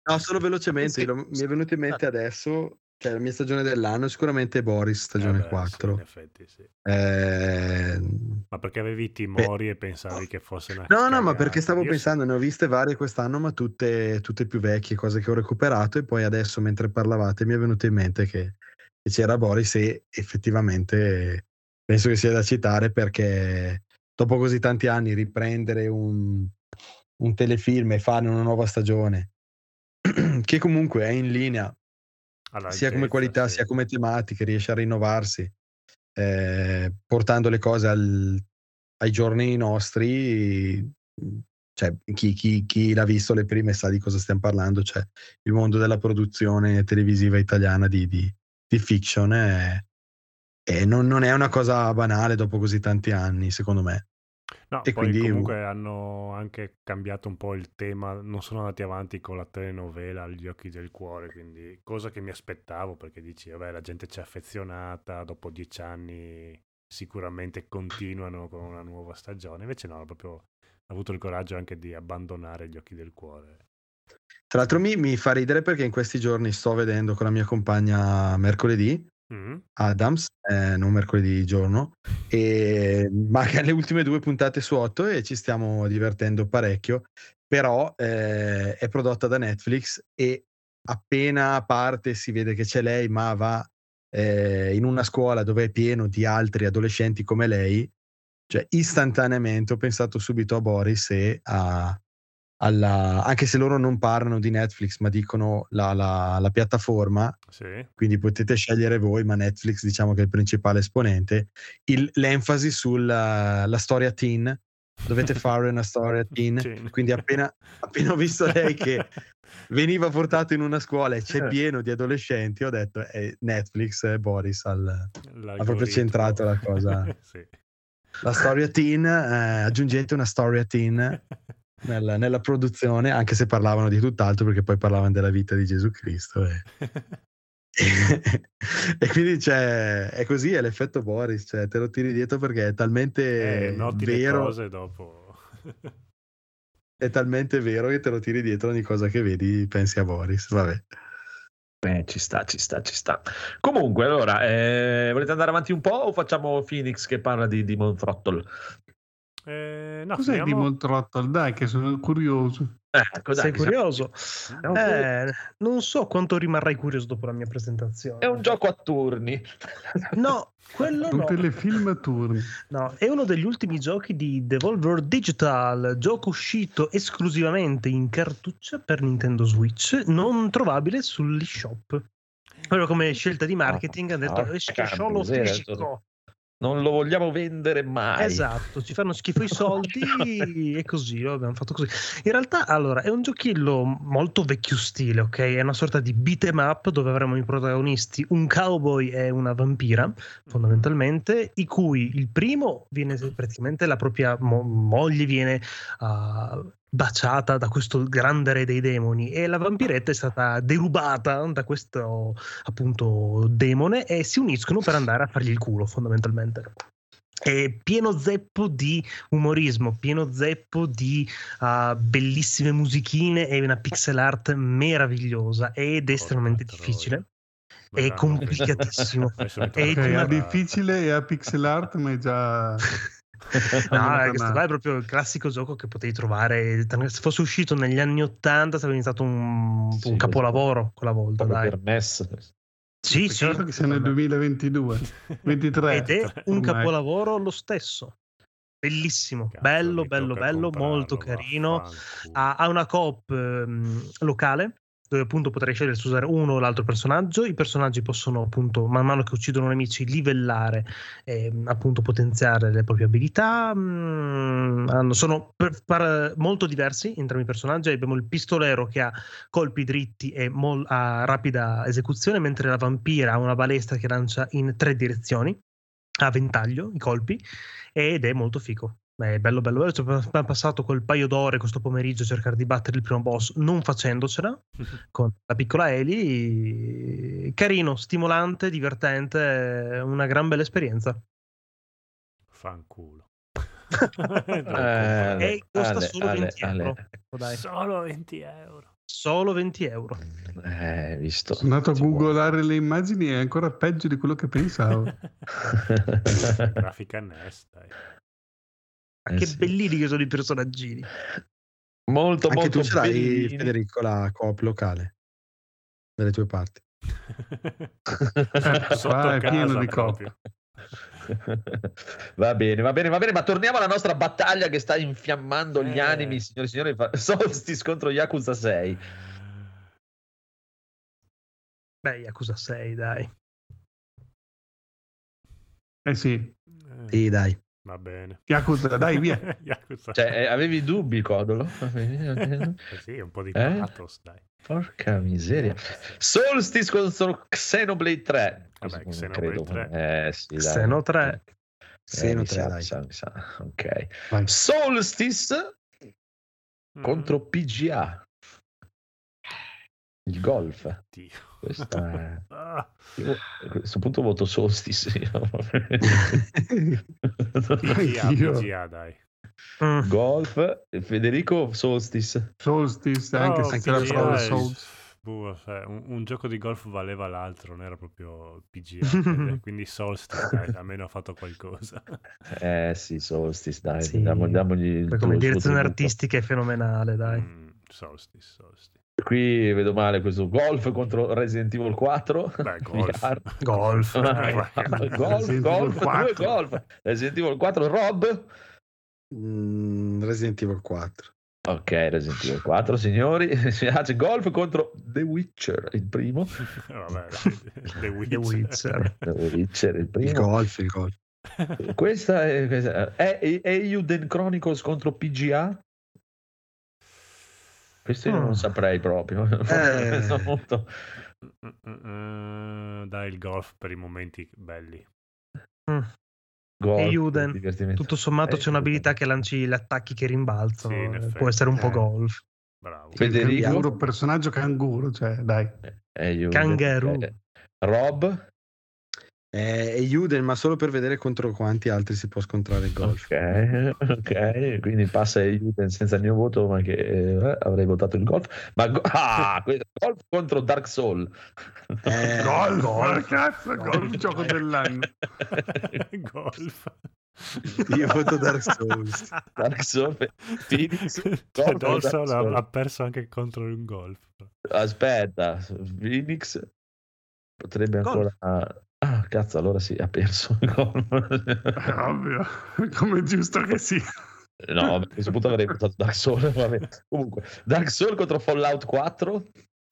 No, solo velocemente, Sì, mi è venuto in mente adesso, cioè la mia stagione dell'anno, sicuramente Boris, stagione Eh beh, sì, 4. in effetti, sì. Eh, Ma perché avevi timori e pensavi che fosse una No, no, ma cagata? perché stavo Io pensando, ne ho viste varie quest'anno, ma tutte, tutte più vecchie, cose che ho recuperato e poi adesso mentre parlavate mi è venuto in mente che, che c'era Boris e effettivamente penso che sia da citare perché dopo così tanti anni riprendere un, un telefilm e fare una nuova stagione che comunque è in linea All'altezza, sia come qualità sì. sia come tematiche, riesce a rinnovarsi eh, portando le cose al- ai giorni nostri. cioè, chi, chi- chi l'ha visto le prime sa di cosa stiamo parlando, cioè il mondo della produzione televisiva italiana di, di- di fiction è- e non, non è una cosa banale dopo così tanti anni, secondo me. No, E poi quindi- comunque hanno anche cambiato un po' il tema, non sono andati avanti con la telenovela Agli occhi del cuore, quindi cosa che mi aspettavo perché dici, vabbè, la gente c'è affezionata, dopo dieci anni sicuramente continuano con una nuova stagione, invece no, proprio hanno avuto il coraggio anche di abbandonare Gli occhi del cuore. Tra l'altro mi, mi fa ridere perché in questi giorni sto vedendo con la mia compagna mercoledì Mm? Adams, eh, non mercoledì giorno, e manca le ultime due puntate su otto e ci stiamo divertendo parecchio, però eh, è prodotta da Netflix e appena parte si vede che c'è lei, ma va eh, in una scuola dove è pieno di altri adolescenti come lei, cioè istantaneamente ho pensato subito a Boris e a, alla, anche se loro non parlano di Netflix ma dicono la, la- la piattaforma, Sì. quindi potete scegliere voi, ma Netflix diciamo che è il principale esponente, il- l'enfasi sulla la storia teen, dovete fare una storia teen, Teen. quindi appena, appena ho visto lei che veniva portato in una scuola e c'è pieno di adolescenti, ho detto eh, Netflix e Boris al, L'algoritmo. proprio centrato la cosa. Sì. la storia teen, eh, aggiungete una storia teen nella, nella produzione, anche se parlavano di tutt'altro perché poi parlavano della vita di Gesù Cristo. E, e quindi c'è, è così, è l'effetto Boris, cioè te lo tiri dietro perché è talmente Eh, noti vero, cose dopo. è talmente vero che te lo tiri dietro ogni cosa che vedi, pensi a Boris, vabbè. Eh, ci sta, ci sta, ci sta. Comunque, allora, eh, volete andare avanti un po' o facciamo Phoenix che parla di Demon Throttle? Eh, no, Cos'è finiamo- Demon Throttle? Dai, che sono curioso. Ecco, dai, Sei curioso? Gioco- Eh, non so quanto rimarrai curioso dopo la mia presentazione. è un gioco a turni. No, quello Un no. telefilm a turni. No, è uno degli ultimi giochi di Devolver Digital, gioco uscito esclusivamente in cartuccia per Nintendo Switch, non trovabile sull'eShop. Proprio come scelta di marketing hanno detto Ah, esce solo fisico. Non lo vogliamo vendere mai. Esatto, ci fanno schifo i soldi e così lo abbiamo fatto così. In realtà, allora, è un giochillo molto vecchio stile, ok? È una sorta di beat 'em up dove avremo i protagonisti un cowboy e una vampira, fondamentalmente, i cui il primo viene praticamente la propria mo- moglie viene ah, baciata da questo grande re dei demoni e la vampiretta è stata derubata da questo appunto demone e si uniscono per andare a fargli il culo fondamentalmente. È pieno zeppo di umorismo, pieno zeppo di ah, bellissime musichine e una pixel art meravigliosa ed è estremamente difficile. È complicatissimo. È una- è difficile e a pixel art, ma è già... No, questo qua è proprio il classico gioco che potevi trovare. Se fosse uscito negli anni 80 sarebbe stato un, Sì, un capolavoro quella volta. Dai. per NES. Sì, sì. Peccato che sia nel 2022, 23. Ed è un ormai. capolavoro lo stesso. Bellissimo, Cazzo, bello, bello, bello, molto carino. Ha, ha una coop ehm, locale dove appunto potrai scegliere se usare uno o l'altro personaggio. I personaggi possono appunto man mano che uccidono nemici livellare e appunto potenziare le proprie abilità. Mm, hanno- sono per- per- molto diversi entrambi i personaggi. Abbiamo il pistolero che ha colpi dritti e mol- ha rapida esecuzione, mentre la vampira ha una balestra che lancia in tre direzioni. A ventaglio i colpi ed è molto figo. È bello, bello, bello. Ci abbiamo passato quel paio d'ore questo pomeriggio a cercare di battere il primo boss, non facendocela con la piccola Eli. Carino, stimolante, divertente, una gran bella esperienza. Fanculo. Eh, E costa Ale, solo Ale, 20 euro. Ale. Ecco, dai. Solo 20 euro. Solo 20 euro. Eh, visto. Sono andato a vuole. googolare le immagini è ancora peggio di quello che pensavo. Grafica NES, dai. Eh che sì. bellini che sono i personaggini. molto, Anche molto tu ce l'hai. Federico, la coop locale dalle tue parti. Sotto è casa pieno di proprio. va bene, va bene, va bene, ma torniamo alla nostra battaglia che sta infiammando gli Eh. animi, signori e signori. Solstice contro Yakuza 6. Beh, Yakuza 6, dai. Eh sì, Eh, Sì, dai. Va bene. Yakuza, dai, via. Yakuza. Cioè, eh, avevi dubbi, Codolo? Eh sì, un po' di Eh? pathos, dai. Porca miseria. Solstice contro Xenoblade 3. Vabbè, Xenoblade credo. 3. Eh, sì, dai. Xeno 3. Eh, Xeno mi 3, sa, dai. mi sa, mi sa. Ok. Vai. Solstice Mm. contro PGA. Il golf. Dio. Questa è... Ah, Io a questo punto voto Solstice. io. PGA, dai. Mm. golf. Federico Solstice. Solstice, anche No, se c'era PGA solo Souls. boh, cioè, un, un gioco di golf valeva l'altro, non era proprio PGA. quindi- Solstice, dai, almeno ha fatto qualcosa. Eh sì, Solstice, dai. Sì. Poi tuo- come direzione artistica è fenomenale, dai. Mm, Solstice, Solstice. Qui vedo male questo golf contro Resident Evil 4. Beh, golf. Golf. Golf, Resident golf, Evil due 4. golf. Resident Evil 4, Rob. Mm, Resident Evil 4. Ok, Resident Evil 4, signori. Si piace golf contro The Witcher, il primo. Vabbè, The Witcher. The Witcher. The Witcher, il Il primo. golf, il golf. Questa è, questa è, è Eiyuden Chronicles contro PGA. Questo io non Oh. saprei proprio. Eh. Molto- Mm, mm, mm, Dai il golf per i momenti belli. Mm. golf, Eiyuden, divertimento. Tutto sommato c'è Eiyuden. un'abilità che lanci gli attacchi che rimbalzano. Sì, eh, effetti. Può essere un po' Eh. golf. Bravo. Federico? Canguro, personaggio canguro, cioè, dai. Eiyuden. Kangaroo. Eh, Rob. Eh, e Juden, ma solo per vedere contro quanti altri si può scontrare il golf. Ok, ok, quindi passa Eiyuden senza il mio voto, ma che eh, avrei votato il golf. Ma go- ah, golf contro Dark Soul. Eh, Golf, golf. cazzo, golf, gioco dell'anno. golf. Io voto Dark Souls. Dark Soul, Phoenix. Cioè, Dark Soul Dark Soul. ha, ha perso anche contro un golf. Aspetta, Phoenix potrebbe Golf. ancora. Cazzo, allora sì, ha perso il golf. È ovvio, come è giusto che sia. No, a questo punto avrei votato Dark Soul. vabbè. Comunque, Dark Soul contro Fallout 4.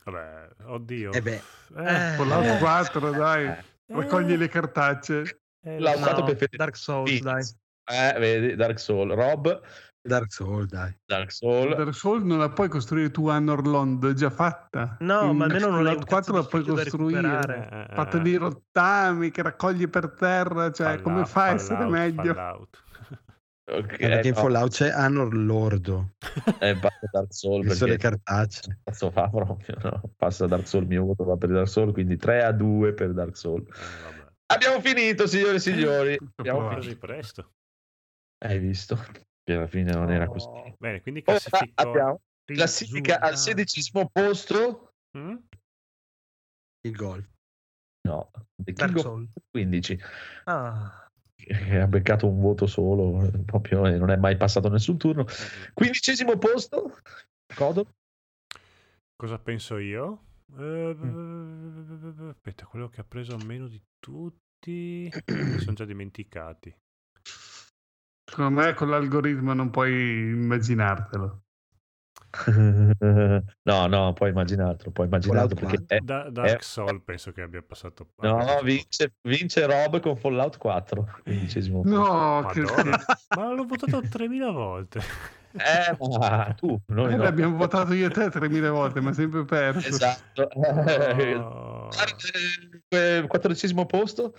Vabbè, oddio. Eh beh. Eh, Fallout Eh. 4, dai, eh, raccogli le cartacce. eh, Fallout lo 4 so. preferito Dark Souls, Phoenix. Eh, vedi, Dark Soul. Rob, Dark Souls, dai. Dark Soul. Dark Souls non la puoi costruire tu a Norlond, è già fatta. No, In ma almeno non hai un Fallout 4 la puoi costruire. Eh, Fatta di rottami che raccogli per terra, cioè Fallout, come fai a essere Fallout, meglio? Fallout. Ok, Eh, perché in no, Fallout c'è Anor Lordo. eh, passa Dark Soul Visto le perché cartacce. cazzo fa proprio, no? Passa Dark Soul, il mio voto va per Dark Soul, quindi 3 a 2 per Dark Soul. Eh. Abbiamo finito, signore e signori. Tutto Abbiamo. Così presto. Hai visto? Che alla fine non era così. Oh, Bene, quindi classifico... abbiamo classifica al Rizzuta. sedicesimo posto. Mm? Il golf. No, The Dark King of Souls. 15 Ah, che ha beccato un voto solo, eh, proprio e non è mai passato nessun turno. Quindicesimo posto, Codo. Cosa penso io? Eh, Mm. Aspetta, quello che ha preso meno di tutti... Mi sono già dimenticati. Secondo me con l'algoritmo non puoi immaginartelo. no, no, puoi immaginartelo, puoi immaginarlo perché è- Da- Dark Soul penso che abbia passato... no, vince, vince Rob con Fallout 4, quindicesimo posto. No, che. Ma l'ho votato 3000 volte. Eh, ma tu, noi Eh, no. l'abbiamo votato io e te 3000 volte, ma sempre perso. Esatto. No. Eh, Quattordicesimo posto,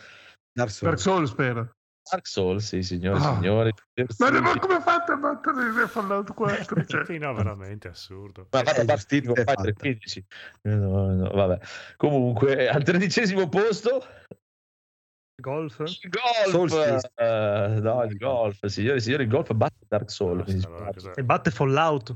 Dark Souls. Dark Souls, spero. Dark Souls, sì, signore e Ah. signori. Ma, ma come fate a battere Fallout 4? Cioè, Sì, no, veramente assurdo. Ma è fai fatta. 15. No, no, vabbè. Comunque, al tredicesimo posto, golf? il golf. Eh, no, il golf, signore e signori, il golf batte Dark Souls. allora. E batte Fallout.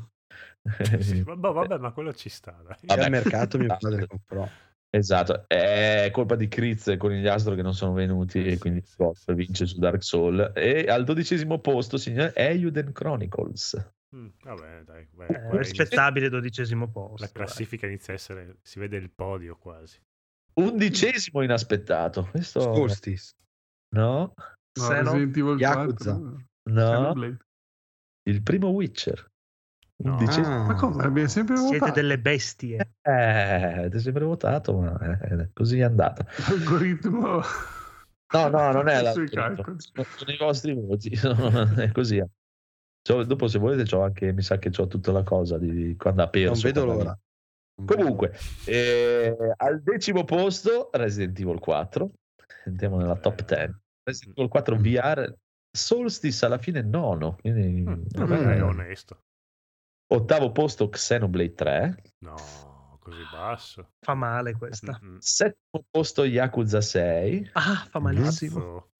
Sì, va- boh, vabbè, ma quello ci sta. Dai. C'è Vabbè. al mercato mio padre comprò. Esatto, è colpa di Kriz e Conigliastro che non sono venuti Eh, e quindi sì. vince su Dark Soul. E al dodicesimo posto, signore, Eiyuden Chronicles. Mm, vabbè, dai. beh, Eh, rispettabile dodicesimo posto. La classifica inizia a essere... Si vede il podio quasi. Undicesimo inaspettato. Questo Solstice. no, no, Se no- Resident Evil Yakuza. 4. no, il primo Witcher. No. Undicesimo. Ah. Ma come? Abbiamo sempre Siete votato. delle bestie. Eh, ti è sempre votato, ma eh, così è andata. L'algoritmo No, no, non è Sui l'algoritmo. Sono i vostri voti. è così. C'ho- dopo, se volete, c'ho anche, mi sa che c'ho tutta la cosa di, di quando ha perso. Non vedo l'ora. Comunque, eh, al decimo posto Resident Evil 4. Entriamo nella top Eh. 10. Resident Evil 4 VR. Solstice alla fine nono. Quindi, Mm, vabbè, è onesto. Ottavo posto Xenoblade 3. No, così basso. Fa male questa. Mm, mm. Settimo posto Yakuza 6. Ah, fa malissimo. Cazzo.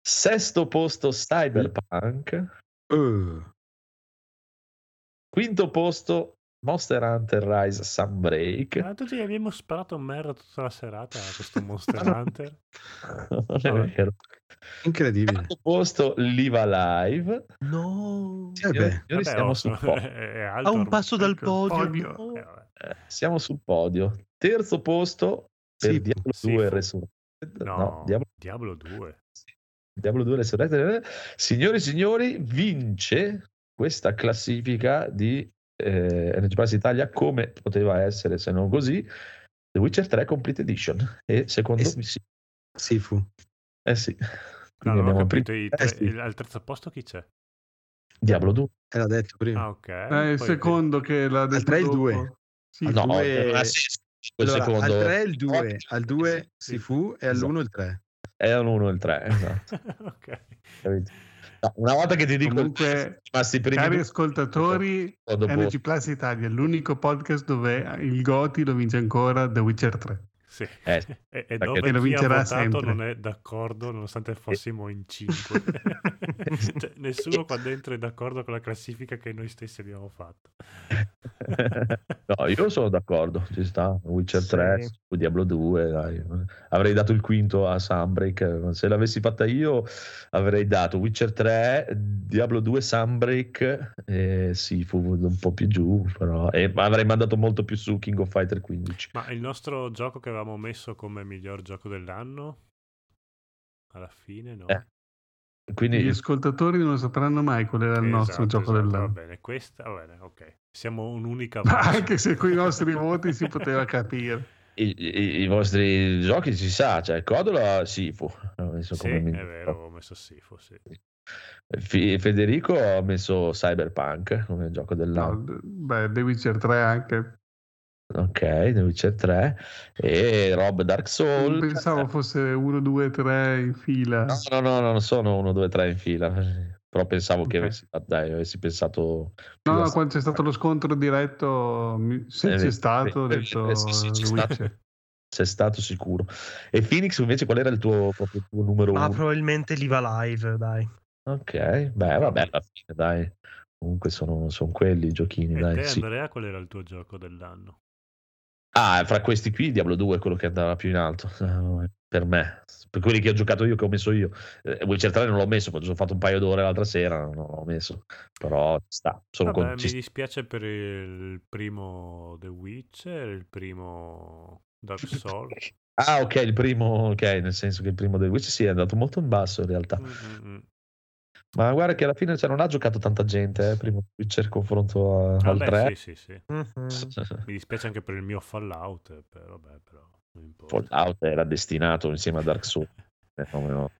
Sesto posto Cyberpunk. Uh, Quinto posto Monster Hunter Rise Sunbreak. Ah, tutti abbiamo sparato merda tutta la serata a questo Monster Hunter. non è vero. Incredibile. Quarto posto Live Alive. No. Sì, vabbè. Vabbè, siamo oh, sul è A un passo dal Ecco podio. podio. Eh. Eh, siamo sul podio. Terzo posto per Sì, Diablo sì, 2 fu- Resurrected. No, No, Diablo, Diablo 2. Diablo 2 Resurrected. Signori e signori, vince questa classifica di eh, Energy Pass Italia come poteva essere se non così The Witcher 3 Complete Edition e secondo E- me sì, Sifu. Eh sì. No, non ho abbiamo capito. i tre- eh sì, il- al terzo posto chi c'è? Diablo 2 Era detto prima. Ah, ok. Eh, il Poi- secondo che l'ha detto tre il dopo. due. Sì, Al no due- senso quel Allora, secondo al 3 il 2, al 2 Sì. Sifu e all'1 il 3. è l'1 e il 3 esatto ok. capito? No, una volta che ti dico Comunque, rimasti i primi cari due, ascoltatori, dopo- Energy Plus Italia è l'unico podcast dove il Goti lo vince ancora The Witcher 3. Sì. Eh, e, e dove lo chi ha vincerà votato sempre. non è d'accordo nonostante fossimo in 5. Cioè, nessuno qua dentro è d'accordo con la classifica che noi stessi abbiamo fatto. no, io sono d'accordo, ci sta. Witcher Sì. 3, Diablo 2, dai. avrei dato il quinto a Sunbreak. Se l'avessi fatta io, avrei dato Witcher 3, Diablo 2, Sunbreak e sì, fu un po' più giù, però e avrei mandato molto più su King of Fighter 15. Ma il nostro gioco che avevamo messo come miglior gioco dell'anno? Alla fine no. Eh, Quindi Gli ascoltatori non sapranno mai qual era il nostro Esatto, gioco esatto, Va dell'anno. bene, questa va bene, ok. Siamo un'unica voce. anche se con i nostri voti si poteva capire. i, i- i vostri giochi si sa, cioè Codola Sifu. Sì, è miglior vero, ho messo Sifu, sì. Fi- Federico ha messo Cyberpunk come gioco No, dell'anno. d- beh, The Witcher 3 anche. Ok, The Witcher 3 e Rob Dark Souls. Pensavo fosse 1, 2, 3 in fila. No, no, no, no, non sono 1, 2, 3 in fila. Però pensavo che Ok. avessi, dai, avessi pensato. No, no, quando c'è stato lo scontro diretto, se Eh, c'è vedi, stato, ho vedi, detto eh, sì, sì, c'è stato. C'è stato sicuro. E Phoenix invece qual era il tuo, proprio tuo numero Ma uno? probabilmente Liva Live, dai. Ok, beh, vabbè, alla fine, dai. Comunque sono, sono quelli i giochini, E dai. te, sì. Andrea, qual era il tuo gioco dell'anno? Ah, fra questi qui Diablo 2 è quello che andava più in alto eh, per me. Per quelli che ho giocato io, che ho messo io. Eh, Witcher 3 non l'ho messo, perché ho fatto un paio d'ore l'altra sera, non l'ho messo. Però ci sta. Sono Vabbè, con- mi dispiace per il primo The Witcher, il primo Dark Souls. Ah, ok, il primo, ok, nel senso che il primo del Witcher sì, è andato molto in basso in realtà. Mm, mm, mm. Ma guarda che alla fine cioè, non ha giocato tanta gente, eh, Witcher in confronto a- al Vabbè, 3. sì, sì, sì. Mhm. Mi dispiace anche per il mio Fallout, però, vabbè, però. Fallout era destinato insieme a Dark Souls. Eh, no, no.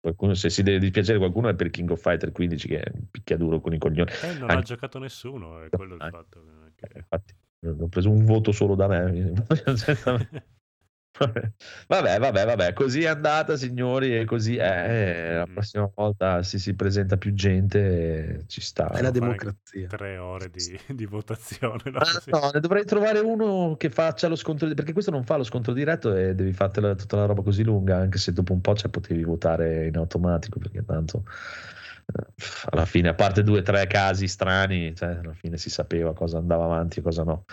Qualcuno, se si deve dispiacere qualcuno è per King of Fighter 15 che è un picchiaduro con i coglioni. Eh, non ha Anche- giocato nessuno, è quello il fatto. che- Infatti, ho preso un voto solo da me. Vabbè, vabbè, vabbè, così è andata, signori, e così è. La Mm. prossima volta si, si presenta più gente, ci sta. È la democrazia. Tre ore di, di votazione. no? Ah, no, ne dovrei trovare uno che faccia lo scontro, perché questo non fa lo scontro diretto e devi fartela tutta la roba così lunga, anche se dopo un po' cioè, potevi votare in automatico, perché tanto eh, alla fine, a parte due o tre casi strani, cioè, alla fine si sapeva cosa andava avanti e cosa no.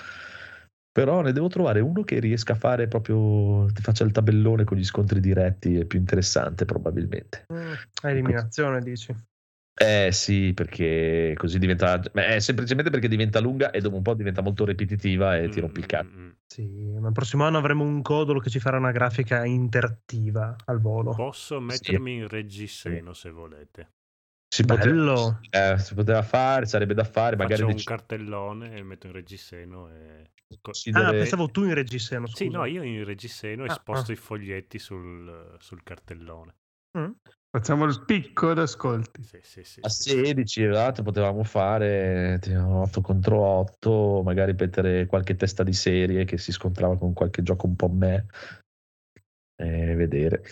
Però ne devo trovare uno che riesca a fare proprio, ti faccia il tabellone con gli scontri diretti, è più interessante probabilmente. Mm, a eliminazione, dici. Eh sì, perché così diventa. beh, È semplicemente perché diventa lunga e dopo un po' diventa molto ripetitiva e ti rompi il cazzo. Mm, mm, mm. Sì, ma il prossimo anno avremo un codolo che ci farà una grafica interattiva al volo. Posso mettermi in reggiseno se volete. Si poteva, Bello. eh, si poteva fare, sarebbe da fare, magari Faccio un dec- cartellone e metto in reggiseno e... Ah, pensavo tu in reggiseno, scusa. Sì, no, io in reggiseno e Ah, sposto ah. i foglietti sul, sul cartellone. Mm. Facciamo il picco d'ascolti. Sì, sì, sì, A sì. 16 esatto, potevamo fare 8 contro 8, magari mettere qualche testa di serie che si scontrava con qualche gioco un po' me e vedere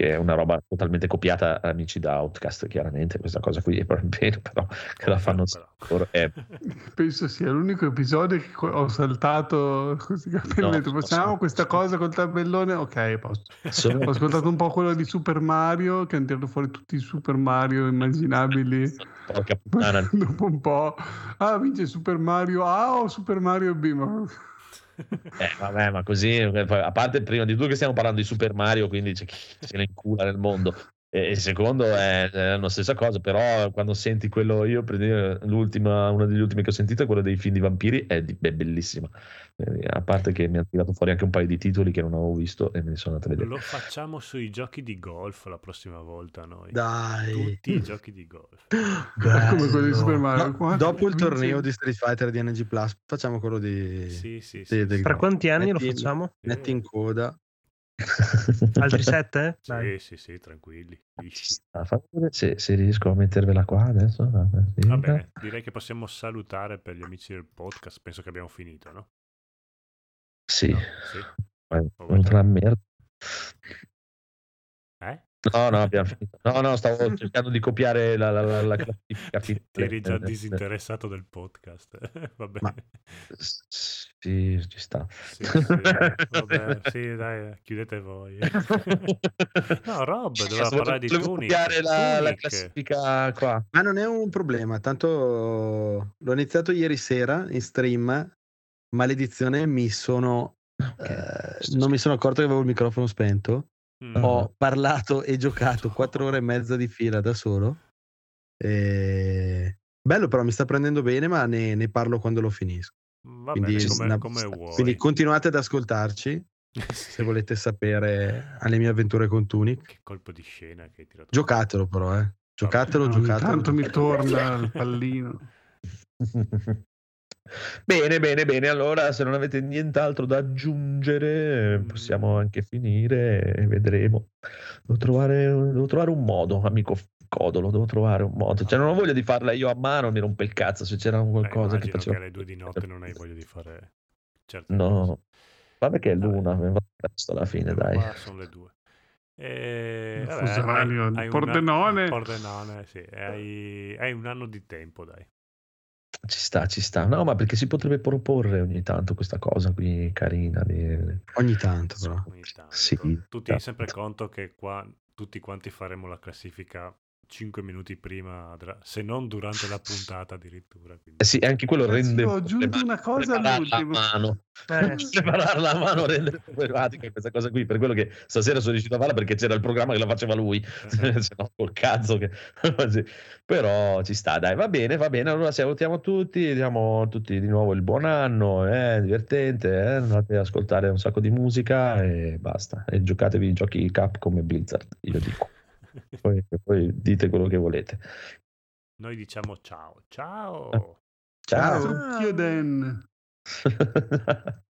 che è una roba totalmente copiata amici da Outcast chiaramente questa cosa qui è proprio bene però che la fanno Però- loro è Penso sia l'unico episodio che ho saltato così capendo. No, Facciamo questa cosa col tabellone? Ok, posto. sono- Ho ascoltato un po' quello di Super Mario, che hanno tirato fuori tutti i Super Mario immaginabili. porca puttana Dopo un po', ah, vince Super Mario A o Super Mario B? Ma... Eh, vabbè, ma così, a parte prima di tutto che stiamo parlando di Super Mario, quindi c'è chi se ne incula nel mondo. E il secondo è, è la stessa cosa, però quando senti quello, io per l'ultima, una degli ultimi che ho sentito è quello dei film di vampiri, è, di- è bellissima. Eh, A parte che mi hanno tirato fuori anche un paio di titoli che non avevo visto e me li sono andato a vedere. Lo facciamo sui giochi di golf la prossima volta noi. Dai. Tutti i giochi di golf. Come quello di Super Mario. No, dopo il torneo di Street Fighter di NG Plus, facciamo quello di. Sì, sì, Sì, sì. del- sì. Tra quanti anni lo Metti- facciamo? Metti in coda. Altri sette? Dai. Sì, sì, sì, tranquilli. Ah, se, se riesco a mettervela qua adesso. Sì. Va bene, direi che possiamo salutare per gli amici del podcast. Penso che abbiamo finito, no? Sì, No? Sì. venuta una merda. Eh? No, no, abbiamo finito. No, no, stavo cercando di copiare la, la, la, la classifica. Ti, ti eri già Eh, disinteressato del podcast. Va bene. Ma- Sì, ci sta. Sì, sì, vabbè, sì, dai, chiudete voi. No, Rob doveva Volevo- parlare di Tunic. copiare la, la classifica qua. Ma non è un problema, tanto l'ho iniziato ieri sera in stream. Maledizione, mi sono. eh, non mi sono accorto che avevo il microfono spento. Mm. Ho parlato e giocato quattro ore e mezza di fila da solo. E... Bello, però mi sta prendendo bene, ma ne, ne parlo quando lo finisco. Va Quindi, bene, come, una- come vuoi. quindi continuate ad ascoltarci se volete sapere alle mie avventure con Tunic. Che colpo di scena che hai tirato. Giocatelo, però, eh. Giocatelo, Ogni giocatelo. tanto mi torna il pallino. Bene, bene, bene. Allora, se non avete nient'altro da aggiungere, Mm. possiamo anche finire e vedremo. Devo trovare, devo trovare un modo, amico Codolo. Devo trovare un modo. Cioè, non ho voglia di farla io a mano, mi rompe il cazzo. Se c'era Beh, qualcosa che immagino faceva. che alle due di notte non hai voglia di fare certe No, cose. vabbè, che è l'una, va presto alla fine, Eh, dai. sono le due. E, vabbè, fuso orario di un- Pordenone. Pordenone, sì. Hai, hai un anno di tempo, dai. Ci sta, ci sta. No, ma perché si potrebbe proporre ogni tanto questa cosa qui carina. di- Ogni tanto, però. Ogni tanto. Sì, tu tieni sempre conto che qua tutti quanti faremo la classifica 5 minuti prima, se non durante la puntata addirittura. quindi- Eh sì, anche quello rende. ho aggiunto una cosa Prepararla all'ultimo. a mano. Eh, Prepararla a mano rende problematica questa cosa qui. Per quello che stasera sono riuscito a farla perché c'era il programma che la faceva lui. Eh, Se no, col cazzo. Che... Sì. Però ci sta, dai, va bene, va bene. Allora salutiamo tutti, diamo a tutti di nuovo il buon anno, è divertente, eh? andate ad ascoltare un sacco di musica e basta. E giocatevi i giochi Capcom e Blizzard, io dico. Poi, poi dite quello che volete. Noi diciamo ciao. Ciao. Ciao. Succhio Den.